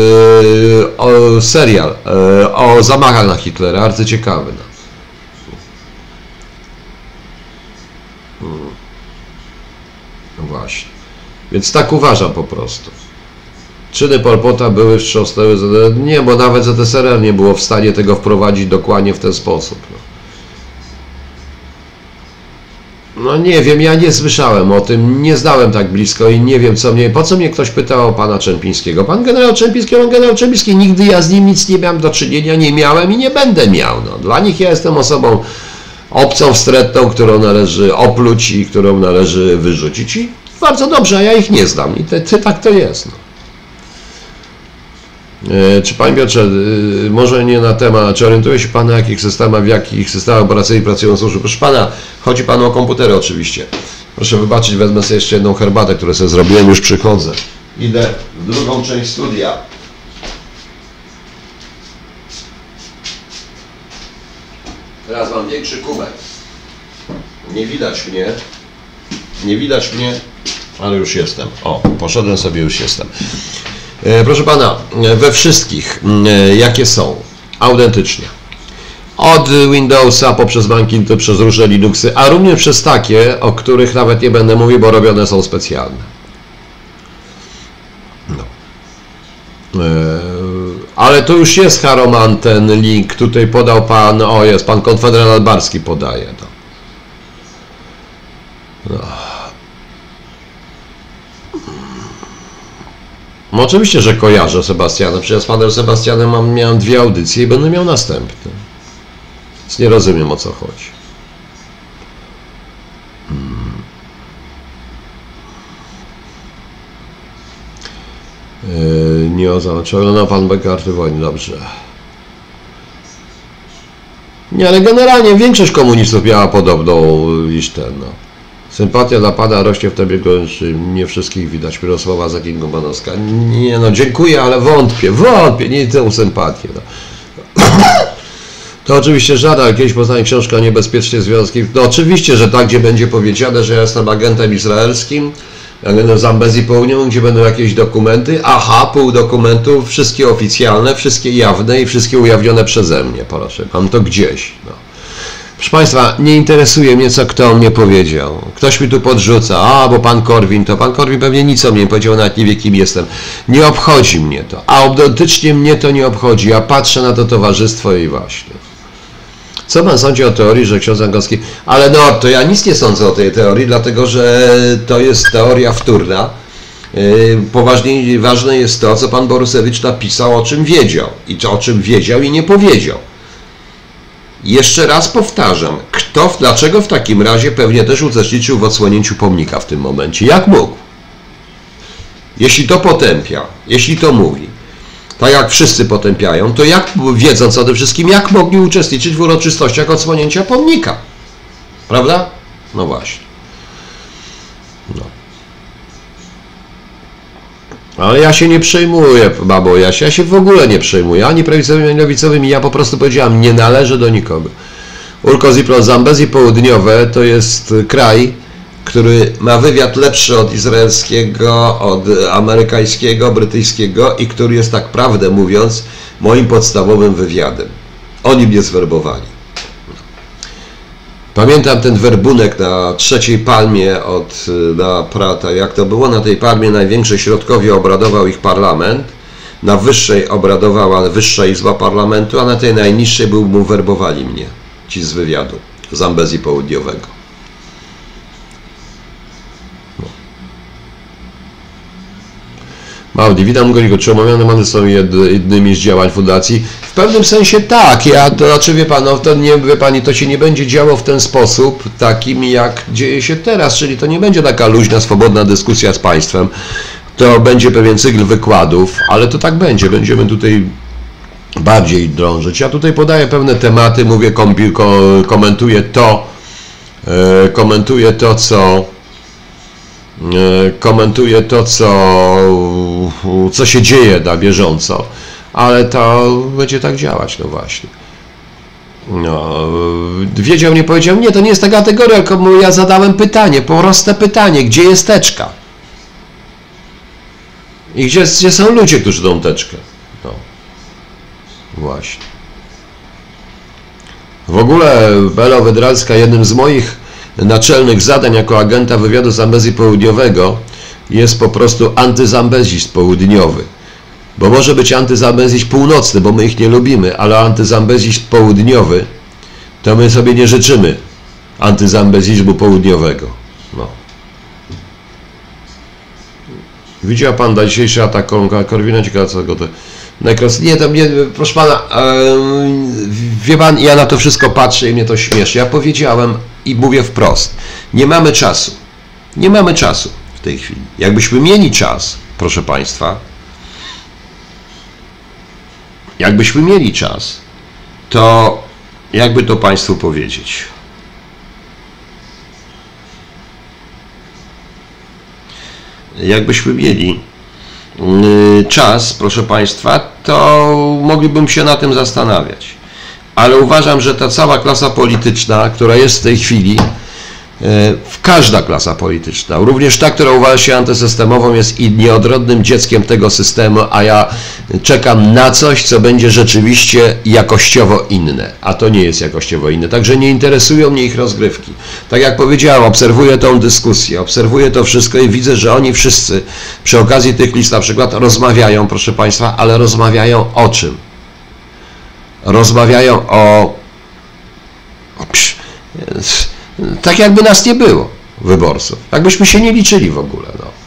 Speaker 1: o, serial e, o zamachach na Hitlera, arcyciekawy. No. No właśnie. Więc tak uważam po prostu. Czyny Pol Pota były wstrząsnęły, ZSRR. nie, bo nawet ZSRR nie było w stanie tego wprowadzić dokładnie w ten sposób. No. No nie wiem, ja nie słyszałem o tym, nie znałem tak blisko i nie wiem co mnie, po co mnie ktoś pytał o pana Czempińskiego. Pan generał Czempiński, pan generał Czempiński, nigdy ja z nim nic nie miałem do czynienia, nie miałem i nie będę miał. No. Dla nich ja jestem osobą obcą, wstrętną, którą należy opluć i którą należy wyrzucić i bardzo dobrze, a ja ich nie znam i te, te, tak to jest. No. E, Czy Panie Piotrze, y, może nie na temat, czy orientuje się Pan na jakich systemach, w jakich systemach operacyjnych pracują służby? Proszę Pana, chodzi Panu o komputery oczywiście. Proszę wybaczyć, wezmę sobie jeszcze jedną herbatę, którą sobie zrobiłem, już przychodzę. Idę w drugą część studia. Teraz mam większy kubek. Nie widać mnie. Nie widać mnie, ale już jestem. O, poszedłem sobie, już jestem. E, Proszę pana, e, we wszystkich, m, e, jakie są, autentycznie. Od Windowsa poprzez Bankinty, przez różne Linuxy, a również przez takie, o których nawet nie będę mówił, bo robione są specjalne. No. Ale to już jest Haroman, ten link, tutaj podał pan, o jest, pan Konfederat Barski podaje to. No oczywiście, że kojarzę Sebastiana. Przecież z panem Sebastianem mam, miałem dwie audycje i będę miał następne. Więc nie rozumiem o co chodzi. Yy, nie oznacza, no pan Bekarty wojny, dobrze. Nie, ale generalnie większość komunistów miała podobną listę, no. Sympatia dla Pana rośnie w Tobie gorszy. Nie wszystkich widać. Mirosława Zakingo-Manowska. Nie no, dziękuję, ale wątpię, wątpię, nie tę sympatię. No. To oczywiście żada, kiedyś poznanie książka Niebezpiecznie Związki. No oczywiście, że tak, gdzie będzie powiedziane, że ja jestem agentem izraelskim, agentem Zambezji Południową, gdzie będą jakieś dokumenty. Aha, pół dokumentów, wszystkie oficjalne, wszystkie jawne i wszystkie ujawnione przeze mnie, proszę. Mam to gdzieś. No. Proszę Państwa, nie interesuje mnie, co kto o mnie powiedział. Ktoś mi tu podrzuca, a bo pan Korwin, to pan Korwin pewnie nic o mnie nie powiedział, nawet nie wie, kim jestem. Nie obchodzi mnie to. A autentycznie mnie to nie obchodzi. Ja patrzę na to towarzystwo i właśnie. Co pan sądzi o teorii, że ksiądz Angolski... Ale no, to ja nic nie sądzę o tej teorii, dlatego że to jest teoria wtórna. Yy, Poważniej ważne jest to, co pan Borusewicz napisał, o czym wiedział. I o czym wiedział i nie powiedział. Jeszcze raz powtarzam, kto, dlaczego w takim razie pewnie też uczestniczył w odsłonięciu pomnika w tym momencie? Jak mógł? Jeśli to potępia, jeśli to mówi, tak jak wszyscy potępiają, to jak, wiedząc o tym wszystkim, jak mogli uczestniczyć w uroczystościach odsłonięcia pomnika? Prawda? No właśnie. Ale ja się nie przejmuję, babo Jasia, ja się w ogóle nie przejmuję, ani prawicowymi, ani lewicowymi, ja po prostu powiedziałam, nie należę do nikogo. Urkozipro Zambezji Południowe to jest kraj, który ma wywiad lepszy od izraelskiego, od amerykańskiego, brytyjskiego i który jest tak prawdę mówiąc moim podstawowym wywiadem. Oni mnie zwerbowali. Pamiętam ten werbunek na trzeciej palmie od na Prata, jak to było? Na tej palmie największej środkowie obradował ich parlament, na wyższej obradowała wyższa izba parlamentu, a na tej najniższej był mu werbowali mnie, ci z wywiadu, z Ambezji Południowego. Maudi, witam Goligo. Czy omawiane many są jed- jednymi z działań fundacji? W pewnym sensie tak. Ja to znaczy wie pan, no, to nie wie pani, to się nie będzie działo w ten sposób, takim jak dzieje się teraz, czyli to nie będzie taka luźna, swobodna dyskusja z państwem. To będzie pewien cykl wykładów, ale to tak będzie. Będziemy tutaj bardziej drążyć. Ja tutaj podaję pewne tematy, mówię, komentuję to, e, komentuję to, co e, komentuję to, co, co się dzieje na bieżąco, ale to będzie tak działać, no właśnie. No, wiedział, nie powiedział, nie, to nie jest ta kategoria, tylko ja zadałem pytanie, proste pytanie, gdzie jest teczka? I gdzie, gdzie są ludzie, którzy tą teczkę? No, właśnie. W ogóle Bela Wydralska jednym z moich naczelnych zadań jako agenta wywiadu Zambezji Południowego jest po prostu antyzambezist południowy. Bo może być antyzambezist północny, bo my ich nie lubimy, ale antyzambezist południowy to my sobie nie życzymy antyzambezizmu południowego. No. Widział pan dzisiejszy atak Korwina? Ciekawe co go to... Nekros... Nie, to mnie, proszę pana, wie pan, ja na to wszystko patrzę i mnie to śmieszy. Ja powiedziałem i mówię wprost, nie mamy czasu. Nie mamy czasu w tej chwili. Jakbyśmy mieli czas, proszę państwa, jakbyśmy mieli czas, to jakby to państwu powiedzieć. Jakbyśmy mieli czas, proszę Państwa, to moglibym się na tym zastanawiać. Ale uważam, że ta cała klasa polityczna, która jest w tej chwili, y, każda klasa polityczna, również ta, która uważa się antysystemową, jest i nieodrodnym dzieckiem tego systemu, a ja czekam na coś, co będzie rzeczywiście jakościowo inne, a to nie jest jakościowo inne. Także nie interesują mnie ich rozgrywki. Tak jak powiedziałem, obserwuję tą dyskusję, obserwuję to wszystko i widzę, że oni wszyscy przy okazji tych list na przykład rozmawiają, proszę Państwa, ale rozmawiają o czym? Rozmawiają o... Psz, tak jakby nas nie było, wyborców. Jakbyśmy się nie liczyli w ogóle. No.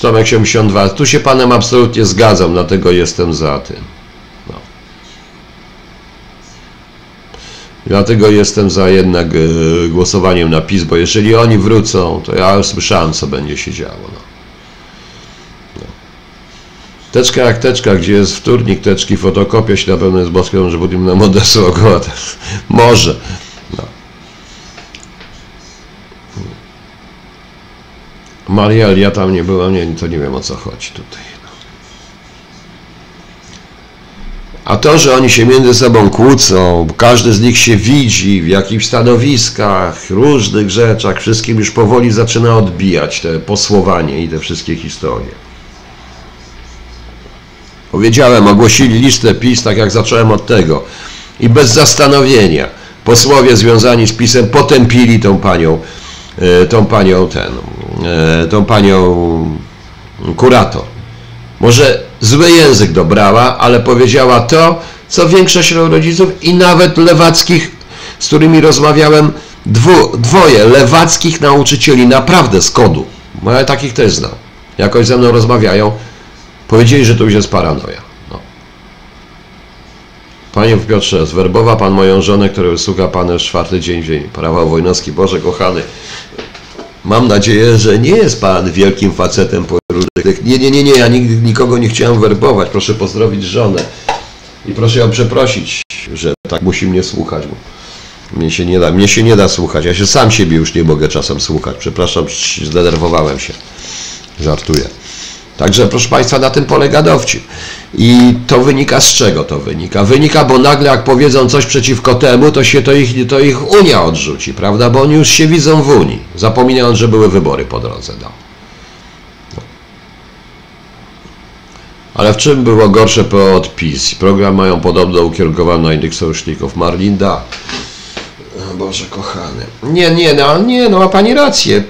Speaker 1: Tomek 72. Tu się panem absolutnie zgadzam, dlatego jestem za tym. No. Dlatego jestem za jednak e, głosowaniem na PiS, bo jeżeli oni wrócą, to ja słyszałem, co będzie się działo. No. Teczka jak teczka, gdzie jest wtórnik teczki, fotokopia się na pewno jest boską, że budujemy na modesu około. Może. No. Mariel, ja tam nie byłem, nie, to nie wiem o co chodzi tutaj. no. A to, że oni się między sobą kłócą, każdy z nich się widzi w jakichś stanowiskach, różnych rzeczach, wszystkim już powoli zaczyna odbijać te posłowanie i te wszystkie historie. Powiedziałem, ogłosili listę PiS, tak jak zacząłem od tego. I bez zastanowienia. Posłowie związani z PiSem potępili tą panią, e, tą panią ten, e, tą panią kurator. Może zły język dobrała, ale powiedziała to, co większość rodziców i nawet lewackich, z którymi rozmawiałem, dwu, dwoje lewackich nauczycieli. Naprawdę z kodu, bo ja takich też znam, jakoś ze mną rozmawiają, powiedzieli, że to już jest paranoja. No. Panie Piotrze, zwerbowa pan moją żonę, która słucha pan już czwarty dzień w dzień. Prawa Wojnowski, Boże kochany, Mam nadzieję, że nie jest Pan wielkim facetem po różnych... Nie, nie, nie, nie, ja nigdy nikogo nie chciałem werbować. Proszę pozdrowić żonę. I proszę ją przeprosić, że tak musi mnie słuchać. Bo mnie się nie da, mnie się nie da słuchać. Ja się sam siebie już nie mogę czasem słuchać. Przepraszam, zdenerwowałem się. Żartuję. Także proszę Państwa, na tym polega dowcip. I to wynika z czego to wynika? Wynika, bo nagle jak powiedzą coś przeciwko temu, to się to ich, to ich Unia odrzuci, prawda? Bo oni już się widzą w Unii, zapominając, że były wybory po drodze. No. Ale w czym było gorsze PO od PiS? Program mają podobno ukierunkowany na innych sojuszników. Marlinda. Boże kochany. Nie, nie, no, nie, no ma Pani rację.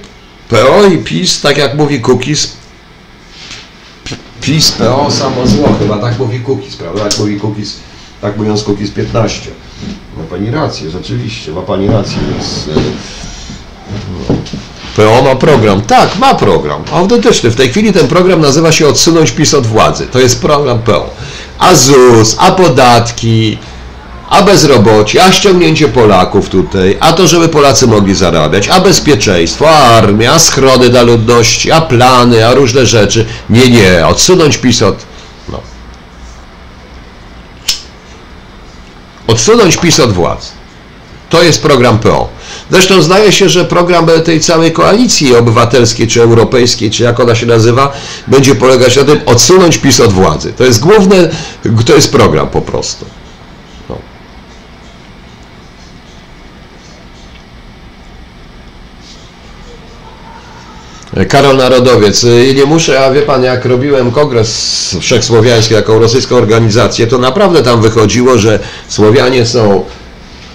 Speaker 1: PO i PiS, tak jak mówi Kukis, PiS, PO, samo zło, chyba tak mówi Kukiz, prawda? Tak mówi Kukiz, tak mówiąc Kukiz 15. Ma Pani rację, rzeczywiście, ma Pani rację, więc... y, no. PO ma program, tak, ma program, autentyczny. W tej chwili ten program nazywa się Odsunąć PiS od władzy. To jest program PO. A ZUS, a podatki, a bezrobocie, a ściągnięcie Polaków tutaj, a to, żeby Polacy mogli zarabiać, a bezpieczeństwo, a armia, a schrony dla ludności, a plany, a różne rzeczy. Nie, nie, odsunąć PiS od... No. Odsunąć PiS od władz. To jest program PO. Zresztą zdaje się, że program tej całej koalicji obywatelskiej, czy europejskiej, czy jak ona się nazywa, będzie polegać na tym odsunąć PiS od władzy. To jest główny, to jest program po prostu. Karol Narodowiec. Y, Nie muszę, a wie pan, jak robiłem kongres wszechsłowiański, jaką rosyjską organizację, to naprawdę tam wychodziło, że Słowianie są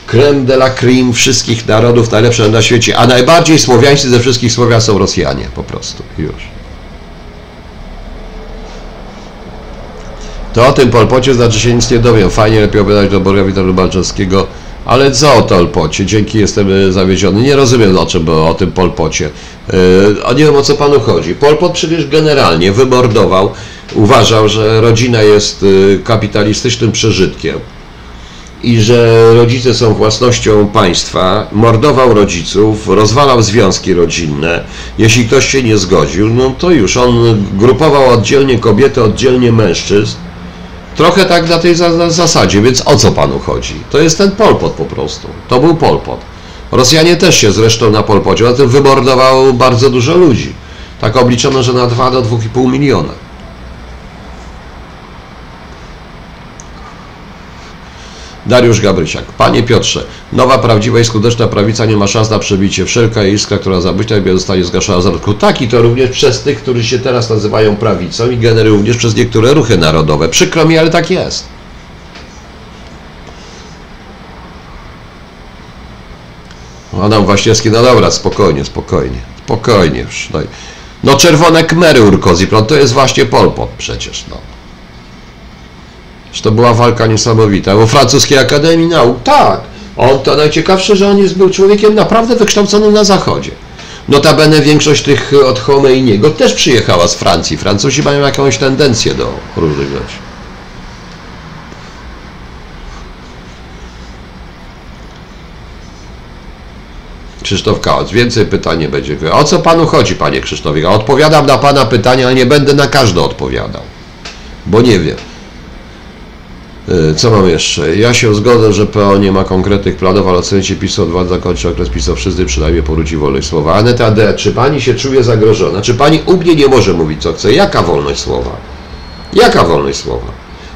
Speaker 1: creme de la creme wszystkich narodów, najlepsze na świecie, a najbardziej słowiańscy ze wszystkich Słowian są Rosjanie, po prostu. Już. To o tym Polpocie znaczy się nic nie dowiem. Fajnie, lepiej opowiadać do Borowita Lubalczewskiego. Ale co o Polpocie? Dzięki jestem y, zawiedziony. Nie rozumiem o czym było o tym Polpocie. Yy, a nie wiem o co panu chodzi. Polpot przecież generalnie wymordował, uważał, że rodzina jest y, kapitalistycznym przeżytkiem i że rodzice są własnością państwa, mordował rodziców, rozwalał związki rodzinne. Jeśli ktoś się nie zgodził, no to już on grupował oddzielnie kobiety, oddzielnie mężczyzn. Trochę tak na tej za- za- zasadzie, więc o co panu chodzi? To jest ten Polpot po prostu. To był Polpot. Rosjanie też się zresztą na Polpocie, a tym wymordował bardzo dużo ludzi. Tak obliczono, że na 2 do 2,5 miliona. Dariusz Gabrysiak. Panie Piotrze, nowa, prawdziwa i skuteczna prawica nie ma szans na przebicie. Wszelka iskra, która zabyta zostanie zgaszona z rodku. Tak i to również przez tych, którzy się teraz nazywają prawicą i generują również przez niektóre ruchy narodowe. Przykro mi, ale tak jest. Adam Waśniewski, no dobra, spokojnie, spokojnie, spokojnie już. No, no czerwone kmery Urkozi, to jest właśnie Polpot przecież, no. Że to była walka niesamowita. O francuskiej Akademii Nauk, tak. On to najciekawsze, że on jest, był człowiekiem naprawdę wykształconym na Zachodzie. Notabene większość tych od Khomeiniego też przyjechała z Francji. Francuzi mają jakąś tendencję do różnych rzeczy. Krzysztof Kałac. Więcej pytań nie będzie. O co panu chodzi, panie Krzysztofie? Odpowiadam na pana pytania, ale nie będę na każde odpowiadał, bo nie wiem. E, Co mam jeszcze? Ja się zgodzę, że PO nie ma konkretnych planów, ale ocenicie PiS od władz zakończy okres pisowszyzny, przynajmniej powróci wolność słowa. Aneta D., czy pani się czuje zagrożona? Czy pani u mnie nie może mówić co chce? Jaka wolność słowa? Jaka wolność słowa?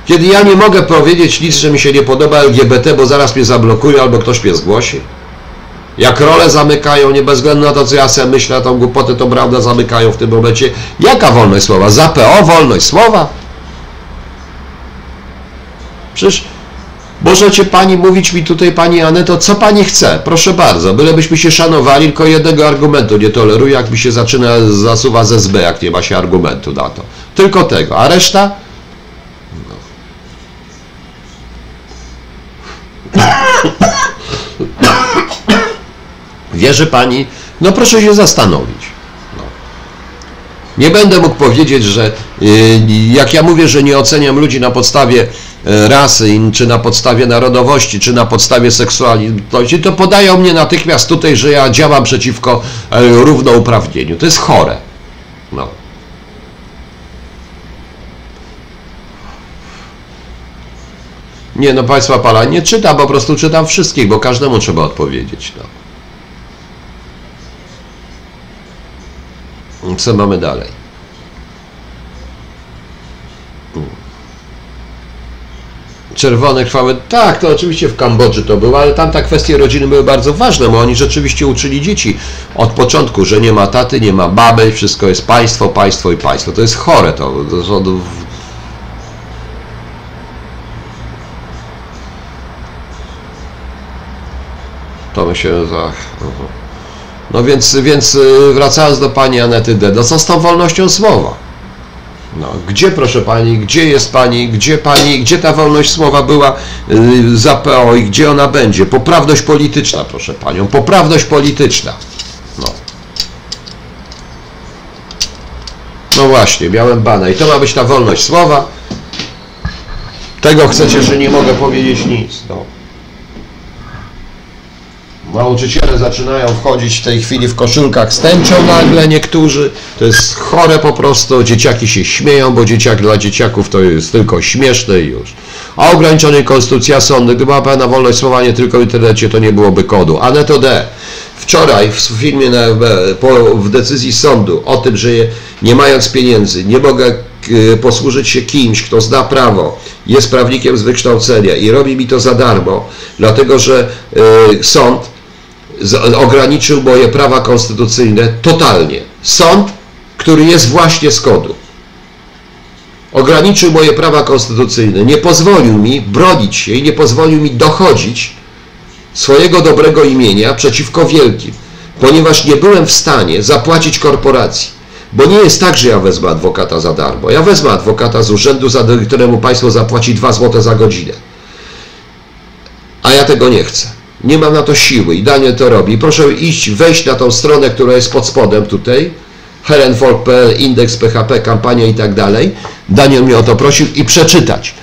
Speaker 1: Kiedy ja nie mogę powiedzieć nic, że mi się nie podoba LGBT, bo zaraz mnie zablokuje albo ktoś mnie zgłosi? Jak role zamykają, nie bez względu na to, co ja sobie myślę, tą głupotę to prawda zamykają w tym momencie. Jaka wolność słowa? Za PO wolność słowa? Przecież możecie pani mówić mi tutaj, pani Aneto, co pani chce. Proszę bardzo, bylebyśmy się szanowali, tylko jednego argumentu nie toleruję, jak mi się zaczyna zasuwa ze SB, jak nie ma się argumentu na to. Tylko tego. A reszta? Wierzy pani? No proszę się zastanowić. No. Nie będę mógł powiedzieć, że yy, jak ja mówię, że nie oceniam ludzi na podstawie rasy, in- czy na podstawie narodowości, czy na podstawie seksualności, to podają mnie natychmiast tutaj, że ja działam przeciwko e, równouprawnieniu. To jest chore. No. Nie, no Państwa Pala, nie czytam, po prostu czytam wszystkich, bo każdemu trzeba odpowiedzieć. No. Co mamy dalej? Czerwone krwawe, tak, to oczywiście w Kambodży to było, ale tam te kwestie rodziny były bardzo ważne, bo oni rzeczywiście uczyli dzieci od początku, że nie ma taty, nie ma baby, wszystko jest państwo, państwo i państwo. To jest chore to. to, to, to my się za... No więc, więc y, wracając do pani Anety D., no co z tą wolnością słowa? No, gdzie proszę pani, gdzie jest pani, gdzie pani, gdzie ta wolność słowa była y, za PO i gdzie ona będzie? Poprawność polityczna, proszę panią, poprawność polityczna. No. No właśnie, miałem bana i to ma być ta wolność słowa. Tego chcecie, że nie mogę powiedzieć nic. No. Nauczyciele zaczynają wchodzić w tej chwili w koszulkach z nagle niektórzy. To jest chore po prostu. Dzieciaki się śmieją, bo dzieciak dla dzieciaków to jest tylko śmieszne i już. A ograniczonej konstytucja sądy. Gdyby była pełna wolność słowa nie tylko w internecie, to nie byłoby kodu. Aneto D. Wczoraj w filmie na, po, w decyzji sądu o tym, że nie mając pieniędzy nie mogę posłużyć się kimś, kto zna prawo, jest prawnikiem z wykształcenia i robi mi to za darmo, dlatego że e, sąd ograniczył moje prawa konstytucyjne totalnie. Sąd, który jest właśnie z kodu. Ograniczył moje prawa konstytucyjne, nie pozwolił mi bronić się i nie pozwolił mi dochodzić swojego dobrego imienia przeciwko wielkim, ponieważ nie byłem w stanie zapłacić korporacji. Bo nie jest tak, że ja wezmę adwokata za darmo. Ja wezmę adwokata z urzędu, za któremu państwo zapłaci 2 zł za godzinę. A ja tego nie chcę. Nie mam na to siły i Daniel to robi. Proszę iść, wejść na tą stronę, która jest pod spodem tutaj. helenfolk.pl, indeks PHP, kampania i tak dalej. Daniel mnie o to prosił i przeczytać.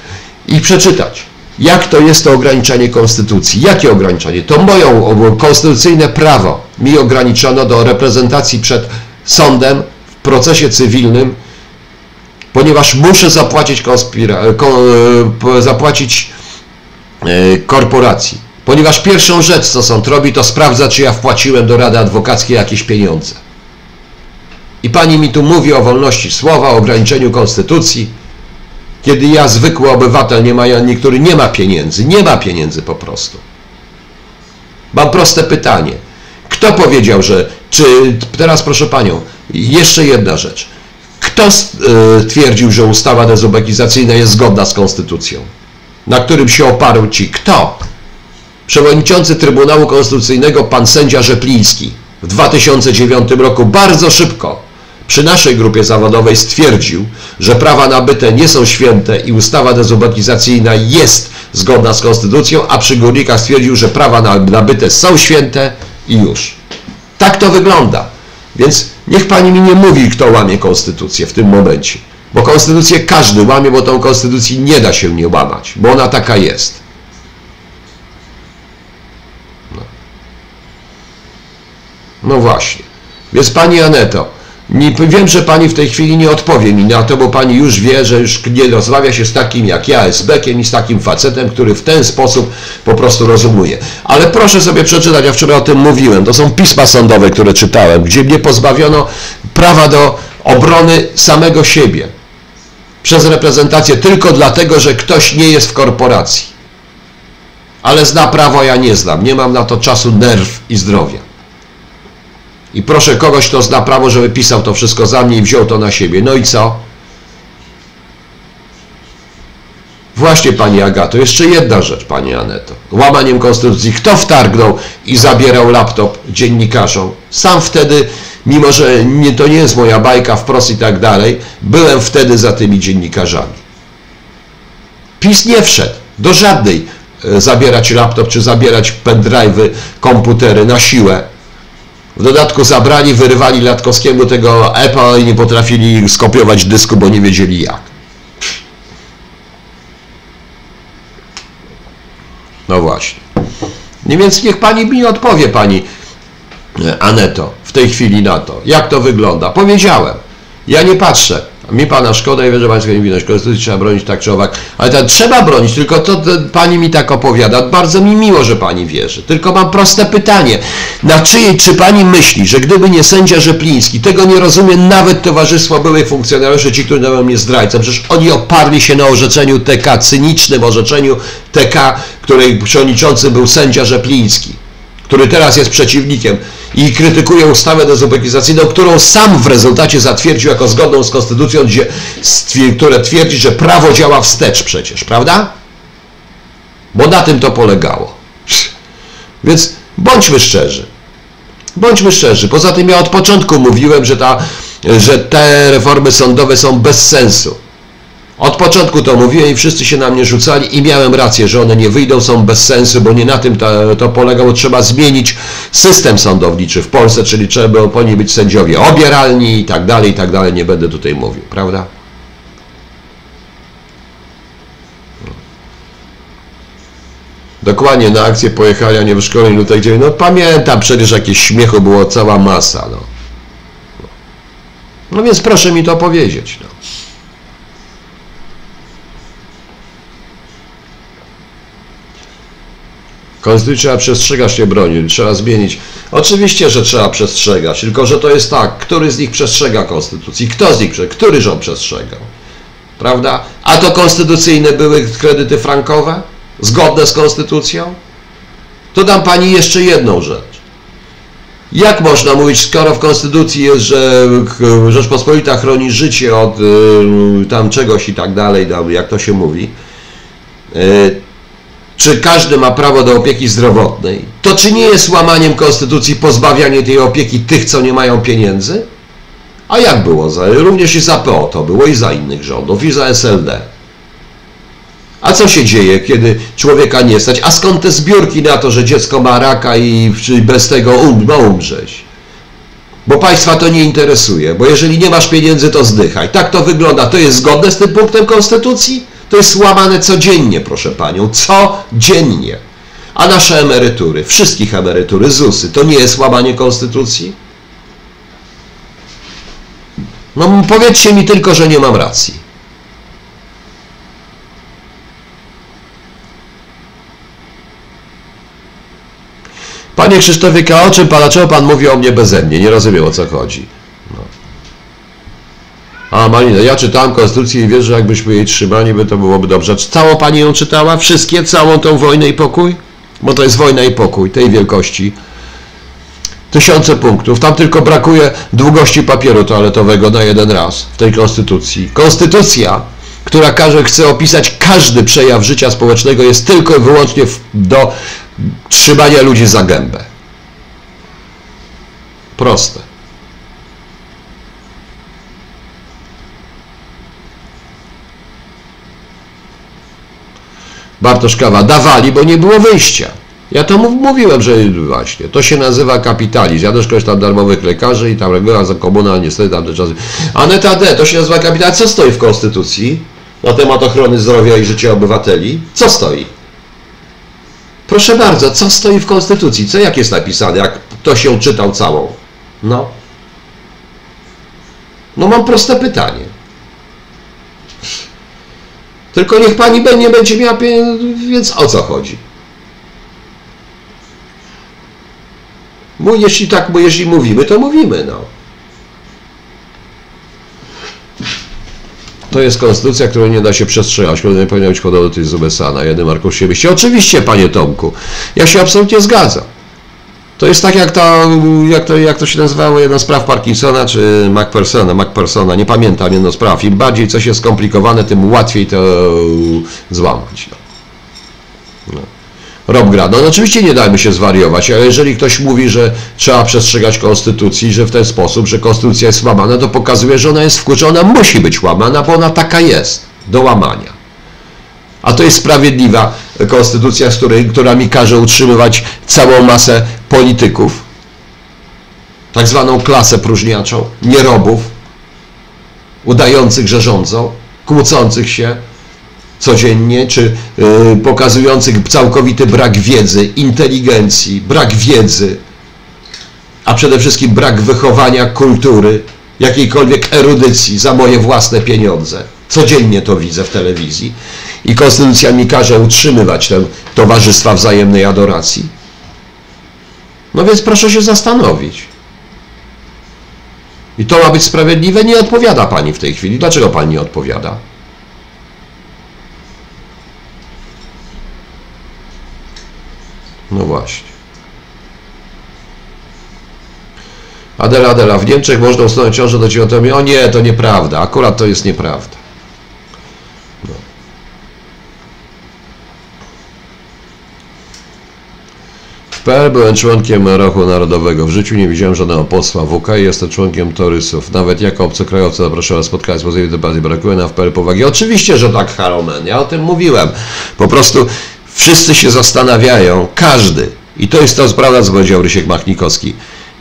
Speaker 1: I przeczytać. Jak to jest to ograniczanie konstytucji? Jakie ograniczanie? To moją konstytucyjne prawo mi ograniczono do reprezentacji przed sądem w procesie cywilnym, ponieważ muszę zapłacić, konspira- ko, e, zapłacić e, korporacji. Ponieważ pierwszą rzecz, co sąd robi, to sprawdza, czy ja wpłaciłem do Rady Adwokackiej jakieś pieniądze. I pani mi tu mówi o wolności słowa, o ograniczeniu konstytucji, kiedy ja, zwykły obywatel, nie ma, niektóry nie ma pieniędzy, nie ma pieniędzy po prostu. Mam proste pytanie. Kto powiedział, że, czy, teraz proszę panią, jeszcze jedna rzecz. Kto y, twierdził, że ustawa dezubekizacyjna jest zgodna z konstytucją? Na którym się oparł ci? Kto? Przewodniczący Trybunału Konstytucyjnego, pan sędzia Rzepliński, w 2009 roku bardzo szybko przy naszej grupie zawodowej stwierdził, że prawa nabyte nie są święte i ustawa dezubekizacyjna jest zgodna z konstytucją, a przy górnikach stwierdził, że prawa na- nabyte są święte i już. Tak to wygląda. Więc niech pani mi nie mówi, kto łamie konstytucję w tym momencie. Bo konstytucję każdy łamie, bo tą konstytucji nie da się nie łamać, bo ona taka jest. No właśnie. Więc pani Aneto, nie, wiem, że pani w tej chwili nie odpowie mi na to, bo pani już wie, że już nie rozmawia się z takim jak ja, SB-kiem i z takim facetem, który w ten sposób po prostu rozumuje. Ale proszę sobie przeczytać, ja wczoraj o tym mówiłem, to są pisma sądowe, które czytałem, gdzie mnie pozbawiono prawa do obrony samego siebie przez reprezentację tylko dlatego, że ktoś nie jest w korporacji. Ale zna prawo, ja nie znam. Nie mam na to czasu, nerw i zdrowia. I proszę kogoś, kto zna prawo, żeby pisał to wszystko za mnie i wziął to na siebie. No i co? Właśnie Pani Agato, jeszcze jedna rzecz Pani Aneto. Łamaniem konstytucji. Kto wtargnął i zabierał laptop dziennikarzom? Sam wtedy, mimo że nie, to nie jest moja bajka wprost i tak dalej, byłem wtedy za tymi dziennikarzami. PiS nie wszedł do żadnej e, zabierać laptop czy zabierać pendrive'y, komputery na siłę w dodatku zabrali, wyrywali Latkowskiemu tego Apple i nie potrafili skopiować dysku, bo nie wiedzieli jak. No właśnie. Nie więc niech pani mi odpowie, pani Aneto, w tej chwili na to. Jak to wygląda? Powiedziałem. Ja nie patrzę. Mi pana szkoda i wiem, że pańska niewinność. Konstytucji trzeba bronić tak czy owak. Ale to trzeba bronić, tylko to, to, pani mi tak opowiada. Bardzo mi miło, że pani wierzy. Tylko mam proste pytanie. Na czyjej, czy pani myśli, że gdyby nie sędzia Rzepliński, tego nie rozumie nawet Towarzystwo Byłych Funkcjonariuszy, ci, którzy dają mnie zdrajcą, przecież oni oparli się na orzeczeniu TK, cynicznym orzeczeniu TK, której przewodniczącym był sędzia Rzepliński, który teraz jest przeciwnikiem i krytykuje ustawę dezubekizacyjną, którą sam w rezultacie zatwierdził jako zgodną z konstytucją, gdzie, które twierdzi, że prawo działa wstecz przecież, prawda? Bo na tym to polegało. Więc bądźmy szczerzy. Bądźmy szczerzy. Poza tym ja od początku mówiłem, że, ta, że te reformy sądowe są bez sensu. Od początku to mówiłem i wszyscy się na mnie rzucali i miałem rację, że one nie wyjdą, są bez sensu, bo nie na tym to, to polegało. Trzeba zmienić system sądowniczy w Polsce, czyli trzeba powinni być sędziowie obieralni i tak dalej, i tak dalej. Nie będę tutaj mówił, prawda? Dokładnie, na akcję pojechali, a nie w szkole lutek 9. No pamiętam, przecież jakieś śmiechu było cała masa. No, no więc proszę mi to powiedzieć. No. Konstytucji trzeba przestrzegać, nie broni, trzeba zmienić. Oczywiście, że trzeba przestrzegać, tylko że to jest tak, który z nich przestrzega Konstytucji, kto z nich który rząd przestrzegał, prawda? A to konstytucyjne były kredyty frankowe, zgodne z Konstytucją? To dam Pani jeszcze jedną rzecz. Jak można mówić, skoro w Konstytucji jest, że Rzeczpospolita chroni życie od y, tam czegoś i tak dalej, jak to się mówi, y, czy każdy ma prawo do opieki zdrowotnej, to czy nie jest łamaniem konstytucji pozbawianie tej opieki tych, co nie mają pieniędzy? A jak było? Za, również i za PO to było, i za innych rządów, i za SLD. A co się dzieje, kiedy człowieka nie stać? A skąd te zbiórki na to, że dziecko ma raka i bez tego um, ma umrzeć? Bo państwa to nie interesuje, bo jeżeli nie masz pieniędzy, to zdychaj. Tak to wygląda. To jest zgodne z tym punktem Konstytucji? To jest łamane codziennie, proszę Panią, codziennie. A nasze emerytury, wszystkich emerytury, ZUSy, to nie jest łamanie Konstytucji? No powiedzcie mi tylko, że nie mam racji. Panie Krzysztofie o czym Pan, dlaczego Pan mówi o mnie beze mnie? Nie rozumiem o co chodzi. A Malina, ja czytałam Konstytucję i wiesz, że jakbyśmy jej trzymali, by to byłoby dobrze. Czy całą Pani ją czytała? Wszystkie? Całą tą wojnę i pokój? Bo to jest wojna i pokój tej wielkości. Tysiące punktów. Tam tylko brakuje długości papieru toaletowego na jeden raz w tej Konstytucji. Konstytucja, która każe, chce opisać każdy przejaw życia społecznego, jest tylko i wyłącznie do trzymania ludzi za gębę. Proste. Bartoszkawa dawali, bo nie było wyjścia. Ja to mów, mówiłem, że właśnie, to się nazywa kapitalizm. Ja też korzystam darmowych lekarzy i tam reguła za komuna, niestety tamte czasy. Aneta D, to się nazywa kapitalizm. Co stoi w Konstytucji na temat ochrony zdrowia i życia obywateli? Co stoi? Proszę bardzo, co stoi w Konstytucji? Co jak jest napisane, jak to się czytał całą? No. No mam proste pytanie. Tylko niech pani nie będzie miała pieniędzy, więc o co chodzi? Bo jeśli tak, bo jeśli mówimy, to mówimy, no. To jest konstytucja, której nie da się przestrzegać, która nie powinna być podobna do tej z USA na jednym arkusie wyjścia. Oczywiście, panie Tomku, ja się absolutnie zgadzam. To jest tak jak to, jak to, jak to się nazywało, jedna z praw Parkinsona czy MacPersona, MacPersona, nie pamiętam jedno z praw. Im bardziej coś jest skomplikowane, tym łatwiej to złamać. No. No. Rob gra. No oczywiście nie dajmy się zwariować, ale jeżeli ktoś mówi, że trzeba przestrzegać konstytucji, że w ten sposób, że konstytucja jest łamana, to pokazuje, że ona jest wkurczona, musi być łamana, bo ona taka jest, do łamania. A to jest sprawiedliwa konstytucja, z której, która mi każe utrzymywać całą masę polityków, tak zwaną klasę próżniaczą, nierobów, udających, że rządzą, kłócących się, codziennie, czy y, pokazujących całkowity brak wiedzy, inteligencji, brak wiedzy, a przede wszystkim brak wychowania, kultury, jakiejkolwiek erudycji za moje własne pieniądze. Codziennie to widzę w telewizji. I konstytucja mi każe utrzymywać te towarzystwa wzajemnej adoracji. No więc proszę się zastanowić. I to ma być sprawiedliwe? Nie odpowiada Pani w tej chwili. Dlaczego Pani nie odpowiada? No właśnie. Adela, Adela, w Niemczech można usunąć ciążę do 9 O nie, to nieprawda. Akurat to jest nieprawda. PL byłem członkiem Ruchu Narodowego. W życiu nie widziałem żadnego posła w UK i jestem członkiem Torysów. Nawet jako obcokrajowca zapraszałem spotkać z możliwej debaty. Brakuje nam w PL powagi. Oczywiście, że tak, Haromen. Ja o tym mówiłem. Po prostu Wszyscy się zastanawiają, każdy, i to jest to prawda, co powiedział Rysiek Machnikowski,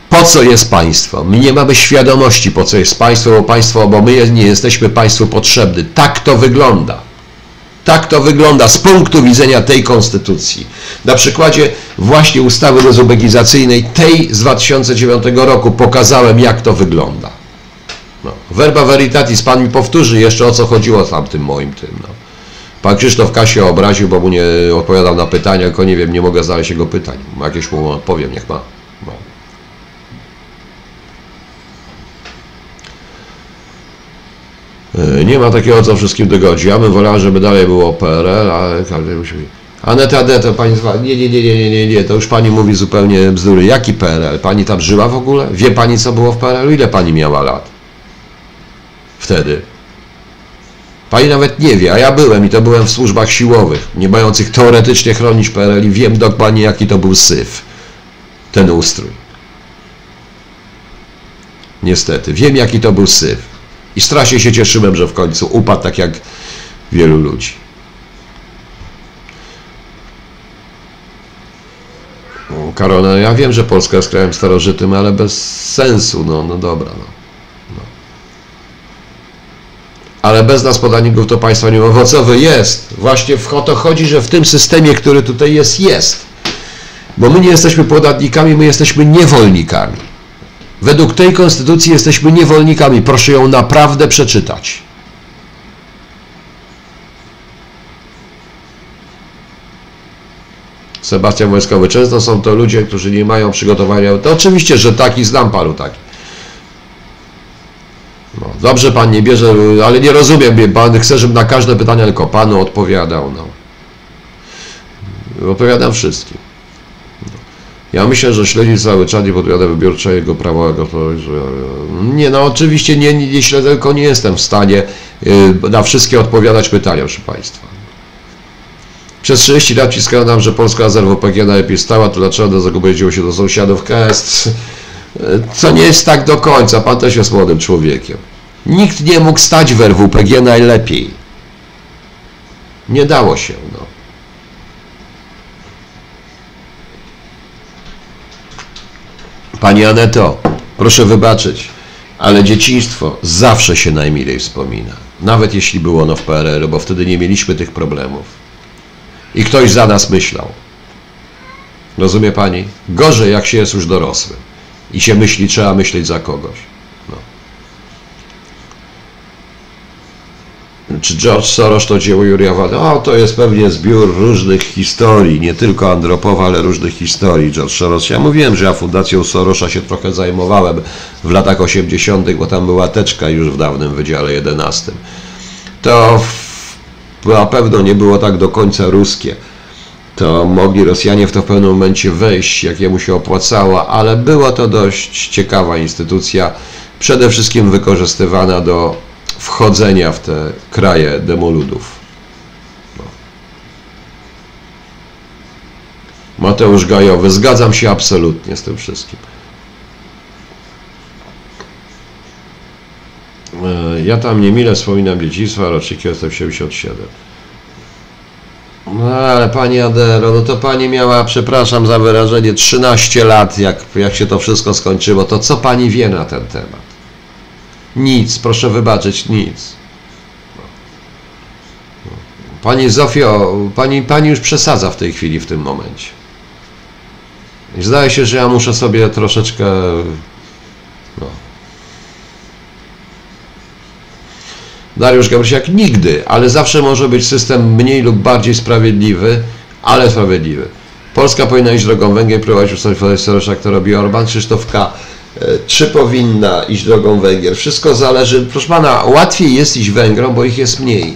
Speaker 1: po co jest państwo? My nie mamy świadomości, po co jest państwo, bo państwo, bo my nie jesteśmy państwu potrzebni. Tak to wygląda. Tak to wygląda z punktu widzenia tej konstytucji. Na przykładzie właśnie ustawy dezubekizacyjnej, tej z 2009 roku, pokazałem, jak to wygląda. No. Verba veritatis, pan mi powtórzy jeszcze o co chodziło tam tym moim tym. No. Pan Krzysztof Kasia obraził, bo mu nie odpowiadał na pytania, tylko nie wiem, nie mogę znaleźć jego pytań. Jakieś mu odpowiem, niech ma. No. E, nie ma takiego, co wszystkim dogodzi. Ja bym wolał, żeby dalej było PRL, ale każdy musi... Aneta D, to pani zwa... Nie, nie, nie, nie, nie, nie, to już pani mówi zupełnie bzdury. Jaki PRL? Pani tam żyła w ogóle? Wie pani, co było w PRL-u? Ile pani miała lat? Wtedy. Pani nawet nie wie, a ja byłem i to byłem w służbach siłowych, nie mających teoretycznie chronić PRL i wiem dokładnie jaki to był syf, ten ustrój. Niestety, wiem jaki to był syf. I strasznie się cieszyłem, że w końcu upadł tak jak wielu ludzi. Karona, ja wiem, że Polska jest krajem starożytnym, ale bez sensu, no, no dobra, no. ale bez nas podatników to państwo nie owocowe jest. Właśnie w to chodzi, że w tym systemie, który tutaj jest, jest. Bo my nie jesteśmy podatnikami, my jesteśmy niewolnikami. Według tej konstytucji jesteśmy niewolnikami. Proszę ją naprawdę przeczytać. Sebastian Wojskowy. Często są to ludzie, którzy nie mają przygotowania. To oczywiście, że taki znam paru takich. No, dobrze pan nie bierze, ale nie rozumiem, pan chce, żebym na każde pytanie tylko panu odpowiadał. No. Odpowiadam wszystkim. Ja myślę, że śledzi cały czas nie podpowiada wybiórczego prawowego. To, że... Nie, no oczywiście nie, nie, nie tylko nie jestem w stanie y, na wszystkie odpowiadać pytania, proszę Państwa. Przez 30 lat ciskają nam, że Polska rezerwa WPG najlepiej stała, to dlaczego do zagubiło się do sąsiadów KS? co nie jest tak do końca. Pan też jest młodym człowiekiem. Nikt nie mógł stać w RWPG najlepiej. Nie dało się. No. Pani Aneto, proszę wybaczyć, ale dzieciństwo zawsze się najmilej wspomina. Nawet jeśli było ono w PRL, bo wtedy nie mieliśmy tych problemów. I ktoś za nas myślał. Rozumie pani? Gorzej, jak się jest już dorosłym i się myśli, trzeba myśleć za kogoś. Czy George Soros to dzieło Juria Wady? O, to jest pewnie zbiór różnych historii, nie tylko Andropowa, ale różnych historii. George Soros, ja mówiłem, że ja Fundacją Sorosza się trochę zajmowałem w latach 80., bo tam była teczka już w dawnym Wydziale 11. To na pewno nie było tak do końca ruskie to mogli Rosjanie w to w pewnym momencie wejść, jak jemu się opłacało, ale była to dość ciekawa instytucja, przede wszystkim wykorzystywana do wchodzenia w te kraje demoludów. No. Mateusz Gajowy, zgadzam się absolutnie z tym wszystkim. E, Ja tam niemile wspominam dzieciństwa, roczniki jestem 77. No ale pani Adero, no to pani miała, przepraszam za wyrażenie, 13 lat, jak, jak się to wszystko skończyło, to co pani wie na ten temat? Nic, proszę wybaczyć, nic. Pani Zofio, pani, pani już przesadza w tej chwili, w tym momencie. I zdaje się, że ja muszę sobie troszeczkę. No. Dariusz Gabrysiak nigdy, ale zawsze może być system mniej lub bardziej sprawiedliwy, ale sprawiedliwy. Polska powinna iść drogą Węgier, prowadzić ustawę Sorosza, to robi Orban, Krzysztof K. E, Czy powinna iść drogą Węgier? Wszystko zależy, proszę pana, łatwiej jest iść Węgrom, bo ich jest mniej.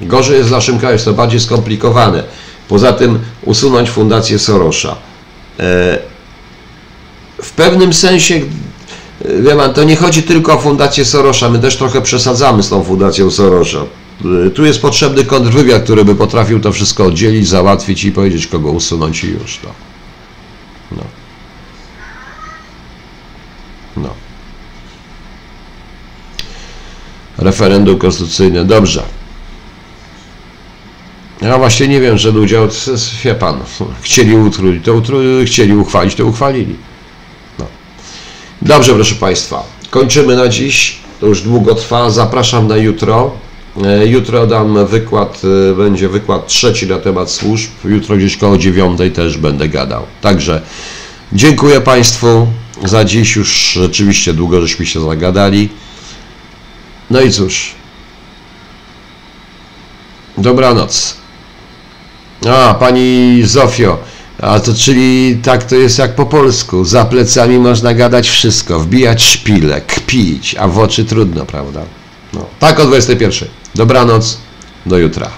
Speaker 1: Gorzej jest w naszym kraju, jest to bardziej skomplikowane. Poza tym usunąć fundację Sorosza. E, W pewnym sensie, e, wie pan, to nie chodzi tylko o fundację Sorosza, my też trochę przesadzamy z tą fundacją Sorosza. Tu jest potrzebny kontrwywiad, który by potrafił to wszystko oddzielić, załatwić i powiedzieć, kogo usunąć i już to. No. Referendum konstytucyjne, dobrze. Ja właśnie nie wiem, że udział, wie pan, chcieli utrudzić, to utru, chcieli uchwalić, to uchwalili. No. Dobrze, proszę Państwa, kończymy na dziś, to już długo trwa, zapraszam na jutro. E, Jutro dam wykład, e, będzie wykład trzeci na temat służb, jutro gdzieś koło dziewiątej też będę gadał. Także dziękuję Państwu za dziś, już rzeczywiście długo żeśmy się zagadali. No i cóż, dobranoc. A, pani Zofio, a to czyli tak to jest jak po polsku. Za plecami można gadać wszystko, wbijać szpile, kpić, a w oczy trudno, prawda? No, tak o 21. Dobranoc, do jutra.